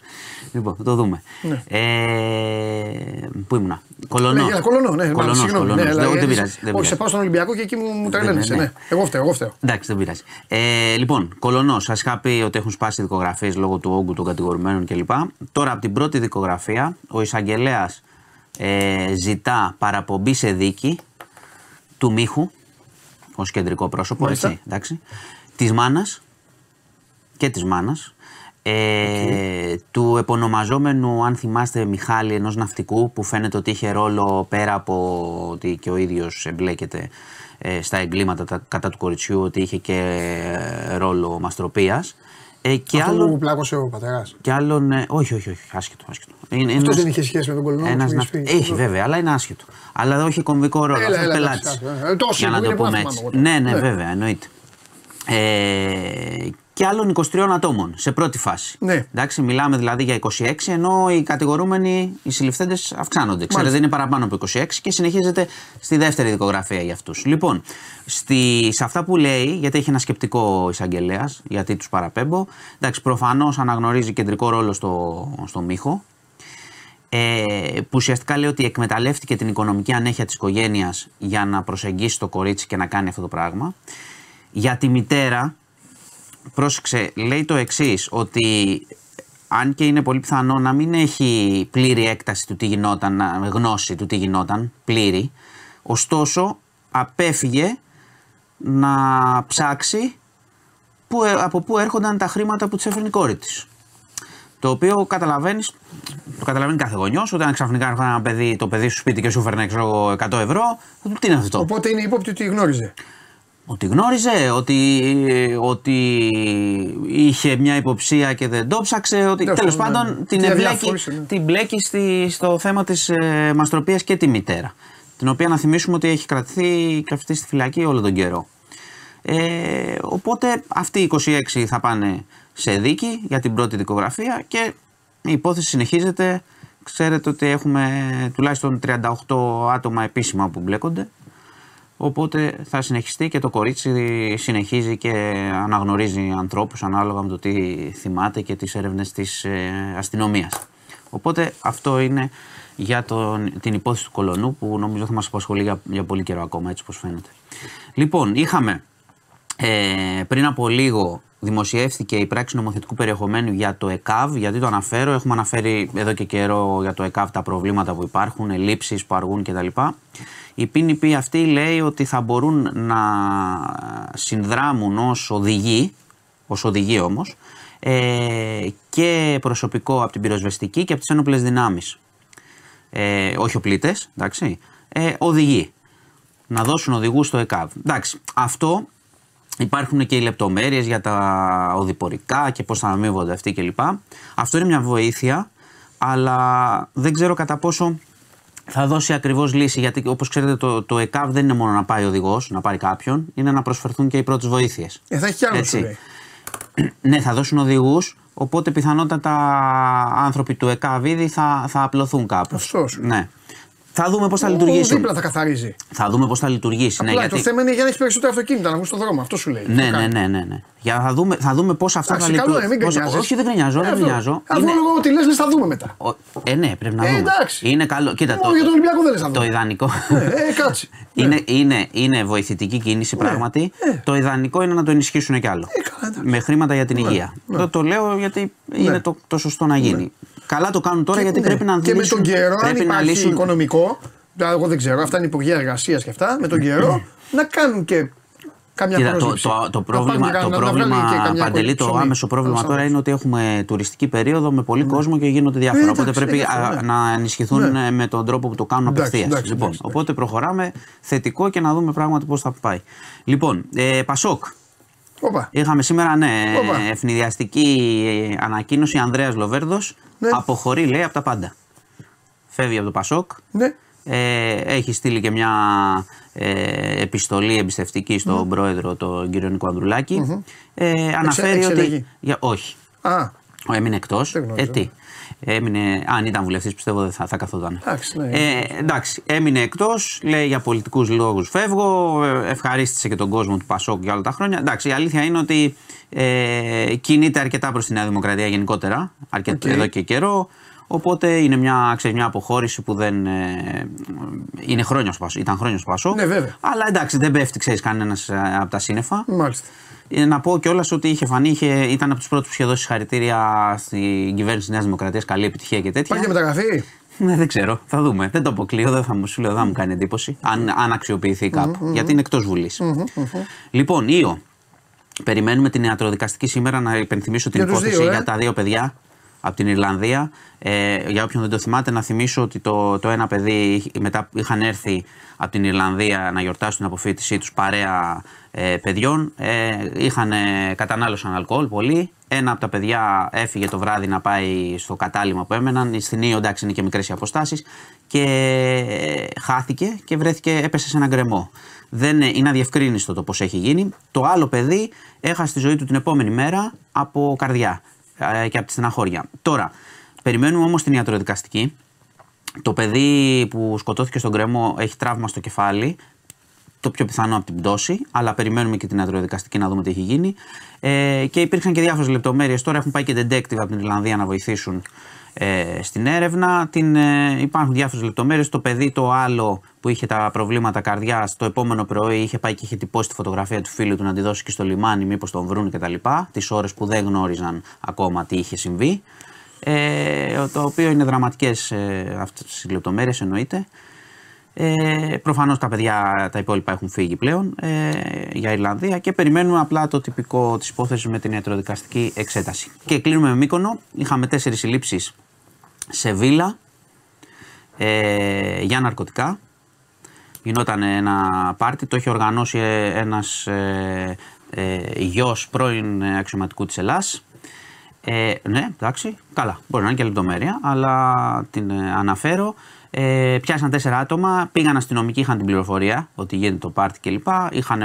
Λοιπόν, θα το δούμε. Ναι. Ε, πού ήμουνα; Κολονό. Ναι, έλα, κολονό, ναι, Κολονός, συγγνώμη, κολονός. ναι, έλα, Δεν- γιατί- δεν πειράζει. δεν Όχι, πειράζει. σε πάω στον Ολυμπιακό και εκεί μου, μου τρελαίνεσαι. ναι, Ναι. ναι. Εγώ φταίω, εγώ φταίω. Εντάξει, δεν πειράζει. Ε, λοιπόν, κολονό. Σας είχα πει ότι έχουν σπάσει δικογραφίες λόγω του όγκου των κατηγορουμένων κλπ. Τώρα, από την πρώτη δικογραφία, ο εισαγγελέας ε, ζητά παραπομπή σε δίκη του Μίχου ως κεντρικό πρόσωπο, Μάλιστα. έτσι. Εντάξει, της μάνας και της μάνας. Ε, του επωνομαζόμενου, αν θυμάστε, Μιχάλη, ενός ναυτικού που φαίνεται ότι είχε ρόλο πέρα από ότι και ο ίδιος εμπλέκεται ε, στα εγκλήματα τα- κατά του κοριτσιού, ότι είχε και ε, ρόλο μαστροπίας. Ε, και, Αυτό άλλον, που πλάκωσε ο πατέρας. και άλλον, ε, όχι, όχι, όχι, άσχετο, άσχετο. Είναι, Αυτό ένας- δεν είχε σχέση με τον κολονό. ένας που να... είχες πει. Έχει βέβαια, αλλά είναι άσχετο. Αλλά δεν έχει κομβικό ρόλο. Έλα, Αυτό έλα, πελάτης. εντάξει, ε, τόσοι Για που να είναι το που να πούμε θυμάμαι έτσι. εγώ τώρα. Ναι, ναι, Ναι. βέβαια, εννοείται. Ε, και άλλων 23 ατόμων σε πρώτη φάση. Ναι. Εντάξει, μιλάμε δηλαδή για 26, ενώ οι κατηγορούμενοι, οι συλληφθέντες αυξάνονται. Ξέρετε, είναι παραπάνω από 26 και συνεχίζεται στη δεύτερη δικογραφία για αυτούς. Λοιπόν, στη, σε αυτά που λέει, γιατί έχει ένα σκεπτικό εισαγγελέας, γιατί τους παραπέμπω. Εντάξει, προφανώς αναγνωρίζει κεντρικό ρόλο στο, στο Μίχο. ε, που ουσιαστικά λέει ότι εκμεταλλεύτηκε την οικονομική ανέχεια της οικογένειας για να προσεγγίσει το κορίτσι και να κάνει αυτό το πράγμα. Για τη μητέρα, πρόσεξε, λέει το εξής ότι αν και είναι πολύ πιθανό να μην έχει πλήρη έκταση του τι γινόταν, να- γνώση του τι γινόταν, πλήρη, ωστόσο απέφυγε να ψάξει που, ε, από πού έρχονταν τα χρήματα που τη έφερνε η κόρη της. Το οποίο καταλαβαίνει, το καταλαβαίνει κάθε γονιός, όταν ξαφνικά έρχονταν ένα παιδί, το παιδί σου σπίτι και σου έφερνε ξέρω, εγώ, 100 ευρώ, θα του τι είναι αυτό; Οπότε είναι ύποπτη ότι γνώριζε. Ότι γνώριζε, ότι, ότι είχε μια υποψία και δεν το ψάξε. Ότι, Τέλος τέλος πάντων, πάντων ναι. την, Τι εμπλέκει, αδιαφόρησε, ναι. την μπλέκει στη, στο θέμα της ε, μαστροπίας και τη μητέρα. Την οποία να θυμίσουμε ότι έχει κρατηθεί κρατηθεί στη φυλακή όλο τον καιρό. Ε, οπότε αυτοί οι 26 θα πάνε σε δίκη για την πρώτη δικογραφία και η υπόθεση συνεχίζεται. Ξέρετε ότι έχουμε τουλάχιστον 38 άτομα επίσημα που μπλέκονται. Οπότε θα συνεχιστεί και το κορίτσι συνεχίζει και αναγνωρίζει ανθρώπους ανάλογα με το τι θυμάται και τις έρευνες της ε, αστυνομίας. Οπότε αυτό είναι για τον, την υπόθεση του κολονού που νομίζω θα μας απασχολεί για, για πολύ καιρό ακόμα έτσι όπως φαίνεται. Λοιπόν, είχαμε ε, πριν από λίγο δημοσιεύθηκε η πράξη νομοθετικού περιεχομένου για το ΕΚΑΒ. Γιατί το αναφέρω, έχουμε αναφέρει εδώ και καιρό για το ΕΚΑΒ τα προβλήματα που υπάρχουν, ελλείψεις που αργούν κτλ. Η PNP αυτή λέει ότι θα μπορούν να συνδράμουν ως οδηγοί, ως οδηγοί όμως, ε, και προσωπικό από την πυροσβεστική και από τις ένοπλες δυνάμεις. Ε, όχι οπλίτες, εντάξει, ε, οδηγοί να δώσουν οδηγούς στο ΕΚΑΒ. Εντάξει, αυτό υπάρχουν και οι λεπτομέρειες για τα οδηπορικά και πώς θα αμείβονται αυτοί κλπ. Αυτό είναι μια βοήθεια, αλλά δεν ξέρω κατά πόσο θα δώσει ακριβώς λύση, γιατί όπως ξέρετε το, το ΕΚΑΒ δεν είναι μόνο να πάει οδηγός, να πάρει κάποιον, είναι να προσφερθούν και οι πρώτες βοήθειες. Ε, θα έχει κι άλλο Έτσι. σου λέει. ναι, θα δώσουν οδηγούς, οπότε πιθανότατα άνθρωποι του ΕΚΑΒ ήδη θα, θα απλωθούν κάπου. Αυτό σου. Ναι. Θα δούμε πώς θα Ο λειτουργήσει. δίπλα θα καθαρίζει. Θα δούμε πώς θα λειτουργήσει. Ναι, Απλά γιατί... το θέμα είναι για να έχεις περισσότερα αυτοκίνητα να βγουν στον δρόμο. Αυτό σου λέει. Ναι, Το ναι, κάνει. ναι, ναι, ναι. Για να δούμε, θα δούμε πώς αυτό θα Εντάξει, καλό είναι, μην πώς- γκρινιάζεις. Όχι, δεν γκρινιάζω, Ε, δεν αυτό. γκρινιάζω. Αφού Είναι- λόγω ότι λες, λες, θα δούμε μετά. Ο- Ε, ναι, πρέπει να Ε, δούμε. εντάξει. Είναι καλό. Κοίτα, Μόνο για τον Ολυμπιακό δεν λες να το δούμε. ιδανικό. Ε, ε, κάτσε. είναι, είναι, είναι βοηθητική κίνηση πράγματι. ε. Το ιδανικό είναι να το ενισχύσουν κι άλλο. Ε, καλά, εντάξει. με χρήματα για την υγεία. Το, το λέω γιατί είναι το, το σωστό να γίνει. Καλά το κάνουν τώρα γιατί Ναι. πρέπει να Και με λύσουν- τον καιρό, αν πρέπει να υπάρχει λύσουν οικονομικό, δηλαδή εγώ δεν ξέρω, αυτά είναι υπουργεία εργασίας και αυτά, με τον καιρό να κάνουν και καμιά Κοίτα, το, πρόσληψη. το, το Να πρόβλημα, πάνε και το να- να πρόβλημα βγάλει και καμιά Παντελή, το ψωμί. άμεσο πρόβλημα Ένας τώρα είναι ότι έχουμε τουριστική περίοδο με πολύ κόσμο και γίνονται διάφορα. Ε, οπότε εντάξει, πρέπει ε, αυτό, α, ναι. να ενισχυθούν Ναι. ε, με τον τρόπο που το κάνουν Εντάξει, απευθείας. εντάξει, Λοιπόν, εντάξει, οπότε προχωράμε θετικό και να δούμε πράγματι πώς θα πάει. Λοιπόν, ε, Πασόκ. Όπα. Είχαμε σήμερα, ναι, Όπα. ευνηδιαστική ε, ανακοίνωση. Ανδρέας Λοβέρδος Ναι. αποχωρεί, λέει, από τα πάντα. Φεύγει από το Πασόκ. Ναι. Ε, έχει στείλει και μια ε, επιστολή εμπιστευτική στον πρόεδρο, τον κύριο Νίκο Ανδρουλάκη. Ε, αναφέρει ότι. εξελεγεί. Για, όχι. Α, Ο, έμεινε εκτός. Δεν γνώριζα. Ε, τι. Έμεινε, αν ήταν βουλευτής, πιστεύω δεν θα, θα καθόταν. Εντάξει, ναι. Ε, εντάξει, έμεινε εκτός. Λέει για πολιτικούς λόγους φεύγω. ε, Ευχαρίστησε και τον κόσμο του Πασόκ για όλα τα χρόνια. Εντάξει, η αλήθεια είναι ότι ε, κινείται αρκετά προς τη Νέα Δημοκρατία γενικότερα. Αρκε, Οκ. Εδώ και καιρό. Οπότε είναι μια, ξέρεις, μια αποχώρηση που δεν. Ε, είναι χρόνια στο Πασόκ. Ήταν χρόνια στο Πασόκ. Ναι, βέβαια. Αλλά εντάξει, δεν πέφτει, ξέρεις, κανένας από τα σύννεφα. μάλιστα. Ε, Να πω κιόλας ότι είχε φανεί, είχε, ήταν από τους πρώτους που είχε δώσει συγχαρητήρια στην κυβέρνηση της Νέας Δημοκρατίας. Καλή επιτυχία και τέτοια. Υπάρχει και μεταγραφή; Ναι, δεν ξέρω. Θα δούμε. Δεν το αποκλείω. Δεν θα μου σου λέω, δεν θα μου κάνει εντύπωση. Αν, αν αξιοποιηθεί κάπου. Γιατί είναι εκτός Βουλής. Λοιπόν, Ήο. Περιμένουμε την ιατροδικαστική σήμερα να υπενθυμίσω την Για τους υπόθεση δύο, ε. για τα δύο παιδιά από την Ιρλανδία. Ε, για όποιον δεν το θυμάται, να θυμίσω ότι το, το ένα παιδί μετά είχαν έρθει από την Ιρλανδία να γιορτάσουν την αποφύτισή τους παρέα ε, παιδιών. Ε, είχαν, ε, κατανάλωσαν αλκοόλ πολύ. Ένα από τα παιδιά έφυγε το βράδυ να πάει στο κατάλημα που έμεναν. Στην Ήο, εντάξει, είναι και μικρές οι αποστάσεις. Και ε, χάθηκε και βρέθηκε, έπεσε σε ένα γκρεμό. Δεν, ε, είναι αδιευκρίνιστο το πώς έχει γίνει. Το άλλο παιδί έχασε τη ζωή του την επόμενη μέρα από καρδιά ε, και από τη στεναχώρια. Τώρα, περιμένουμε όμως την ιατροδικαστική. Το παιδί που σκοτώθηκε στον κρεμό έχει τραύμα στο κεφάλι. το πιο πιθανό από την πτώση, αλλά περιμένουμε και την ιατροδικαστική να δούμε τι έχει γίνει. Ε, και υπήρξαν και διάφορες λεπτομέρειες. Τώρα έχουν πάει και detective από την Ιρλανδία να βοηθήσουν ε, στην έρευνα. Την, ε, υπάρχουν διάφορες λεπτομέρειες. Το παιδί το άλλο που είχε τα προβλήματα καρδιάς, το επόμενο πρωί είχε πάει και είχε τυπώσει τη φωτογραφία του φίλου του να τη δώσει και στο λιμάνι, μήπως τον βρουν κτλ. Τις ώρες που δεν γνώριζαν ακόμα τι είχε συμβεί. Ε, το οποίο είναι δραματικές ε, αυτές τις λεπτομέρειες εννοείται. Ε, Προφανώς τα παιδιά τα υπόλοιπα έχουν φύγει πλέον ε, για Ιρλανδία και περιμένουμε απλά το τυπικό της υπόθεσης με την ιατροδικαστική εξέταση. Και κλείνουμε με Μύκονο. Είχαμε τέσσερις συλλήψεις σε βίλα ε, για ναρκωτικά. Γινόταν ένα πάρτι, το είχε οργανώσει ένας ε, ε, γιος πρώην αξιωματικού της Ελλάς. Ε, ναι, εντάξει, καλά, μπορεί να είναι και λεπτομέρεια, αλλά την ε, αναφέρω. Ε, πιάσαν τέσσερα άτομα, πήγαν αστυνομικοί, είχαν την πληροφορία ότι γίνεται το πάρτι κλπ. Είχαν,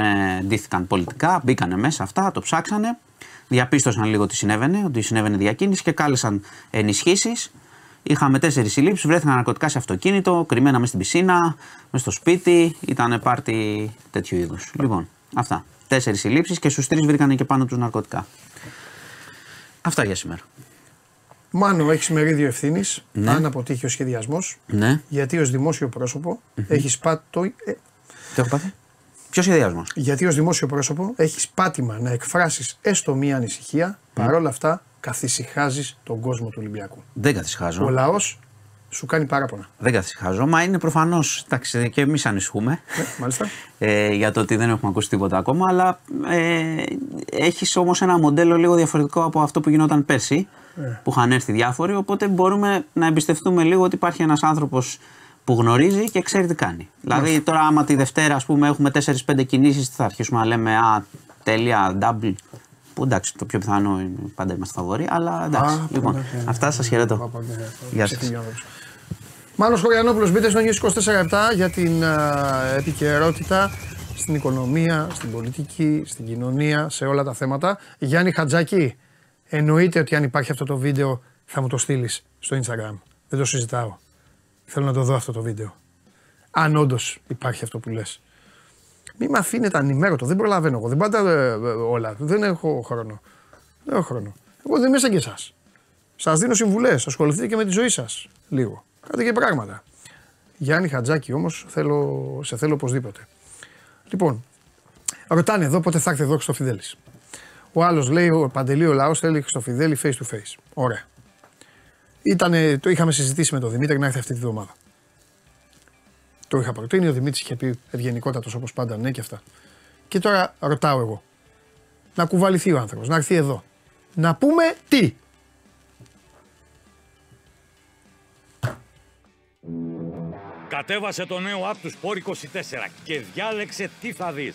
ντύθηκαν πολιτικά, μπήκαν μέσα αυτά, το ψάξανε. Διαπίστωσαν λίγο τι συνέβαινε, ότι συνέβαινε διακίνηση και κάλεσαν ενισχύσεις. Είχαμε τέσσερις συλλήψεις, βρέθηκαν ναρκωτικά σε αυτοκίνητο, κρυμμένα μέσα στην πισίνα, μέσα στο σπίτι. Ήταν πάρτι τέτοιου είδους. Λοιπόν, αυτά. Τέσσερις συλλήψεις και στους τρεις βρήκαν και πάνω τους ναρκωτικά. Αυτά για σήμερα. Μάνο, έχεις μερίδιο ευθύνης Ναι. αν αποτύχει ο σχεδιασμός. Ναι, Γιατί ως δημόσιο πρόσωπο έχεις πάτο. ε, τι έχω πάθει; Ποιος σχεδιασμός; γιατί ως δημόσιο πρόσωπο έχεις πάτημα να εκφράσεις έστω μία ανησυχία, παρόλα αυτά καθησυχάζεις τον κόσμο του Ολυμπιακού. Δεν καθισχάζω. Ο λαός σου κάνει παράπονα. Δεν καθισχάζω. Μα είναι προφανώς. Εντάξει, και εμείς ανησυχούμε. Ναι, μάλιστα. ε, για το ότι δεν έχουμε ακούσει τίποτα ακόμα, αλλά ε, έχεις όμως ένα μοντέλο λίγο διαφορετικό από αυτό που γινόταν πέρσι, που είχαν έρθει διάφοροι. Οπότε μπορούμε να εμπιστευτούμε λίγο ότι υπάρχει ένας άνθρωπος που γνωρίζει και ξέρει τι κάνει. Δηλαδή, τώρα, άμα τη Δευτέρα ας πούμε, έχουμε 4-5 κινήσεις, θα αρχίσουμε να λέμε Α, τέλεια, double. Που εντάξει, το πιο πιθανό είναι πάντα είμαστε φαβοροί, αλλά εντάξει. Α, λοιπόν, ναι, ναι, ναι. αυτά σας χαιρετώ. Γεια σας. Μάνος Χωριανόπουλος, μπείτε στο News 24 για την α, επικαιρότητα στην οικονομία, στην πολιτική, στην κοινωνία, σε όλα τα θέματα. Γιάννη Χατζάκη, εννοείται ότι αν υπάρχει αυτό το βίντεο θα μου το στείλεις στο Instagram. Δεν το συζητάω. Θέλω να το δω αυτό το βίντεο. Αν όντως υπάρχει αυτό που λες. Μη με αφήνετε ανημέρωτο. Δεν προλαβαίνω εγώ. Δεν πάντα ε, ε, όλα. Δεν έχω χρόνο. Δεν έχω χρόνο. Εγώ δεν είμαι σαν και εσάς. Σας δίνω συμβουλές. Ασχοληθείτε και με τη ζωή σας. Λίγο. Κάντε και πράγματα. Γιάννη Χατζάκη όμως σε θέλω οπωσδήποτε. Λοιπόν, ρωτάνε εδώ πότε θα έρθει εδώ στο Φιδέλη. Ο άλλος λέει: Ο Παντελή ο λαός θέλει στο Φιδέλη face to face. Ωραία. Ήτανε, το είχαμε συζητήσει με τον Δημήτρη να έρθει αυτή τη βδομάδα. Το είχα προτείνει, ο Δημήτρης είχε πει ευγενικότατος όπως πάντα, ναι και αυτά. Και τώρα ρωτάω εγώ. Να κουβαληθεί ο άνθρωπος, να έρθει εδώ. Να πούμε τι; Κατέβασε το νέο app του Sport 24 και διάλεξε τι θα δεις.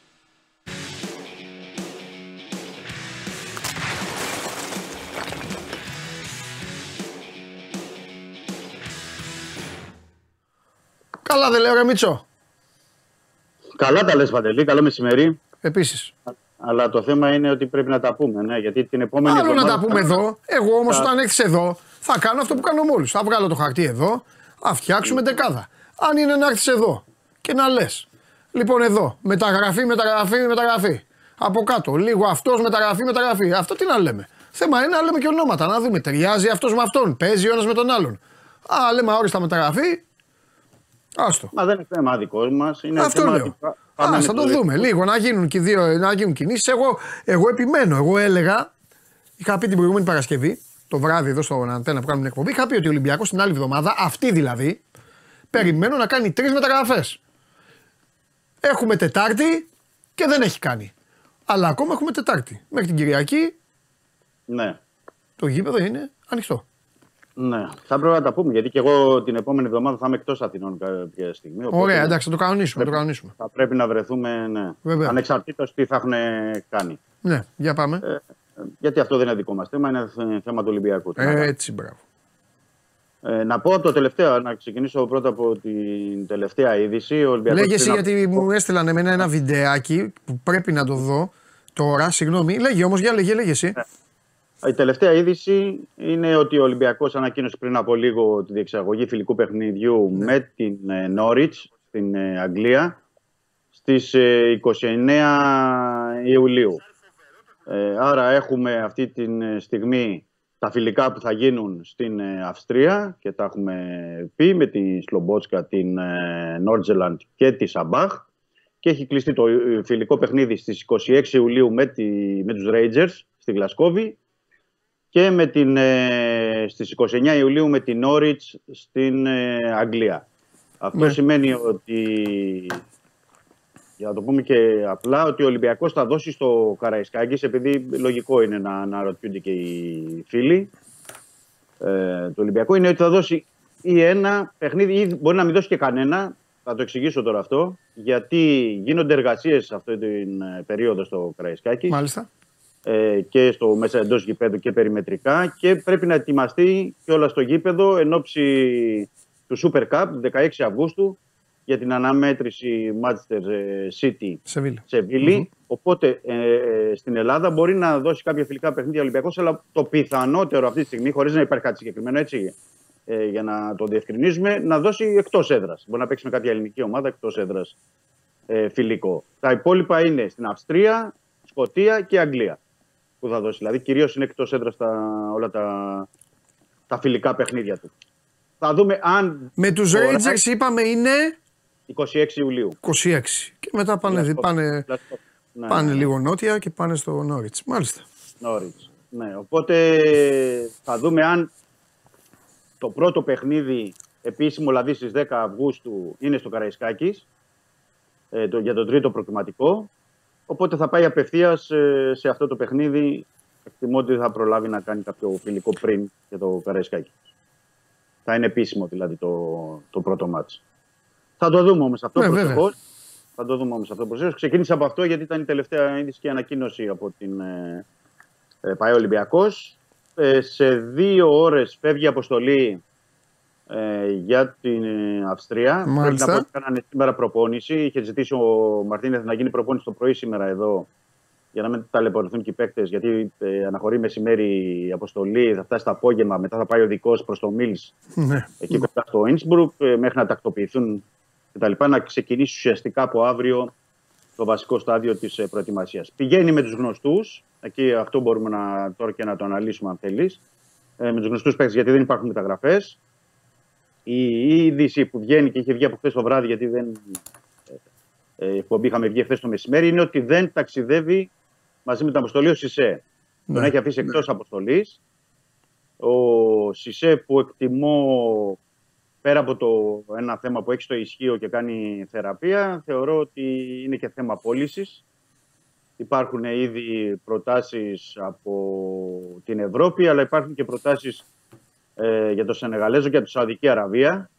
Καλά δεν λέω ρε Μίτσο. Καλά τα λες Παντελή, καλό μεσημερί. Επίσης. Αλλά το θέμα είναι ότι πρέπει να τα πούμε, ναι, γιατί την επόμενη Άλλο να εβδομάδα- τα πούμε εδώ. Εγώ όμως Θα- όταν έρθεις εδώ θα κάνω αυτό που κάνω με όλου. Θα βγάλω το χαρτί εδώ, θα φτιάξουμε δεκάδα. Αν είναι να έρθεις εδώ και να λες. Λοιπόν εδώ, μεταγραφή, μεταγραφή, μεταγραφή. Από κάτω, λίγο αυτός, μεταγραφή, μεταγραφή. Αυτό τι να λέμε. Θέμα είναι να λέμε και ονόματα, να δούμε. Ταιριάζει αυτός με αυτόν, παίζει ο ένας με τον άλλον. Α, λέμε αόριστα μεταγραφή. Άστο. Μα δεν είναι θέμα δικό μας. Είναι Αυτό θέμα λέω. ότι πα- πάμε Α, με θα το δούμε λίγο, να γίνουν και οι δύο, να γίνουν κινήσεις. Εγώ, εγώ επιμένω, εγώ έλεγα, είχα πει την προηγούμενη Παρασκευή, το βράδυ εδώ στον Αντένα που κάνουμε την εκπομπή, είχα πει ότι ο Ολυμπιακός την άλλη εβδομάδα, αυτή δηλαδή, περιμένω να κάνει τρεις μεταγραφές. Έχουμε Τετάρτη και δεν έχει κάνει. Αλλά ακόμα έχουμε Τετάρτη. Μέχρι την Κυριακή Ναι. το γήπεδο είναι ανοιχτό. Ναι, θα πρέπει να τα πούμε γιατί και εγώ την επόμενη εβδομάδα θα είμαι εκτός Αθηνών κάποια στιγμή. οπότε Ωραία, εντάξει, θα το κανονίσουμε. Θα το κανονίσουμε. Θα πρέπει να βρεθούμε, ναι. Βέβαια. Ανεξαρτήτως τι θα έχουν κάνει. Ναι, για πάμε. Ε, γιατί αυτό δεν είναι δικό μας θέμα, είναι θε- θέμα του Ολυμπιακού. Τι να Ε, κάνουμε. έτσι, μπράβο. Ε, να πω από το τελευταίο, να ξεκινήσω πρώτα από την τελευταία είδηση. Ο Ολυμπιακός Λέγε εσύ πριν γιατί από- μου έστειλαν εμένα ένα βιντεάκι που πρέπει να το δω τώρα. Συγγνώμη. Λέγε όμως, για λέγε, λέγε εσύ. Η τελευταία είδηση είναι ότι ο Ολυμπιακός ανακοίνωσε πριν από λίγο τη διεξαγωγή φιλικού παιχνιδιού με την Νόριτς στην ε, Αγγλία στις ε, 29 Ιουλίου. Ε, άρα έχουμε αυτή τη στιγμή τα φιλικά που θα γίνουν στην ε, Αυστρία και τα έχουμε πει με τη Σλομπότσκα, την ε, Νόρτζελαντ και τη Σαμπάχ. Και έχει κλειστεί το ε, φιλικό παιχνίδι στις 26 Ιουλίου με, τη, με τους Rangers στη Γλασκόβη και με την, ε, στις 29 Ιουλίου με την Norwich στην ε, Αγγλία. Αυτό Ναι. σημαίνει ότι, για να το πούμε και απλά, ότι ο Ολυμπιακός θα δώσει στο Καραϊσκάκης, επειδή λογικό είναι να αναρωτιούνται και οι φίλοι ε, του Ολυμπιακού, είναι ότι θα δώσει ή ένα παιχνίδι ή μπορεί να μην δώσει και κανένα, θα το εξηγήσω τώρα αυτό, γιατί γίνονται εργασίες αυτή την ε, περίοδο στο Καραϊσκάκης Μάλιστα. Ε, και στο μέσα εντός γηπέδου και περιμετρικά και πρέπει να ετοιμαστεί και όλα στο γήπεδο εν ώψη του Super Cup 16 Αυγούστου για την αναμέτρηση Manchester ε, City Σεβίλη. Σεβίλη. Οπότε ε, ε, στην Ελλάδα μπορεί να δώσει κάποια φιλικά παιχνίδια Ολυμπιακός αλλά το πιθανότερο αυτή τη στιγμή, χωρίς να υπάρχει κάτι συγκεκριμένο έτσι, ε, για να το διευκρινίζουμε, να δώσει εκτός έδρας. Μπορεί να παίξει με κάποια ελληνική ομάδα εκτός έδρας ε, φιλικό. Τα υπόλοιπα είναι στην Αυστρία, Σκοτία και Αγγλία που θα δώσει. Δηλαδή κυρίως είναι εκτός έδρας όλα τα, τα φιλικά παιχνίδια του. Θα δούμε αν Με τους Ωραία. Rangers είπαμε είναι 26 Ιουλίου. 26. Και μετά πάνε, πάνε, Ναι, πάνε ναι, ναι. λίγο νότια και πάνε στο Νόριτς. Μάλιστα. Norwich. Ναι, οπότε θα δούμε αν το πρώτο παιχνίδι επίσημο, δηλαδή στις 10 Αυγούστου, είναι στο Καραϊσκάκης ε, το, για το τρίτο προκριματικό. Οπότε θα πάει απευθείας σε αυτό το παιχνίδι. Εκτιμώ ότι θα προλάβει να κάνει κάποιο φιλικό πριν για το Καραϊσκάκη. Θα είναι επίσημο δηλαδή το, το πρώτο μάτς. Θα το δούμε όμως αυτό Ναι, βέβαια. προσεχώς. Θα το δούμε όμως αυτό προσεχώς. Ξεκίνησα από αυτό γιατί ήταν η τελευταία είδηση και ανακοίνωση από την ε, ε, πάει ο Ολυμπιακός. Ε, σε δύο ώρες φεύγει η αποστολή ε, για την ε, Αυστρία. Μάλιστα. Πρέπει να πω ότι κάνανε σήμερα προπόνηση. Είχε ζητήσει ο Μαρτίνεθ να γίνει προπόνηση το πρωί σήμερα εδώ για να μην ταλαιπωρηθούν και οι παίκτες γιατί ε, αναχωρεί μεσημέρι η αποστολή, θα φτάσει το απόγευμα, μετά θα πάει ο δικός προς το Μίλς Ναι. εκεί κοντά στο Ινσμπουργκ ε, μέχρι να τακτοποιηθούν κτλ. Να ξεκινήσει ουσιαστικά από αύριο το βασικό στάδιο της ε, προετοιμασίας. Πηγαίνει με τους γνωστούς, εκεί αυτό μπορούμε να, τώρα και να το αναλύσουμε αν θέλεις, ε, με τους γνωστούς παίκτες γιατί δεν υπάρχουν μεταγραφές. Η, η είδηση που βγαίνει και είχε βγει από χθες το βράδυ γιατί δεν ε, ε, εκπομπή είχαμε βγει χθες το μεσημέρι είναι ότι δεν ταξιδεύει μαζί με την αποστολή ο Σισε. Τον Ναι. έχει αφήσει εκτός αποστολής. Ο Σισε που εκτιμώ πέρα από το ένα θέμα που έχει στο ισχύο και κάνει θεραπεία, θεωρώ ότι είναι και θέμα πώλησης. Υπάρχουν ήδη προτάσεις από την Ευρώπη, αλλά υπάρχουν και προτάσεις ε, για το Σενεγαλέζο και για τη Σαουδική Αραβία.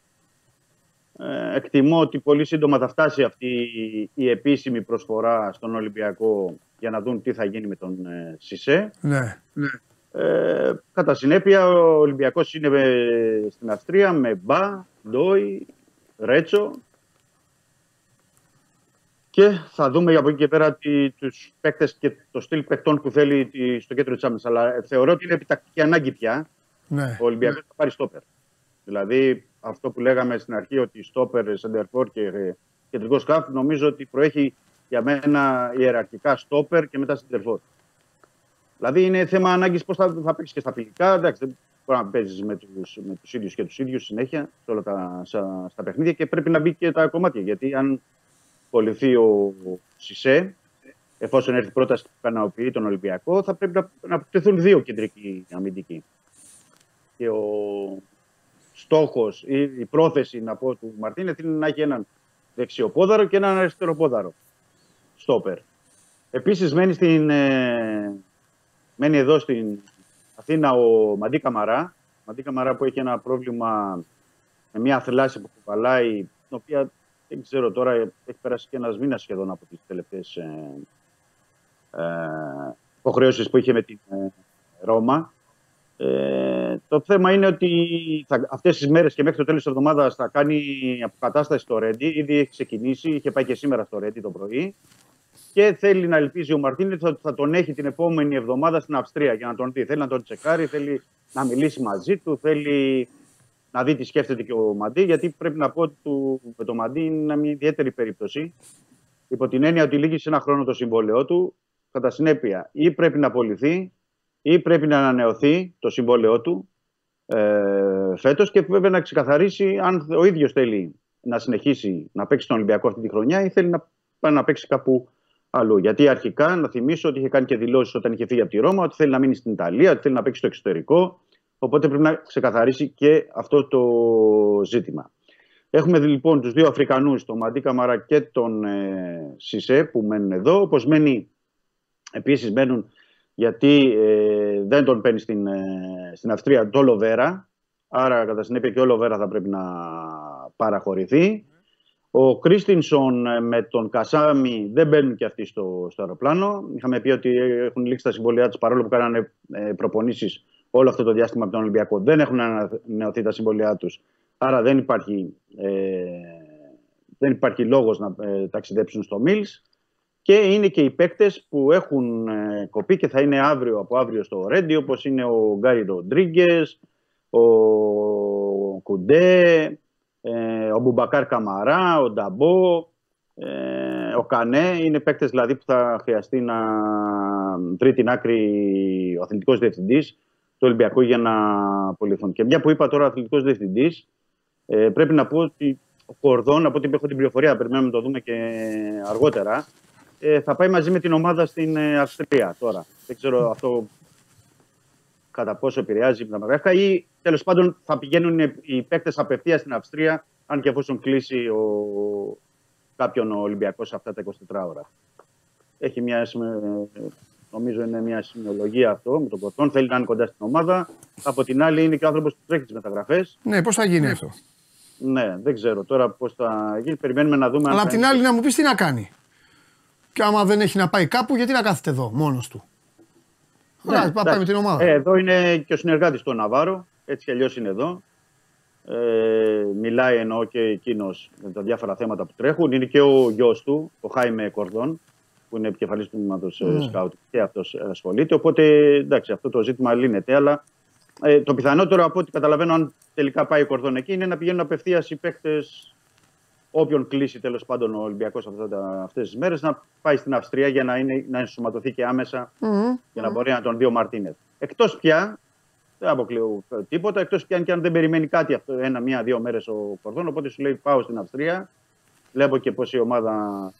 Ε, εκτιμώ ότι πολύ σύντομα θα φτάσει αυτή η, η επίσημη προσφορά στον Ολυμπιακό για να δουν τι θα γίνει με τον ε, Σισε. Ναι. Ε, κατά συνέπεια, ο Ολυμπιακός είναι με- στην Αυστρία με Μπα, Ντόι, Ρέτσο και θα δούμε από εκεί και πέρα τι, τους παίκτες και το στυλ παιχτών που θέλει τη- στο κέντρο της άμυνας. Αλλά ε, θεωρώ ότι είναι επιτακτική ανάγκη πια ναι. ο Ολυμπιακός θα πάρει στόπερ. Δηλαδή αυτό που λέγαμε στην αρχή ότι στόπερ, σεντερφόρ και ε, κεντρικός σκάφ νομίζω ότι προέχει για μένα ιεραρχικά στόπερ και μετά σεντερφόρ. Δηλαδή είναι θέμα ανάγκης πώς θα, θα παίξεις και στα φιλικά. Εντάξει, δεν μπορεί να παίζεις με τους με τους ίδιους και τους ίδιους συνέχεια σε όλα τα, στα, στα παιχνίδια και πρέπει να μπει και τα κομμάτια. Γιατί αν πολιθεί ο Σισε, εφόσον έρθει η πρόταση που ικανοποιεί τον Ολυμπιακό, θα πρέπει να, να αποκτηθούν δύο κεντρικοί αμυντικοί. Και ο στόχος ή η πρόθεση να πω του Μαρτίνεθ είναι να έχει έναν δεξιοπόδαρο και έναν αριστεροπόδαρο στόπερ. Επίσης μένει, στην, ε, μένει εδώ στην Αθήνα ο Μαντί Καμαρά. Μαντί Καμαρά που έχει ένα πρόβλημα με μια θλάση που κουβαλάει, την οποία δεν ξέρω τώρα, έχει περάσει και ένας μήνας σχεδόν από τις τελευταίες ε, ε, υποχρεώσεις που είχε με την ε, Ρώμα. Ε, το θέμα είναι ότι θα, αυτές τις μέρες και μέχρι το τέλος της εβδομάδας θα κάνει αποκατάσταση στο Ρέντι. Ήδη έχει ξεκινήσει, είχε πάει και σήμερα στο Ρέντι το πρωί. Και θέλει να ελπίζει ο Μαρτίνε ότι θα τον έχει την επόμενη εβδομάδα στην Αυστρία για να τον δει. Θέλει να τον τσεκάρει, θέλει να μιλήσει μαζί του, θέλει να δει τι σκέφτεται και ο Μαντί. Γιατί πρέπει να πω ότι του, με το Μαντί είναι μια ιδιαίτερη περίπτωση. Υπό την έννοια ότι λύγει σε ένα χρόνο το συμβόλαιό του, κατά συνέπεια ή πρέπει να απολυθεί ή πρέπει να ανανεωθεί το συμβόλαιό του ε, φέτος και βέβαια να ξεκαθαρίσει αν ο ίδιος θέλει να συνεχίσει να παίξει τον Ολυμπιακό αυτή τη χρονιά ή θέλει να πάει να παίξει κάπου αλλού. Γιατί αρχικά να θυμίσω ότι είχε κάνει και δηλώσεις όταν είχε φύγει από τη Ρώμα ότι θέλει να μείνει στην Ιταλία, ότι θέλει να παίξει στο εξωτερικό. Οπότε πρέπει να ξεκαθαρίσει και αυτό το ζήτημα. Έχουμε λοιπόν τους δύο Αφρικανούς, τον Μαντί Καμαρά και τον ε, Σισε, που μένουν εδώ. Όπως μένει, επίσης μένουν γιατί ε, δεν τον παίρνει στην, ε, στην Αυστρία το Λοβέρα. Άρα, κατά συνέπεια, και ο Λοβέρα θα πρέπει να παραχωρηθεί. Ο Κρίστινσον ε, με τον Κασάμι δεν μπαίνουν και αυτοί στο, στο αεροπλάνο. Είχαμε πει ότι έχουν λήξει τα συμβολιά τους παρόλο που κάνανε ε, προπονήσεις όλο αυτό το διάστημα από τον Ολυμπιακό. Δεν έχουν ανανεωθεί τα συμβολιά τους. Άρα δεν υπάρχει, ε, δεν υπάρχει λόγος να ε, ταξιδέψουν στο Μίλς. Και είναι και οι παίκτες που έχουν ε, κοπεί και θα είναι αύριο από αύριο στο Ρέντι, όπως είναι ο Γκάρι Ροντρίγκες, ο Κουντέ, ε, ο Μπουμπακάρ Καμαρά, ο Νταμπό, ε, ο Κανέ. Είναι παίκτες δηλαδή που θα χρειαστεί να βρει την άκρη ο αθλητικός διευθυντής του Ολυμπιακού για να απολυθούν. Και μια που είπα τώρα ο αθλητικός διευθυντής, ε, πρέπει να πω ότι ο Κορδόν, από ό,τι έχω την πληροφορία, περιμένουμε να το δούμε και αργότερα, ε, θα πάει μαζί με την ομάδα στην ε, Αυστρία τώρα. Δεν ξέρω αυτό κατά πόσο επηρεάζει τα μεγάλα ή τέλος πάντων θα πηγαίνουν οι παίκτες απευθείας στην Αυστρία, αν και εφόσον κλείσει ο, κάποιον Ολυμπιακός αυτά τα 24 ώρα. Έχει μια, νομίζω είναι μια σημειολογία αυτό με τον Κορδόν. Θέλει να είναι κοντά στην ομάδα. Από την άλλη είναι και ο άνθρωπος που τρέχει τις μεταγραφές. Ναι, πώς θα γίνει αυτό; Ναι, δεν ξέρω τώρα πώς θα γίνει. Περιμένουμε να δούμε. Αλλά απ' την άλλη να μου πεις τι να κάνει. Και άμα δεν έχει να πάει κάπου, γιατί να κάθεται εδώ μόνος του; Ναι, να πάει με την ομάδα. Ε, εδώ είναι και ο συνεργάτης του Ναβάρο. Έτσι κι αλλιώς είναι εδώ. Ε, μιλάει εννοώ και εκείνος με τα διάφορα θέματα που τρέχουν. Είναι και ο γιος του, ο Χάιμε Κορδόν, που είναι επικεφαλής του τμήματος mm. Σκάουτ και αυτός ασχολείται. Οπότε εντάξει, αυτό το ζήτημα λύνεται. Αλλά ε, το πιθανότερο από ό,τι καταλαβαίνω, αν τελικά πάει ο Κορδόν εκεί, είναι να πηγαίνουν απευθείας οι παίκτες όποιον κλείσει τέλος πάντων ο Ολυμπιακός αυτές τις μέρες να πάει στην Αυστρία για να, είναι, να ενσωματωθεί και άμεσα mm-hmm. για να μπορεί να τον δει ο Μαρτίνεθ. Εκτός πια, δεν αποκλείω τίποτα, εκτός πια και αν δεν περιμένει κάτι αυτό ένα, μία, δύο μέρες ο Κορδόν. Οπότε σου λέει πάω στην Αυστρία, βλέπω και πώς η ομάδα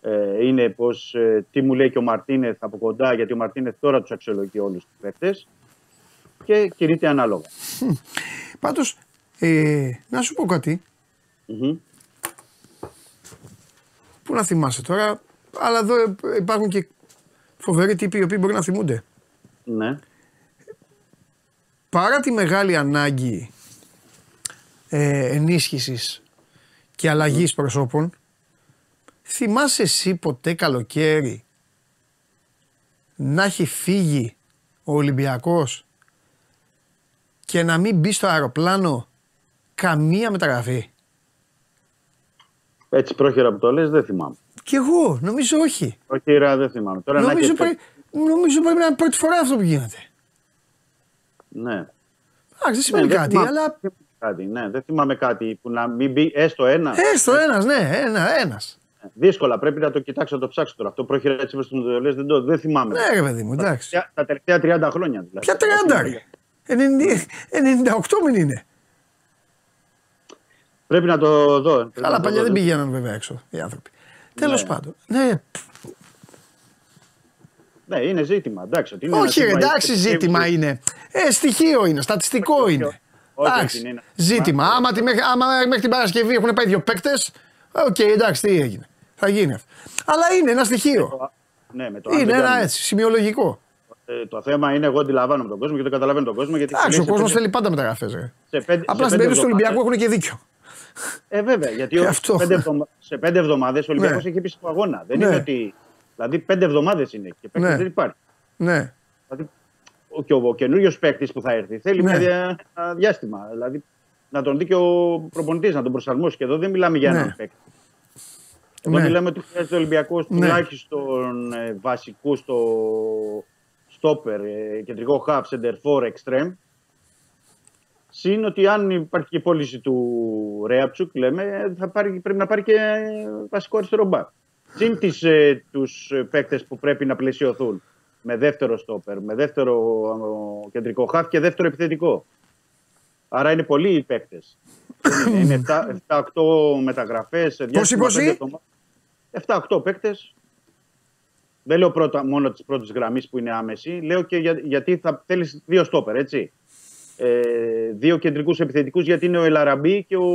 ε, είναι, πώς, ε, τι μου λέει και ο Μαρτίνεθ από κοντά, γιατί ο Μαρτίνεθ τώρα τους αξιολογεί όλους τους παίκτες και κινείται ανάλογα. Πάντως, ε, να σου πω κάτι. Mm-hmm. Πού να θυμάσαι τώρα, αλλά εδώ υπάρχουν και φοβεροί τύποι οι οποίοι μπορεί να θυμούνται. Ναι. Παρά τη μεγάλη ανάγκη ε, ενίσχυσης και αλλαγής προσώπων, θυμάσαι εσύ ποτέ καλοκαίρι να έχει φύγει ο Ολυμπιακός και να μην μπει στο αεροπλάνο καμία μεταγραφή; Έτσι πρόχειρα που το λες δεν θυμάμαι. Κι εγώ, νομίζω όχι. Όχι, ρε, δεν θυμάμαι. Τώρα νομίζω, να πρέπει, νομίζω πρέπει να είναι πρώτη φορά αυτό που γίνεται. Ναι. Εντάξει, δεν σημαίνει ναι, κάτι, θυμάμαι, αλλά. Κάτι, ναι, δεν θυμάμαι κάτι που να μην μπει έστω ένα. Έστω ένας, ναι, ένα. Ένας. Δύσκολα, πρέπει να το κοιτάξω, να το ψάξω τώρα. Αυτό πρόχειρα έτσι όπως το λες, δεν, το, δεν θυμάμαι. Ναι, ρε παιδί μου, εντάξει. Τα, τα τελευταία 30 χρόνια δηλαδή. Ποια 30 ρε; 98 μην είναι. Πρέπει να το δω. Αλλά παλιά δεν πηγαίναν βέβαια έξω οι άνθρωποι. Ναι. Τέλος πάντων. Ναι. Ναι, είναι ζήτημα. Εντάξει, ότι είναι Όχι, ρε, εντάξει, ζήτημα είναι. Ε, στοιχείο είναι, στατιστικό είναι. Εντάξει, ζήτημα. Άμα, τη, άμα μέχρι την Παρασκευή έχουν πάει δύο παίκτες, οκ, εντάξει, τι έγινε. Θα γίνει αυτό. Αλλά είναι ένα στοιχείο. Ναι, με το είναι ένα έτσι, σημειολογικό. Ε, το θέμα είναι εγώ αντιλαμβάνομαι τον κόσμο και δεν καταλαβαίνω τον κόσμο. Εντάξει, ο κόσμος θέλει πάντα μεταγραφές. Απλά στην περίπτωση του Ολυμπιακού έχουν και δίκιο. Ε, βέβαια, γιατί αυτό. Πέντε εβδομα... σε πέντε εβδομάδες ο Ολυμπιακός ναι. έχει πει στο αγώνα. Δεν ναι. είναι ότι. Δηλαδή, πέντε εβδομάδες είναι και παίκτη ναι. δεν υπάρχει. Ναι. Δηλαδή, ο, και ο, ο καινούριος παίκτης που θα έρθει θέλει Ναι. μια δια- ένα διάστημα. Δηλαδή να τον δει και ο προπονητής, να τον προσαρμόσει. Και εδώ δεν μιλάμε για Ναι. έναν παίκτη. Εδώ Ναι. μιλάμε ότι χρειάζεται ο Ολυμπιακός Ναι. τουλάχιστον ε, βασικούς στο στόπερ, ε, κεντρικό half, center for, extreme. Συν ότι αν υπάρχει και πώληση του Ρέαψουκ, λέμε, θα πάρει, πρέπει να πάρει και ε, βασικό αριστερό μπακ. Συν τις, ε, τους ε, παίκτες που πρέπει να πλαισιωθούν με δεύτερο στόπερ, με δεύτερο ε, κεντρικό χαφ και δεύτερο επιθετικό. Άρα είναι πολλοί οι παίκτες. είναι είναι 7-8 μεταγραφές. σε διάστημα πόσοι; πέντε εβδομάδων. 7-8 παίκτες. Δεν λέω πρώτα, μόνο τη πρώτη γραμμή που είναι άμεση. Λέω και για- γιατί θα θέλεις δύο στόπερ, έτσι. Ε, δύο κεντρικούς επιθετικούς γιατί είναι ο Ελαραμπή και ο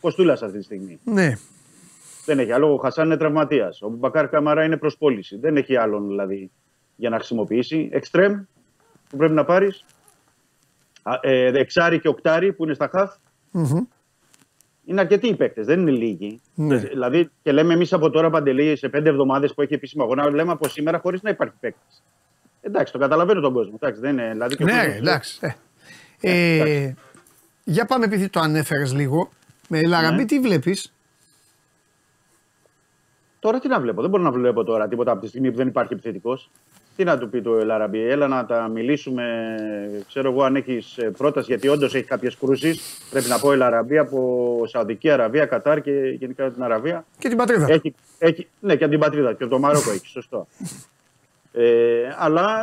Κοστούλας αυτή τη στιγμή. Ναι. Δεν έχει άλλο. Ο Χασάν είναι τραυματίας. Ο Μπακάρ Καμαρά είναι προ πώληση. Δεν έχει άλλον δηλαδή για να χρησιμοποιήσει. Εξτρέμ που πρέπει να πάρεις. Ε, εξάρι και οκτάρι που είναι στα χαφ. Μμμ. Είναι αρκετοί οι παίκτες, δεν είναι λίγοι. Ναι. Δηλαδή, και λέμε εμείς από τώρα παντελή σε πέντε εβδομάδες που έχει επίσημο αγώνα, λέμε από σήμερα χωρίς να υπάρχει παίκτης. Εντάξει, το καταλαβαίνω τον κόσμο. Εντάξει, δεν είναι, δηλαδή, και ο Ναι, κόσμος- ρε, εντάξει. Ε. Ε, για πάμε επειδή το ανέφερες λίγο. Με Λαραμπή Ναι. τι βλέπεις; Τώρα τι να βλέπω, δεν μπορώ να βλέπω τώρα τίποτα από τη στιγμή που δεν υπάρχει επιθετικός. Τι να του πει το Ελαραμπή, έλα να τα μιλήσουμε. Ξέρω εγώ αν έχεις πρόταση, γιατί όντως έχει κάποιες κρούσεις. Πρέπει να πω Ελαραμπή από Σαουδική Αραβία, Κατάρ και γενικά την Αραβία. Και την πατρίδα. Έχει, έχει, ναι, και από την πατρίδα και από το Μαρόκο έχει, σωστό. Ε, αλλά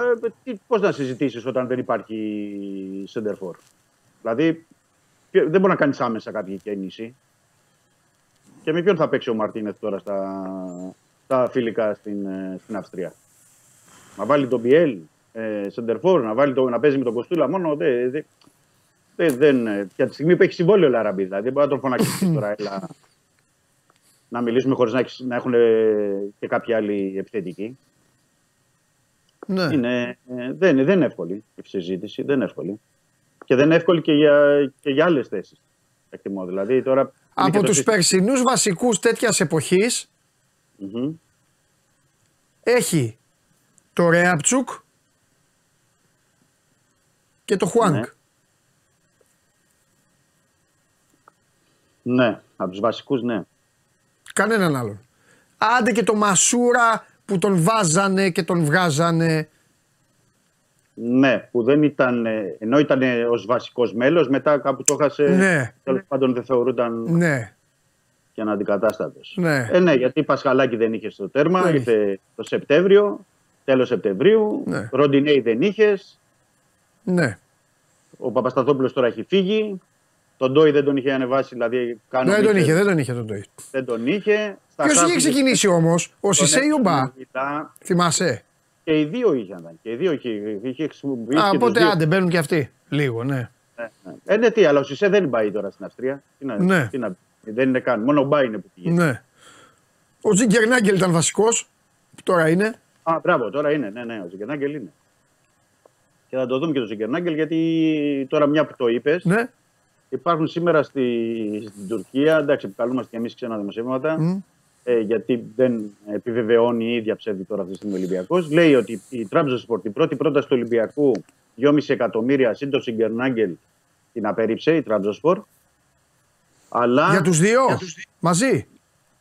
πώς να συζητήσεις όταν δεν υπάρχει σεντερφόρ; Δηλαδή, ποιο- δεν μπορεί να κάνεις άμεσα κάποια κίνηση. Και με ποιον θα παίξει ο Μαρτίνεθ τώρα στα, στα φιλικά στην, ε, στην Αυστρία; Να βάλει τον Μπιέλ, ε, σεντερφόρ, να, βάλει το, να παίζει με τον Κοστούλα μόνο. Δεν, δεν, δεν, δεν, ε, και από τη στιγμή που έχει συμβόλαιο ο Λαραμπή, δηλαδή δεν μπορεί να τον φωνάξεις τώρα. Έλα, να μιλήσουμε χωρίς να, έχεις- να έχουν ε, και κάποιοι άλλοι επιθετικοί. Ναι. Είναι, ε, δεν, είναι- δεν είναι εύκολη η συζήτηση, δεν είναι εύκολη. Και δεν είναι εύκολη και για, και για άλλες θέσεις. Εκτιμώ. Δηλαδή τώρα. είναι και Από το τους σύστημα. περσινούς βασικούς τέτοιας εποχής Μμμ. έχει το Ρέαπτσουκ και το Χουάνκ. Ναι. Ναι, από τους βασικούς, ναι. Κανέναν άλλον. Άντε και το Μασούρα που τον βάζανε και τον βγάζανε. Ναι, που δεν ήταν. ε, ενώ ήταν ως βασικός μέλος, μετά κάπου το έχασε. Ναι. Τέλος πάντων δεν θεωρούνταν Ναι, και αναντικατάστατος. ναι. Ε, ναι, γιατί Πασχαλάκη δεν είχε στο τέρμα, Δεν ήρθε το Σεπτέμβριο, τέλος Σεπτεμβρίου. Ναι. Ροντινέη δεν είχες. ναι. Ο Παπασταθόπουλος τώρα έχει φύγει. Τον Ντόι δεν τον είχε ανεβάσει, δηλαδή κάνω Δεν τον μίξερ, είχε, δεν τον είχε τον Ντόι. δεν τον είχε. Στα Ποιος είχε χάφη ξεκινήσει όμως, ο τον Σισέ ή ο Μπα. Μετά, Θυμάσαι; Και οι δύο είχαν. Και οι δύο είχε, είχε χρησιμοποιήσει. Α, και τους οπότε δύο. άντε μπαίνουν και αυτοί. Λίγο, ναι. Ναι, ναι. Ε, ναι, τι, αλλά ο Σισε δεν πάει τώρα στην Αυστρία. Τι να, Ναι. τι να, δεν είναι καν. Μόνο ο Μπά είναι που πηγαίνει. ναι. Ο Τζιγκερνάγκελ ήταν βασικός, που τώρα είναι. Α, μπράβο, τώρα είναι. Ναι, ναι, ο Ζιγκερνάγκελ είναι. Και θα το δούμε και το Ζιγκερνάγκελ γιατί τώρα μια που το είπες, Ναι. Υπάρχουν σήμερα στη, στην Τουρκία. Εντάξει, επικαλούμαστε και εμείς ξένα δημοσιεύματα. Μμ. Ε, γιατί δεν επιβεβαιώνει η ίδια ψεύδι τώρα αυτή τη στιγμή ο Ολυμπιακός. Λέει ότι η Trabzonspor την πρώτη πρόταση του Ολυμπιακού 2,5 εκατομμύρια συν το Σιγκερνάγκελ την απέρριψε η Trabzonspor. Αλλά Για τους δύο, Για τους δύο. μαζί;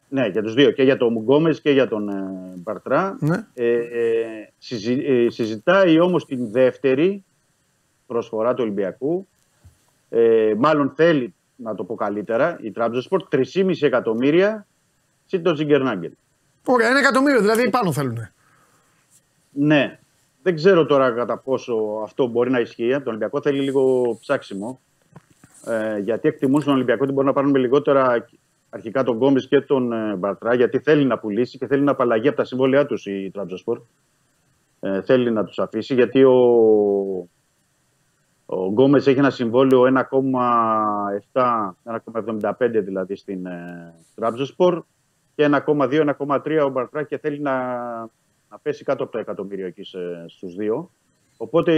Ναι, για τους δύο. Και για τον Γκόμες και για τον ε, Μπαρτρά. Ναι. Ε, ε, συζη- ε, συζητάει όμως την δεύτερη προσφορά του Ολυμπιακού. Ε, μάλλον θέλει, να το πω καλύτερα, η Trabzonspor 3,5 εκατομμύρια συν τον Ζιγκερνάγκελ. Ωραία, ένα εκατομμύριο δηλαδή πάνω θέλουν. Ναι. Δεν ξέρω τώρα κατά πόσο αυτό μπορεί να ισχύει. Από τον Ολυμπιακό θέλει λίγο ψάξιμο. Ε, γιατί εκτιμούν στον Ολυμπιακό ότι μπορεί να πάρουν με λιγότερα αρχικά τον Γκόμες και τον ε, Μπαρτρά. Γιατί θέλει να πουλήσει και θέλει να απαλλαγεί από τα συμβόλαιά τους η Τραμπζοσπορ. Ε, θέλει να τους αφήσει γιατί ο, ο Γκόμες έχει ένα συμβόλαιο 1,7, 1,75 δηλαδή στην ε, Τραμπζοσπορ και 1,2-1,3 ο Μπαρτρά και θέλει να, να πέσει κάτω από το εκατομμύριο εκεί σε- στους δύο. Οπότε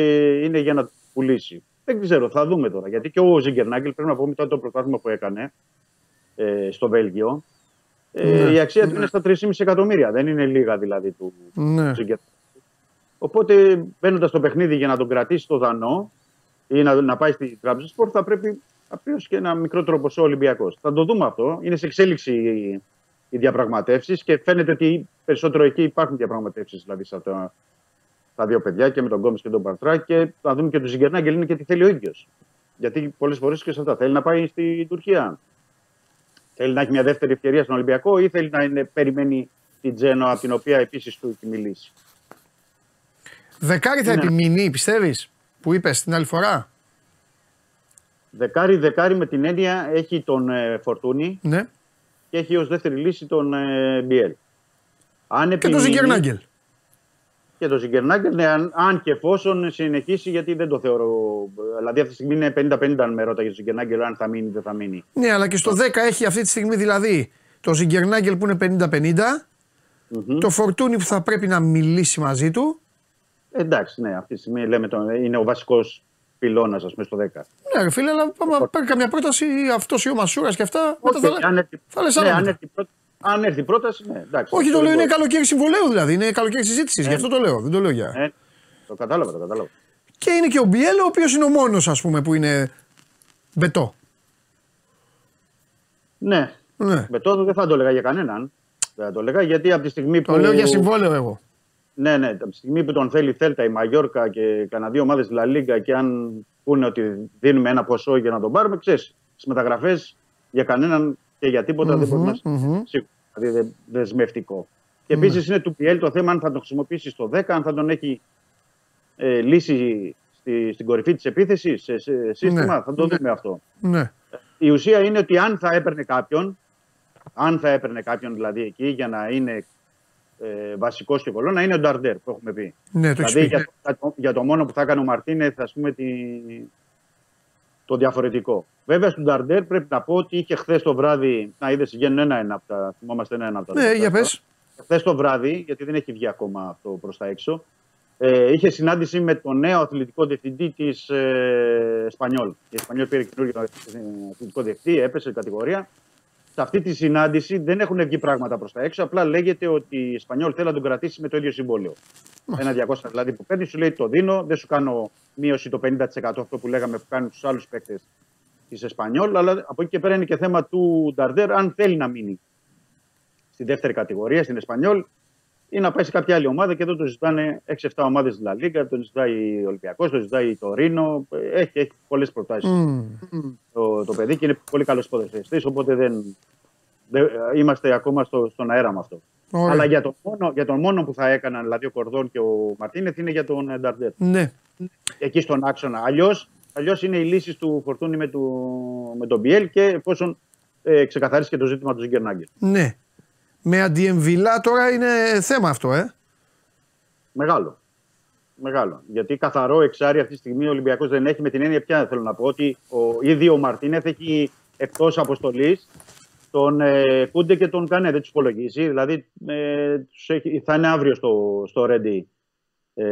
είναι για να πουλήσει. Δεν ξέρω, θα δούμε τώρα. Γιατί και ο Ζιγκερνάγκελ πρέπει να πω μετά το πρωτάθλημα που έκανε ε, στο Βέλγιο. Ε, Ναι. η αξία του είναι στα 3,5 εκατομμύρια. Δεν είναι λίγα δηλαδή του Ναι. Ζιγκερνάγκελ. Οπότε μπαίνοντας στο παιχνίδι για να τον κρατήσει το δανό ή να, να πάει στη Τράπεζα Σπορ, θα πρέπει απλώς και ένα μικρότερο ποσό Ολυμπιακός. Θα το δούμε αυτό. Είναι σε εξέλιξη οι, οι διαπραγματεύσεις και φαίνεται ότι περισσότερο εκεί υπάρχουν διαπραγματεύσεις δηλαδή σε αυτά τα δύο παιδιά και με τον Γκόμες και τον Παρτρά. Και θα δούμε και τον Ζιγκερνάγκελ είναι και τι θέλει ο ίδιος. Γιατί πολλές φορές και σε αυτά θέλει να πάει στη Τουρκία. Θέλει να έχει μια δεύτερη ευκαιρία στον Ολυμπιακό ή θέλει να είναι, περιμένει την Τζένο από την οποία επίσης του έχει μιλήσει. Δεκάρι θα Ναι. επιμείνει, πιστεύεις, που είπες την άλλη φορά; Δεκάρι, δεκάρι με την έννοια έχει τον ε, Φορτούνη Ναι. και έχει ως δεύτερη λύση τον ε, Μπιέλ. Αν Και το επιμείνει- Ζιγκερνάγκελ. Και το Ζιγκερνάγκελ, ναι, αν, αν και εφόσον συνεχίσει, γιατί δεν το θεωρώ. Δηλαδή αυτή τη στιγμή είναι 50-50 αν με ρώταγες το Ζιγκερνάγκελ, αν θα μείνει ή δεν θα μείνει. Ναι, αλλά και στο 10 έχει αυτή τη στιγμή δηλαδή το Ζιγκερνάγκελ που είναι 50-50, το Φορτούνι που θα πρέπει να μιλήσει μαζί του. Ε, εντάξει, ναι, αυτή τη στιγμή λέμε τον, είναι ο βασικός πυλώνας, ας πούμε, στο 10. Ναι, ρε φίλε, αλλά άμα πάρει καμιά πρόταση αυτός ή ο Μασούρα και αυτά. μετά Όχι, θα, αν έρθει, θα λες ναι, άλλα αν, μετά. έρθει πρόταση, αν έρθει πρόταση, ναι, εντάξει. Όχι, το Αυτό λέω είναι μπορεί. καλοκαίρι συμβολέου δηλαδή. Είναι καλοκαίρι συζήτησης. Γι' αυτό το λέω. Δεν το λέω για. Ε, το κατάλαβα, το κατάλαβα. Και είναι και ο Μπιέλ, ο οποίος είναι ο μόνος, ας πούμε, που είναι μπετό. Ναι, Ναι. με τότε δεν θα το έλεγα για κανέναν. Δεν θα το έλεγα γιατί από τη στιγμή που. Το λέω για συμβόλαιο εγώ. Ναι, ναι. Από τη στιγμή που τον θέλει η Θέλτα, η Μαγιόρκα και κανένα δύο ομάδες της Λα Λίγκα και αν πούνε ότι δίνουμε ένα ποσό για να τον πάρουμε, ξέρεις, στις μεταγραφές για κανέναν και για τίποτα δεν μπορεί να είναι σίγουρο. Δηλαδή δεν- δεσμευτικό. Και επίσης είναι του Πιέλ το θέμα αν θα τον χρησιμοποιήσει στο 10, αν θα τον έχει ε, λύσει στη, στην κορυφή της επίθεσης, σε, σε σύστημα. Ναι. Θα το δούμε αυτό. Ναι. Η ουσία είναι ότι αν θα έπαιρνε κάποιον, αν θα έπαιρνε κάποιον δηλαδή εκεί για να είναι ε, βασικός και κολό, να είναι ο Νταρντέρ που έχουμε πει. Ναι, το έχεις δηλαδή πει. για, για το, για το μόνο που θα έκανε ο Μαρτίνεθ, ας πούμε, τη, το διαφορετικό. Βέβαια, στον Νταρντέρ πρέπει να πω ότι είχε χθες το βράδυ. Να είδες, βγαίνουν ένα-ένα από τα. Θυμόμαστε ένα-ένα από τα. Ναι, δύο για αυτά. πες. Χθες το βράδυ, γιατί δεν έχει βγει ακόμα αυτό προς τα έξω, ε, είχε συνάντηση με τον νέο αθλητικό διευθυντή της ε, Σπανιόλ. Η Σπανιόλ πήρε καινούργιο ε, αθλητικό διευθυντή, έπεσε κατηγορία. Σε αυτή τη συνάντηση δεν έχουν βγει πράγματα προς τα έξω. Απλά λέγεται ότι η Σπανιόλ θέλει να τον κρατήσει με το ίδιο συμβόλαιο. Ένα 200 δηλαδή που παίρνει, σου λέει το δίνω, δεν σου κάνω μείωση το 50% αυτό που λέγαμε που κάνουν τους άλλους παίκτες της Εσπανιόλ. Αλλά από εκεί και πέρα είναι και θέμα του Νταρντέρ αν θέλει να μείνει στη δεύτερη κατηγορία, στην Εσπανιόλ, ή να πάει σε κάποια άλλη ομάδα και εδώ το ζητάνε 6-7 ομάδες τη Λα Λίγκα, το ζητάει ο Ολυμπιακός, το ζητάει το Ρήνο. Έχει, έχει πολλές προτάσεις Μμμ. το, το παιδί και είναι πολύ καλός ποδοσφαιριστής, οπότε δεν, δεν, είμαστε ακόμα στο, στον αέρα με αυτό. Ωραία. Αλλά για τον, μόνο, για τον μόνο που θα έκαναν, δηλαδή ο Κορδόν και ο Μαρτίνεθ, είναι για τον ε, Νταρντέρ. Ναι. Εκεί στον άξονα. Αλλιώς αλλιώς είναι οι λύσει του Φορτούνη με, του, με τον Μπιέλ και εφόσον ε, ξεκαθαρίσει και το ζήτημα του Ζιγκερνάγκελ. Ναι. Με αντιεμβυλά τώρα είναι θέμα αυτό, ε. Μεγάλο. Μεγάλο. Γιατί καθαρό εξάρι αυτή τη στιγμή ο Ολυμπιακός δεν έχει με την έννοια πια θέλω να πω ότι ο, ήδη ο Μαρτίνεθ έχει εκτός αποστολής τον ε, Κούντε και τον Κανέ. Δεν τους υπολογίζει. Δηλαδή ε, τους έχει, θα είναι αύριο στο, στο Ρέντι ε,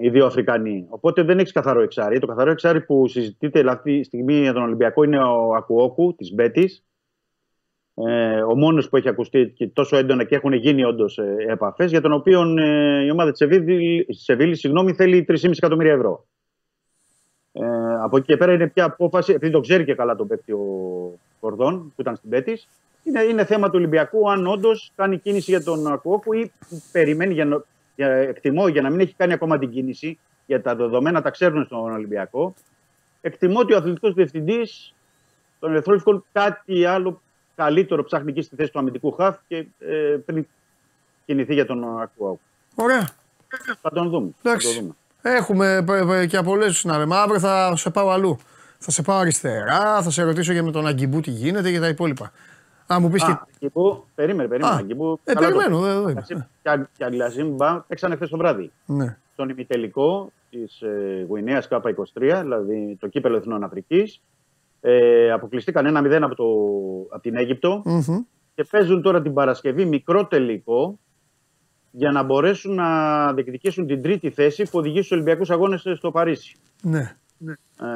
οι δύο Αφρικανοί. Οπότε δεν έχεις καθαρό εξάρι. Το καθαρό εξάρι που συζητείται αυτή τη στιγμή για τον Ολυμπιακό είναι ο Ακουόκου της Μπέτης. Ε, ο μόνος που έχει ακουστεί και τόσο έντονα και έχουν γίνει όντως ε, επαφές, για τον οποίο ε, η ομάδα της Σεβίλη, Σεβίλης συγγνώμη, θέλει 3,5 εκατομμύρια ευρώ. Ε, από εκεί και πέρα είναι πια απόφαση, επειδή το ξέρει και καλά τον παίκτη ο Κορδόν που ήταν στην Πέτης, είναι, είναι θέμα του Ολυμπιακού αν όντως κάνει κίνηση για τον Ακουόκου ή περιμένει για, να- για, εκτιμώ για να μην έχει κάνει ακόμα την κίνηση, για τα δεδομένα τα ξέρουν στον Ολυμπιακό. Εκτιμώ ότι ο αθλητικός διευθυντής των Ερυθρόλευκων κάτι άλλο καλύτερο ψάχνει εκεί στη θέση του αμυντικού χαφ και ε, πριν κινηθεί για τον Ακουάου. Ωραία. Θα τον δούμε. Εντάξει. Θα το δούμε. Έχουμε π- π- και απολέσει να λέμε. Αύριο θα σε πάω αλλού. Θα σε πάω αριστερά, θα σε ρωτήσω για με τον Αγκιμπού τι γίνεται και τα υπόλοιπα. Αν μου πεις και. Α, εκεί που, περίμενε, περίμενε. Α, εκεί που, ε, καλά το- περιμένω, εδώ είμαι. Και Α- Και Αγγλαζίμπα παίξανε χθες το βράδυ. Ναι. Στον ημιτελικό της ε, Γουινέας K23, δηλαδή το κύπελο Εθνών Αφρικής. Ε, αποκλειστήκαν 1-0 από, το, από την Αίγυπτο Μμμ. και παίζουν τώρα την Παρασκευή μικρό τελικό για να μπορέσουν να διεκδικήσουν την τρίτη θέση που οδηγεί στους Ολυμπιακούς Αγώνες στο Παρίσι. Ναι. Ε,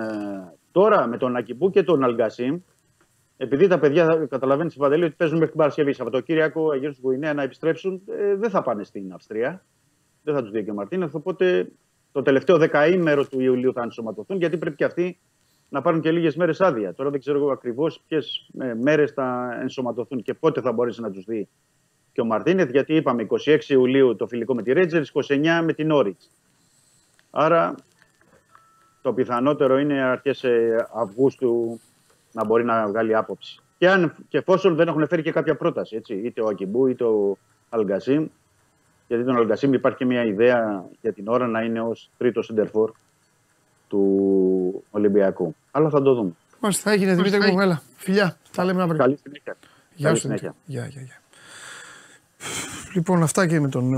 τώρα με τον Ακιμπού και τον Αλγκασίμ, επειδή τα παιδιά καταλαβαίνει στην Παντελή ότι παίζουν μέχρι την Παρασκευή, Σαββατοκύριακο, γύρω στην Γουινέα να επιστρέψουν, ε, δεν θα πάνε στην Αυστρία. δεν θα τους δει και ο Μαρτίνεθ. Οπότε το τελευταίο δεκαήμερο του Ιουλίου θα ενσωματωθούν, γιατί πρέπει και αυτοί να πάρουν και λίγες μέρες άδεια. Τώρα δεν ξέρω ακριβώς ποιες μέρες θα ενσωματωθούν και πότε θα μπορέσει να τους δει και ο Μαρτίνεθ, γιατί είπαμε 26 Ιουλίου το φιλικό με τη Ρέτζερ, 29 με την Όριτς. Άρα το πιθανότερο είναι αρχές Αυγούστου να μπορεί να βγάλει άποψη. Και, αν, και εφόσον δεν έχουν φέρει και κάποια πρόταση, έτσι, είτε ο Ακιμπού είτε ο Αλγκασίμ, γιατί τον Αλγκασίμ υπάρχει και μια ιδέα για την ώρα να είναι ως τρίτος σεντερφόρ του Ολυμπιακού. Αλλά θα το δούμε. Μάλιστα, θα έγινε Δημήτρη μου, έλα. Φιλιά, τα λέμε αύριο. Καλή συνέχεια. Γεια σου. Γεια, γεια, γεια. Λοιπόν, αυτά και με τον,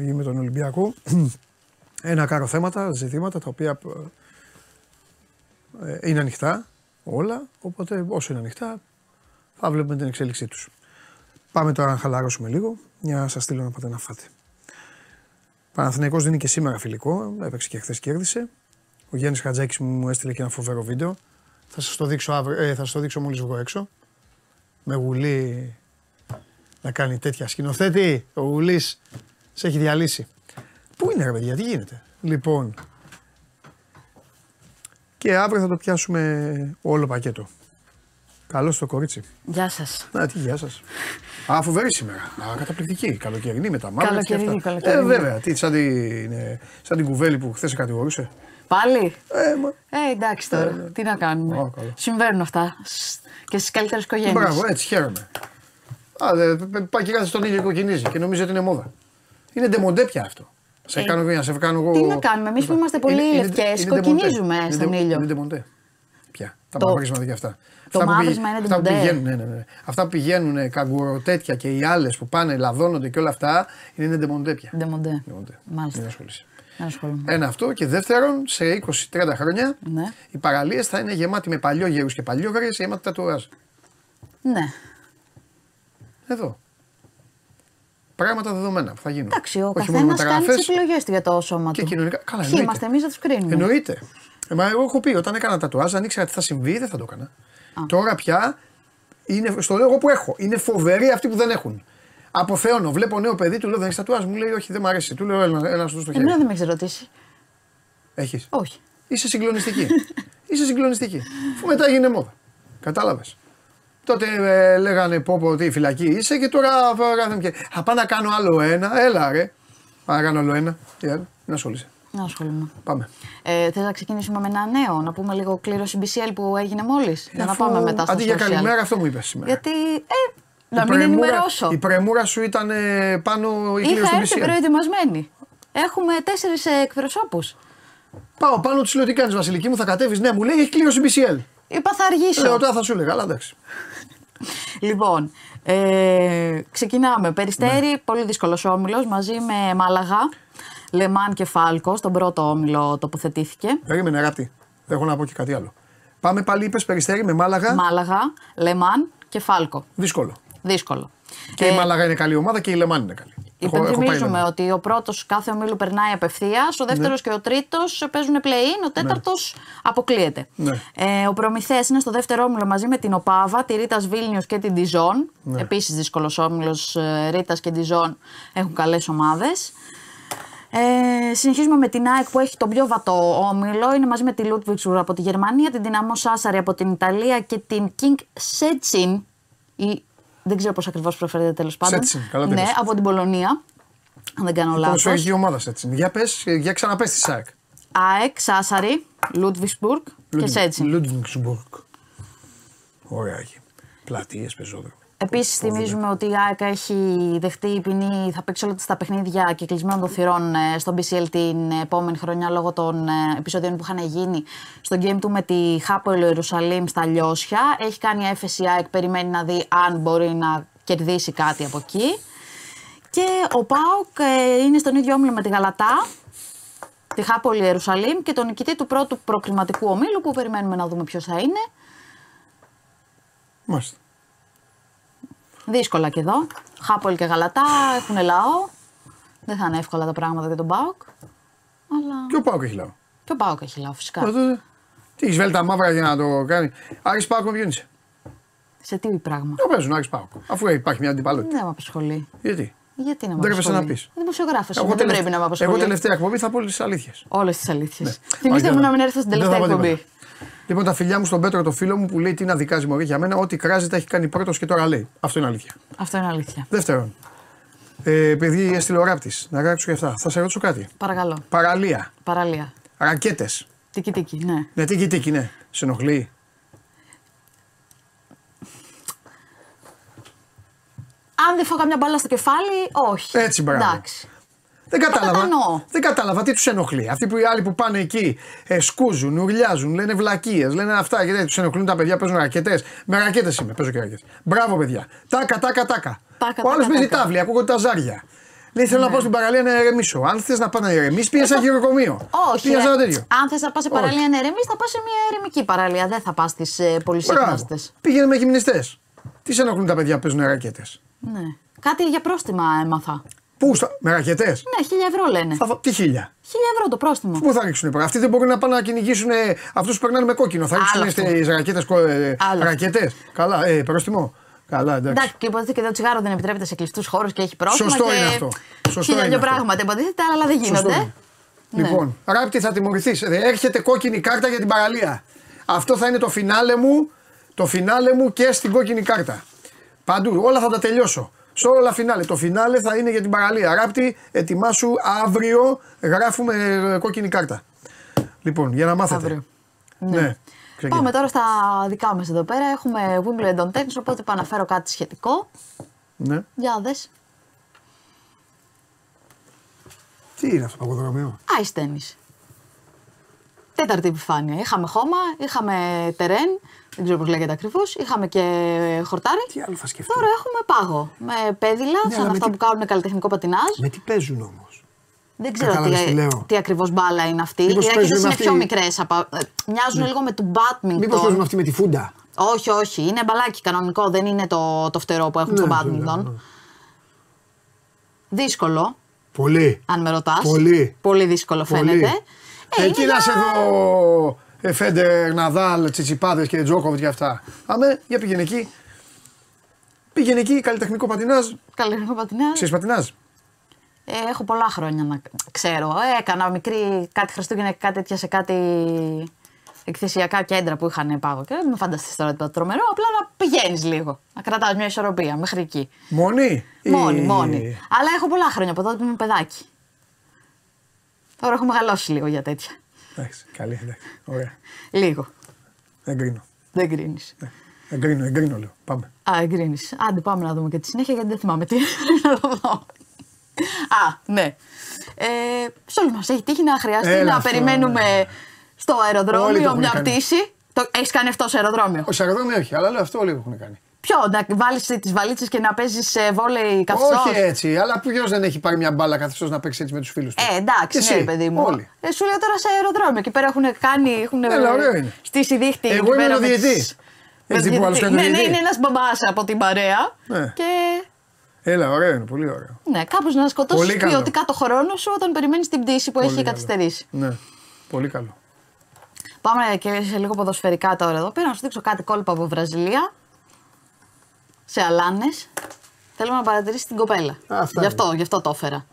ε, με τον Ολυμπιακό. Ένα κάρο θέματα, ζητήματα τα οποία ε, είναι ανοιχτά όλα. Οπότε όσο είναι ανοιχτά θα βλέπουμε την εξέλιξή τους. Πάμε τώρα να χαλαρώσουμε λίγο για να σας στείλω να πάτε να φάτε. Παναθηναϊκός δίνει και σήμερα φιλικό, έπαιξε και χθες κέρδισε. Ο Γιάννης Χατζάκης μου έστειλε και ένα φοβερό βίντεο. Θα σας το δείξω, αύριο, ε, θα σας το δείξω μόλις βγω έξω. Με γουλή να κάνει τέτοια σκηνοθέτη. Ο Γουλής σε έχει διαλύσει. Πού είναι ρε παιδιά, τι γίνεται; Λοιπόν, και αύριο θα το πιάσουμε όλο πακέτο. Καλώ το κορίτσι. Γεια σας. Να, τι γεια σας. Α, φοβερή σήμερα. Α, καταπληκτική. Καλοκαιρινή με τα μάτια. Καλοκαιρινή, καλοκαιρινή. Ε, βέβαια. Τι, σαν, την, ε, σαν την Κουβέλη που χθες σε κατηγορούσε. Πάλι; Ε, μα... ε εντάξει τώρα. Ε, ναι. Τι να κάνουμε. Α, καλά. Συμβαίνουν αυτά. Και στις καλύτερες οικογένειες. Μπράβο, έτσι χαίρομαι. Α, δε, πάει και κάθε στον ήλιο κοκκινίζει και νομίζει ότι είναι μόδα. Είναι ντεμοντέ πια αυτό. Σε Ε, κάνω μία, σε κάνω εγώ. Τι να κάνουμε, εμείς που είμαστε πολύ Είναι- είναι- λευκές, είναι κοκκινίζουμε ντεμοντέ. στον Είναι ντε- ήλιο. Είναι ντεμοντέ. Πια. Τα Το- μαυρίσματα και αυτά. το Αυτά που μαύρισμα πηγα- είναι αυτά που ντεμοντέ. πηγαίνουν, ναι, ναι, ναι. Αυτά που πηγαίνουν καγκουροτέτοια και οι άλλες που πάνε, λαδώνονται και όλα αυτά είναι ντεμοντέ πια. Ντεμοντέ. Ντεμοντέ. Μάλιστα. Μην ασχολείσαι. Δεν ασχολούμαι. Ένα αυτό και δεύτερον, σε 20-30 χρόνια Ναι. οι παραλίες θα είναι γεμάτες με παλιόγερους και παλιόγριες γεμάτοι τατουάζ. Ναι. Εδώ. Πράγματα δεδομένα που θα γίνουν. Εντάξει, ο Όχι μόνο καθένας κάνει μεταγραφές, τις επιλογές του για το σώμα και του. κοινωνικά. Καλά, Ποιοι εννοείται. είμαστε εμείς να τους κρίνουμε; Εννοείται. Ε, μα εγώ έχω πει όταν έκανα τατουάζ, αν ήξερα τι θα συμβεί, δεν θα το έκανα. Τώρα πια είναι, στο λέω εγώ που έχω. Είναι φοβεροί αυτοί που δεν έχουν. Αποθεώνω. Βλέπω νέο παιδί, του λέω δεν έχει τατουάζ. Μου λέει όχι, δεν μου αρέσει. Του λέω ένα, ένα στο χέρι. Εμένα δεν με έχει ρωτήσει. Έχει. Όχι. Είσαι συγκλονιστική. Είσαι συγκλονιστική. Αφού μετά έγινε μόδα. Κατάλαβε. Τότε ε, λέγανε πω πω τι φυλακή είσαι και τώρα γράφουν και θα πάω να κάνω άλλο ένα. Έλα ρε. Πάω να κάνω άλλο ένα. Τι άλλο. Να ασχολείσαι. Να ασχολούμαι. Πάμε. Ε, Θες να ξεκινήσουμε με ένα νέο, να πούμε λίγο κλήρωση BCL που έγινε μόλις. Για να Αφού πάμε μετά στα Αντί για social. καλημέρα, αυτό μου είπες σήμερα. Γιατί. Ε, να Η μην πρεμούρα- ενημερώσω. Η πρεμούρα σου ήταν ε, πάνω η κλήρωση Είχα του έρθει BCL. προετοιμασμένη. Έχουμε τέσσερις εκπροσώπους. Πάω πάνω, τη λέω τι κάνεις Βασιλική μου, θα κατέβεις; Ναι, μου λέει έχει κλήρωση BCL. Είπα θα αργήσω. Λέω τώρα θα σου έλεγα, αλλά εντάξει. Λοιπόν, ε, ξεκινάμε. Περιστέρι, Ναι. πολύ δύσκολος όμιλος μαζί με Μάλαγα, Λε Μαν και Φάλκο. Στον πρώτο όμιλο τοποθετήθηκε. Περίμενε, ράπτη. Δεν έχω να πω και κάτι άλλο. Πάμε πάλι, είπες περιστέρι με μάλαγα. Μάλαγα, Λε Μαν και Φάλκο. Δύσκολο. Δύσκολο. Και η Μάλαγα είναι καλή ομάδα και η Λε Μαν είναι καλή. Έχω- έχω πάει Υπενθυμίζουμε Λε Μαν. ότι ο πρώτος κάθε ομίλου περνάει απευθείας, ο δεύτερος Ναι. και ο τρίτος παίζουν play-in, ο τέταρτος αποκλείεται. Ναι. Ε, ο Προμηθέας είναι στο δεύτερο όμιλο μαζί με την Οπάβα, τη Ρίτας Βίλνιους και την Ντιζόν. Ναι. Επίσης δύσκολος όμιλος Ρίτας και Διζόν έχουν καλές ομάδες. Ε, συνεχίζουμε με την ΑΕΚ που έχει τον πιο βατό όμιλο. Είναι μαζί με τη Ludwigsburg από τη Γερμανία, την Δυναμό Σάσαρη από την Ιταλία και την King Σέτσιν. Ή, δεν ξέρω πώς ακριβώς προφέρεται τέλος πάντων. Σέτσιν, καλά το Ναι, είπες. από την Πολωνία. Αν δεν κάνω λάθος. Ποδοσφαιρική ομάδα έτσι. Για πες, για ξαναπες τη ΣΑΕΚ. ΑΕΚ, Σάσαρη, Λούτβισμπουργκ και Σέτσιν. Λούντβινγκσμπουργκ. Ωραία έχει. Πλατείες, πεζόδρομο. Επίσης, θυμίζουμε ότι η ΑΕΚ έχει δεχτεί ποινή, θα παίξει όλα τα παιχνίδια και κλεισμένων των θυρών ε, στο BCL την επόμενη χρονιά λόγω των ε, επεισοδίων που είχαν γίνει στο game του με τη Χάπο Ιερουσαλήμ στα Λιώσια. Έχει κάνει έφεση η ΑΕΚ, περιμένει να δει αν μπορεί να κερδίσει κάτι από εκεί. Και ο Πάουκ ε, είναι στον ίδιο όμιλο με τη Γαλατά, τη Χάπολη Ιερουσαλήμ και τον νικητή του πρώτου προκριματικού ομίλου που περιμένουμε να δούμε ποιος θα είναι. Μάλιστα. Δύσκολα και εδώ. Χάπολ και Γαλατά έχουν λαό. Δεν θα είναι εύκολα τα πράγματα για τον Πάοκ. Αλλά Και ο Πάοκ έχει λαό. και ο Πάοκ έχει λαό φυσικά. Ε, τότε, Τι έχεις βάλει τα μαύρα για να το κάνει; Άρης Πάοκ με ποιον είσαι. Σε τι πράγμα; Το παίζουν Άρης Πάοκ. Αφού υπάρχει μια αντιπαλότητα. Δεν με απασχολεί. Γιατί; Γιατί να με Ντρέπεσαι να απασχολεί; πεις. Δημοσιογράφος είμαι, δεν πρέπει να με απασχολεί. Εγώ τελευταία εκπομπή θα πω όλες τις αλήθειες. Όλες τις αλήθειες. Ναι. Θυμήστε Όχι, μου δεν- να μην έρθω στην δεν θα τελευταία πω εκπομπή. Τίποτα. Λοιπόν, τα φιλιά μου στον Πέτρο, το φίλο μου που λέει τι να δικάζει μωρή για μένα, ό,τι κράζει τα έχει κάνει πρώτος και τώρα λέει. Αυτό είναι αλήθεια. Αυτό είναι αλήθεια. Δεύτερον, ε, παιδί έστειλε ο ράπτης να γράψω και αυτά. Θα σε ρωτήσω κάτι. Παρακαλώ. Παραλία, Παραλία. ρακέτες. Τίκι τίκι, ναι. Ναι, τι τίκι, ναι. Σε ενοχλεί. Αν δεν φάω καμιά μπάλα στο κεφάλι, όχι. Έτσι, μπράβο. Εντάξει. Δεν κατάλαβα. κατανοώ. Δεν κατάλαβα τι τους ενοχλεί. Αυτοί που οι άλλοι που πάνε εκεί ε, σκούζουν, ουρλιάζουν, λένε βλακίες, λένε αυτά και δεν τους ενοχλούν τα παιδιά παίζουν ρακέτε. Με ρακέτες είμαι, παίζω και ρακέτες. Μπράβο, παιδιά. Τάκα, τάκα, τάκα. Τάκα, Ο άλλος τάκα, παίζει τάκα. τάβλη, ακούγονται τα ζάρια. Λέει θέλω να πάω στην παραλία να ηρεμήσω. Αν θες να πάω να ηρεμήσει, πήγε σε ένα γυροκομείο. Όχι. Πήγε σε ένα ε, τέτοιο. Αν θες να πας σε παραλία να ηρεμήσει, θα πας σε μια ερεμική παραλία. Δεν θα πας στις ε, Μπράβο. πολυσύχναστε. Πήγαινε με γυμνιστές. Τι σε ενοχλούν τα παιδιά που παίζουν ρακέτες; Ναι. Κάτι για πρόστιμα έμαθα. Πού στα... με ρακέτε. Ναι, χίλια ευρώ λένε. Θα... φα- Τι χίλια; Χίλια ευρώ το πρόστιμο. Πού θα ρίξουν τώρα. Αυτοί δεν μπορούν να πάνε να κυνηγήσουν αυτούς που περνάνε με κόκκινο. Θα Άλλο ρίξουν αυτό. στις ρακέτες. Άλλο. Ρακέτε. Καλά, ε, πρόστιμο. Καλά, εντάξει. Εντάξει, και υποτίθεται και το τσιγάρο δεν επιτρέπεται σε κλειστούς χώρους και έχει πρόστιμα. Σωστό και είναι αυτό. Σωστό χίλια είναι δυο αυτό. πράγματα υποτίθεται, αλλά δεν Σωστό γίνονται. είναι. Λοιπόν, ράπτη θα τιμωρηθείς. Έρχεται κόκκινη κάρτα για την παραλία. Αυτό θα είναι το φινάλε μου, το φινάλε μου και στην κόκκινη κάρτα. Παντού, όλα θα τα τελειώσω. Σε όλα φινάλε. Το φινάλε θα είναι για την παραλία. Ράπτη, ετοιμάσου αύριο γράφουμε ε, κόκκινη κάρτα. Λοιπόν, για να μάθετε. Αύριο. Ναι. ξεκινά. Πάμε τώρα στα δικά μας εδώ πέρα. Έχουμε Wimbledon Tennis, οπότε πάω να φέρω κάτι σχετικό. Ναι. Για δες. Τι είναι αυτό το παγοδρομίο. Ice tennis. Τέταρτη επιφάνεια. Είχαμε χώμα, είχαμε τερέν, δεν ξέρω πώς λέγεται ακριβώς. Είχαμε και χορτάρι. Τι άλλο θα σκεφτεί. Τώρα έχουμε πάγο. Με πέδιλα, Ναι, σαν αλλά με αυτά τι- που κάνουν καλλιτεχνικό πατινάζ. Με τι παίζουν όμως; Δεν ξέρω Κατάλαβες τι τι, λέω. τι ακριβώς μπάλα είναι αυτή. Μήπως Οι παίζουν ρακέτε με είναι αυτή- πιο μικρέ. Μοιάζουν λίγο με του Μήπως παίζουν badminton. αυτή με τη φούντα; Όχι, όχι. Είναι μπαλάκι κανονικό. Δεν είναι το, το φτερό που έχουν στο Ναι, badminton. ναι, ναι. Δύσκολο, Πολύ. αν με ρωτάς. Πολύ. Πολύ δύσκολο Πολύ. φαίνεται. Ε, Εκεί είναι να σε για- δω ε, Φέντερ, Ναδάλ, Τσιτσιπάδες και Τζόκοβιτς και αυτά. Αμέ, για πήγαινε εκεί. Πήγαινε εκεί, καλλιτεχνικό πατινάζ. Καλλιτεχνικό πατινάζ. Ξέρεις πατινάζ; Ε, έχω πολλά χρόνια να ξέρω. Ε, έκανα μικρή κάτι Χριστούγεννα και κάτι τέτοια σε κάτι εκθεσιακά κέντρα που είχαν πάγο. Και μην φανταστείς τώρα τίποτα τρομερό, απλά να πηγαίνεις λίγο. Να κρατάς μια ισορροπία μέχρι εκεί. Μόνη. ή- Μόνη, μόνη. Αλλά έχω πολλά χρόνια από τότε που είμαι παιδάκι. Τώρα έχω μεγαλώσει λίγο για τέτοια. Εντάξει, καλή, εντάξει. Ωραία. Λίγο. Εγκρίνω. Δεν κρίνεις. Ναι. Εγκρίνω, εγκρίνω λέω. Πάμε. Α, εγκρίνει. Άντε, πάμε να δούμε και τη συνέχεια γιατί δεν θυμάμαι τι πρέπει να το δω. Α, ναι. Ε, σε όλους μας έχει τύχει να χρειαστεί Έλα να αυτό, περιμένουμε ναι. στο Όλοι το αεροδρόμιο έχουν μια κάνει. πτήση. Το, έχεις κάνει αυτό σε αεροδρόμιο; Ο αεροδρόμιο όχι, αλλά λέω αυτό όλοι έχουν κάνει. Ποιο, να βάλεις τις βαλίτσες και να παίζεις βόλεϊ καθιστός; Όχι έτσι, αλλά ποιο δεν έχει πάρει μια μπάλα καθιστός να παίξει έτσι με τους φίλους του; Ε, εντάξει, Εσύ, ναι, ρε παιδί μου. Όλοι. Ε, σου λέω τώρα σε αεροδρόμιο. Εκεί πέρα έχουν κάνει. Έχουν Έλα, ωραίο είναι. στήσει δίχτυ. Εγώ εκεί είμαι πέρα ο με διαιτητής. τις- Έτσι με που άλλος διαιτητή. κάνει Ναι, ναι, διαιτητής; είναι ένας μπαμπάς από την παρέα. Ναι. Και Έλα, ωραίο είναι, πολύ ωραίο. ναι, κάπως να σκοτώσεις Πολύ καλό. ποιοτικά το χρόνο σου όταν περιμένεις την πτήση που Πολύ έχει καλό. καθυστερήσει. Ναι, πολύ καλό. Πάμε και σε λίγο ποδοσφαιρικά τώρα εδώ πέρα. Να σου δείξω κάτι κόλπα από Βραζιλία. Σε αλάνες. Θέλω να παρατηρήσει την κοπέλα. αυτά γι' αυτό, γι' αυτό το έφερα.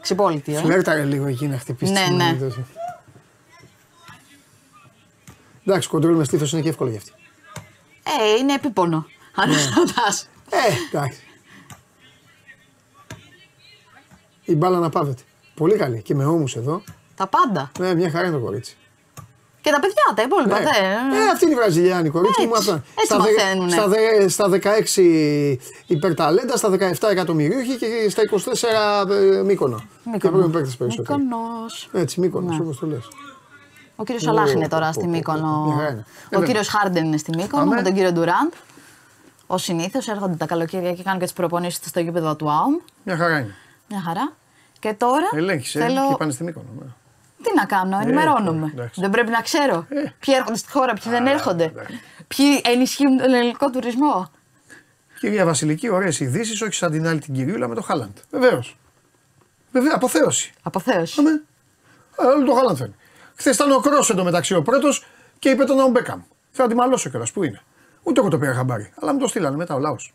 Ξυπόλυτη, ε. Φλέρταρε λίγο εκεί να χτυπήσει. Ναι, τη ναι. σημαίνει τόσο. Εντάξει, κοντρόλ με στήθος είναι και εύκολο για αυτή. Ε, είναι επίπονο. Αν Ναι. ρωτάς. Ε, εντάξει. Η μπάλα να πάβεται. Πολύ καλή. Και με ώμους εδώ. Τα πάντα. Ναι, μια χαρά είναι το κορίτσι. Και τα παιδιά, τα υπόλοιπα. Ναι. δεν- Ε, αυτή είναι η Βραζιλιάνη κορίτσι μου. Έτσι. Αυτά. Έτσι Στα, δε- μαθαίνουνε. στα, δε- στα 16 υπερταλέντα, στα 17 εκατομμυρίουχοι και στα 24 ε, μήκονο. Μύκονος. Θα πρέπει να παίξει περισσότερο. Μύκονος. Έτσι, μήκονο, Ναι. όπως το λες. Ο κύριος Σαλάχ είναι Ω, τώρα πω, στη πω, πω, Μύκονο. μια χαρά είναι. Ε, Ο βέβαια. κύριος Χάρντεν είναι στη Μύκονο Αμέ. με τον κύριο Ντουράντ. Ω συνήθως έρχονται τα καλοκαίρια και κάνουν και τις προπονήσεις τους στο γήπεδο του ΑΟΜ. Μια χαρά είναι. Μια χαρά. Και τώρα Ελέγχεις, θέλω. ε, και πάνε στη μήκονο. Ναι. Τι να κάνω, ενημερώνομαι. εντάξει. δεν πρέπει να ξέρω. Ε. Ποιοι έρχονται στη χώρα, ποιοι δεν έρχονται. εντάξει. Ποιοι ενισχύουν τον ελληνικό τουρισμό. Κυρία Βασιλική, ωραίες ειδήσεις, όχι σαν την άλλη την κυρίουλα με το Χάλαντ. Βεβαίως. Βέβαια, αποθέωση. Αποθέωση. Αμέ. Ε, Όλο το Χάλαντ φέρνει. Χθες ήταν ο Κρός εντωμεταξύ ο πρώτος και Και είπε τον Ναου Μπέκαμ. Θα τη μαλώσω κιόλας. Πού είναι. Ούτε εγώ το πήρα χαμπάρι. Αλλά μου το στείλανε μετά ο λαός.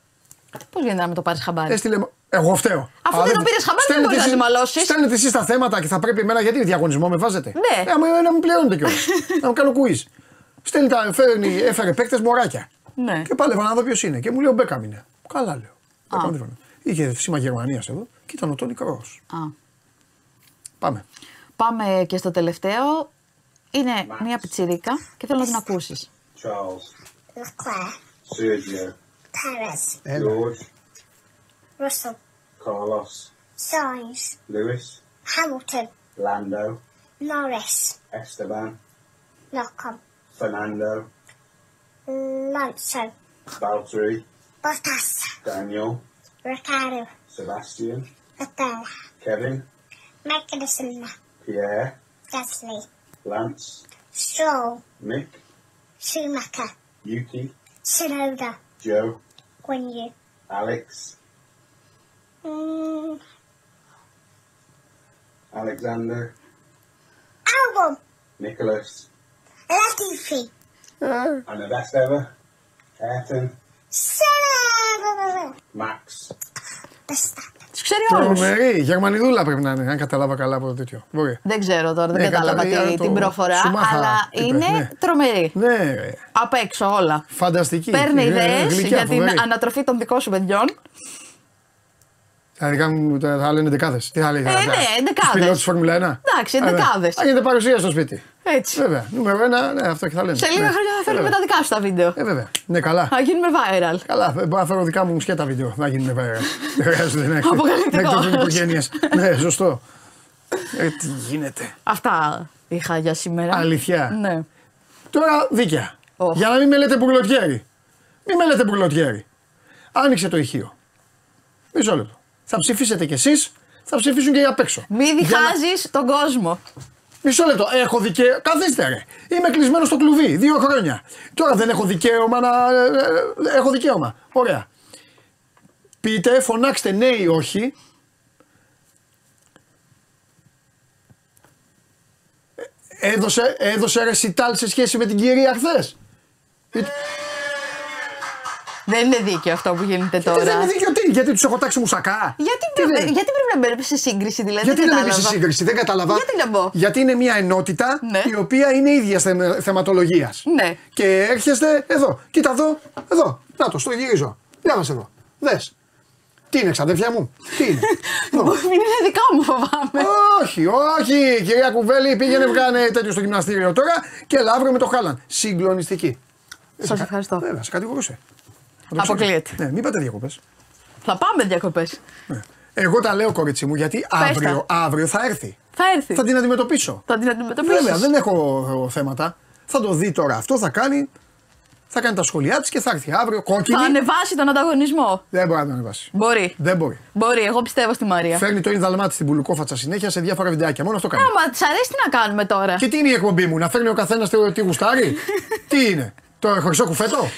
Πώς γίνεται να με το πάρεις χαμπάρι; Έστειλε. Εγώ φταίω. Αφού Α, δεν το πήρες χαμπάρι, δεν στέλνετε μπορείς να εσείς- τη μαλώσεις. Στέλνετε εσείς τα θέματα και θα πρέπει εμένα γιατί διαγωνισμό με βάζετε; Ναι. Ε, άμα να μου πληρώνετε κιόλας. να μου κάνω quiz. Στέλνει τα, φέρνει, έφερε παίκτες μωράκια. Ναι. Και πάλευα να δω ποιος είναι. Και μου λέει ο Μπέκαμ είναι. Καλά λέω. Μπέκαμ δεν φαίνεται. Είχε σήμα Γερμανίας εδώ και ήταν ο Τόνι Κρός. Α. Πάμε. Πάμε και στο τελευταίο. Είναι μία πιτσιρίκα και θέλω να την ακούσεις. Charles, Leclerc, Sergio, Perez, George, Russell, Carlos, Sainz, Lewis, Hamilton, Lando, Norris, Esteban, Malcolm, Fernando, Lawson, Valtteri, Bottas, Daniel, Ricardo, Sebastian, Vettel, Kevin, Magnussen, Pierre, Gasly, Lance, Stroll, Mick, Schumacher, Yuki, Tsunoda, Joe, Guanyu, Alex, mm, Alexander, Albon, Nicholas, Latifi, and the best ever, Ayrton, Senna, Max. Verstappen. Τους ξέρει όλους. Τρομερή. Γερμανιδούλα πρέπει να είναι, αν κατάλαβα καλά από το τέτοιο. Μπορεί. Δεν ξέρω τώρα, δεν Ναι, κατάλαβα κατα- τι- το την προφορά, Σουμάχα αλλά είπε, είναι ναι. τρομερή. Ναι, ρε. Απ' έξω όλα. Φανταστική. Παίρνει Ναι, ναι, ιδέες γλυκιά, για την φοβερή. ανατροφή των δικών σου παιδιών. Θα, δικά μου, θα θα λένε δεκάδες. Τι θα λέει, Ε, ναι, δεκάδες. Πιλότ τη Φόρμουλα 1. Εντάξει, δεκάδες. Θα γίνεται παρουσία στο σπίτι. Έτσι. Βέβαια. Νούμερο 1, ναι, αυτό και θα λένε. Σε λίγα Ναι. χρόνια θα φέρνουμε Βέβαια. τα δικά σου τα βίντεο. Ε, βέβαια. Ναι, καλά. Θα γίνουμε viral. Καλά, ε, μπορώ να φέρω δικά μου σκέτα βίντεο. Να γίνουν viral. Δεν χρειάζεται να έχει. Αποκαλυπτικός. Να εκτεθούν οικογένειες. Ναι, σωστό. Ε, τι γίνεται. Αυτά είχα για σήμερα. Αλήθεια. Ναι. Τώρα δίκαια. Οχ. Για να μην με λέτε μπουρλοτιέρι. Μην με λέτε μπουρλοτιέρι. Άνοιξε το ηχείο. Μισό λεπτό. Θα ψηφίσετε κι εσείς, θα ψηφίσουν και οι απ' έξω. Μη Για να- διχάζεις τον κόσμο. Μισό λεπτό. Έχω δικαίωμα. Καθίστε ρε. Είμαι κλεισμένος στο κλουβί δύο χρόνια. Τώρα δεν έχω δικαίωμα να. ε, ε, Έχω δικαίωμα. Ωραία. Πείτε, φωνάξτε ναι ή όχι. Ε, Έδωσε, έδωσε ρεσιτάλ σε σχέση με την κυρία χθες. Δεν είναι δίκαιο αυτό που γίνεται τώρα. Δεν είναι δίκαιο τι, γιατί τους έχω τάξει μουσακά; Γιατί, Τι πρέπει, δεν- γιατί πρέπει να μπαίνει σε σύγκριση, δηλαδή. γιατί δεν να μπει κατάλαβα. στη σύγκριση, δεν κατάλαβα. Γιατί να μπω; Γιατί είναι μια ενότητα Ναι. η οποία είναι ίδια θεματολογίας. Ναι. Και έρχεστε εδώ. Κοίτα εδώ. Εδώ. Να το, στο γυρίζω. Για μας εδώ. Δες. Τι είναι, ξαδέρφια μου; Τι είναι; Εδώ. Μην είναι δικά μου, φοβάμαι. όχι, όχι. Κυρία Κουβέλη, πήγαινε βγάνε τέτοιο στο γυμναστήριο τώρα και έλα αύριο με το Χάλαν. Συγκλονιστική. Σας ευχαριστώ. Βέβαια, σε κατηγορούσε. Θα το Αποκλείεται. ξέρεις. Ναι, μην πάτε διακοπές. Θα πάμε διακοπές. Εγώ τα λέω, κορίτσι μου, γιατί τα. αύριο, αύριο θα έρθει. Θα έρθει. Θα την αντιμετωπίσω. Θα την αντιμετωπίσεις. Βέβαια, δεν έχω εγώ, θέματα. Θα το δει τώρα αυτό, θα κάνει. Θα κάνει τα σχόλιά της και θα έρθει αύριο κόκκινη. Θα ανεβάσει τον ανταγωνισμό. Δεν μπορεί να τον ανεβάσει. Μπορεί. Δεν μπορεί. Μπορεί, εγώ πιστεύω στη Μαρία. Φέρνει το Ινδαλμάτι στην πουλουκόφατσα συνέχεια σε διάφορα βιντεάκια. Μόνο αυτό κάνει. Άμα της αρέσει, τι να κάνουμε τώρα; Και τι είναι η εκπομπή μου, να φέρνει ο καθένας τι γουστάρει; τι είναι, το χρυσό κουφέτο;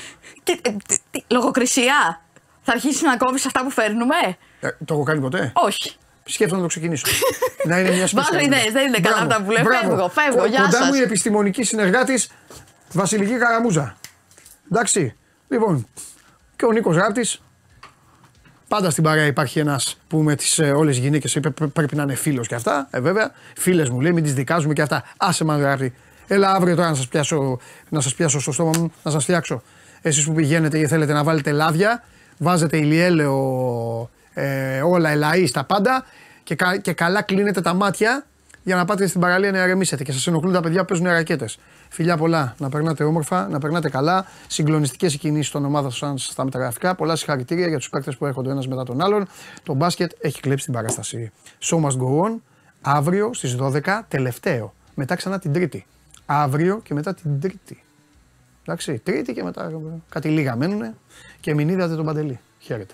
Τι, ε, τι- τι- λογοκρισία. Θα αρχίσει να κόβεις αυτά που φέρνουμε; Ε, το έχω κάνει ποτέ. Όχι. Σκέφτομαι να το ξεκινήσω. να είναι μια Βάζω σπίτι. ιδέες, δεν είναι καλά αυτά που λέω. Φεύγω, φεύγω, γεια Κοντά σας. μου η επιστημονική συνεργάτης Βασιλική Καραμούζα. Εντάξει. Λοιπόν, και ο Νίκος Ράπτη. Πάντα στην παρέα υπάρχει ένας που με τις όλες τις γυναίκες πρέπει να είναι φίλος και αυτά. Ε, βέβαια. Φίλες μου λέει, μην τις δικάζουμε και αυτά. Άσε μας Ράπτη. Έλα αύριο τώρα να σας πιάσω, να σας πιάσω στο στόμα μου, να σας φτιάξω. Εσείς που πηγαίνετε ή θέλετε να βάλετε λάδια, βάζετε ηλιέλαιο, ε, όλα ελαή στα πάντα και, κα- και καλά κλείνετε τα μάτια για να πάτε στην παραλία να ηρεμήσετε και σας ενοχλούν τα παιδιά που παίζουν ρακέτες. Φιλιά πολλά, να περνάτε όμορφα, να περνάτε καλά. Συγκλονιστικές οι κινήσει των ομάδων σα στα μεταγραφικά. Πολλά συγχαρητήρια για τους παίκτες που έρχονται ο ένας μετά τον άλλον. Το μπάσκετ έχει κλέψει την παράσταση. Show must go on. Αύριο στις 12 τελευταίο. Μετά ξανά την Τρίτη. Αύριο και μετά την Τρίτη. Εντάξει, Τρίτη και μετά κάτι λίγα μένουν και μην είδατε τον Παντελή. Χαίρετε.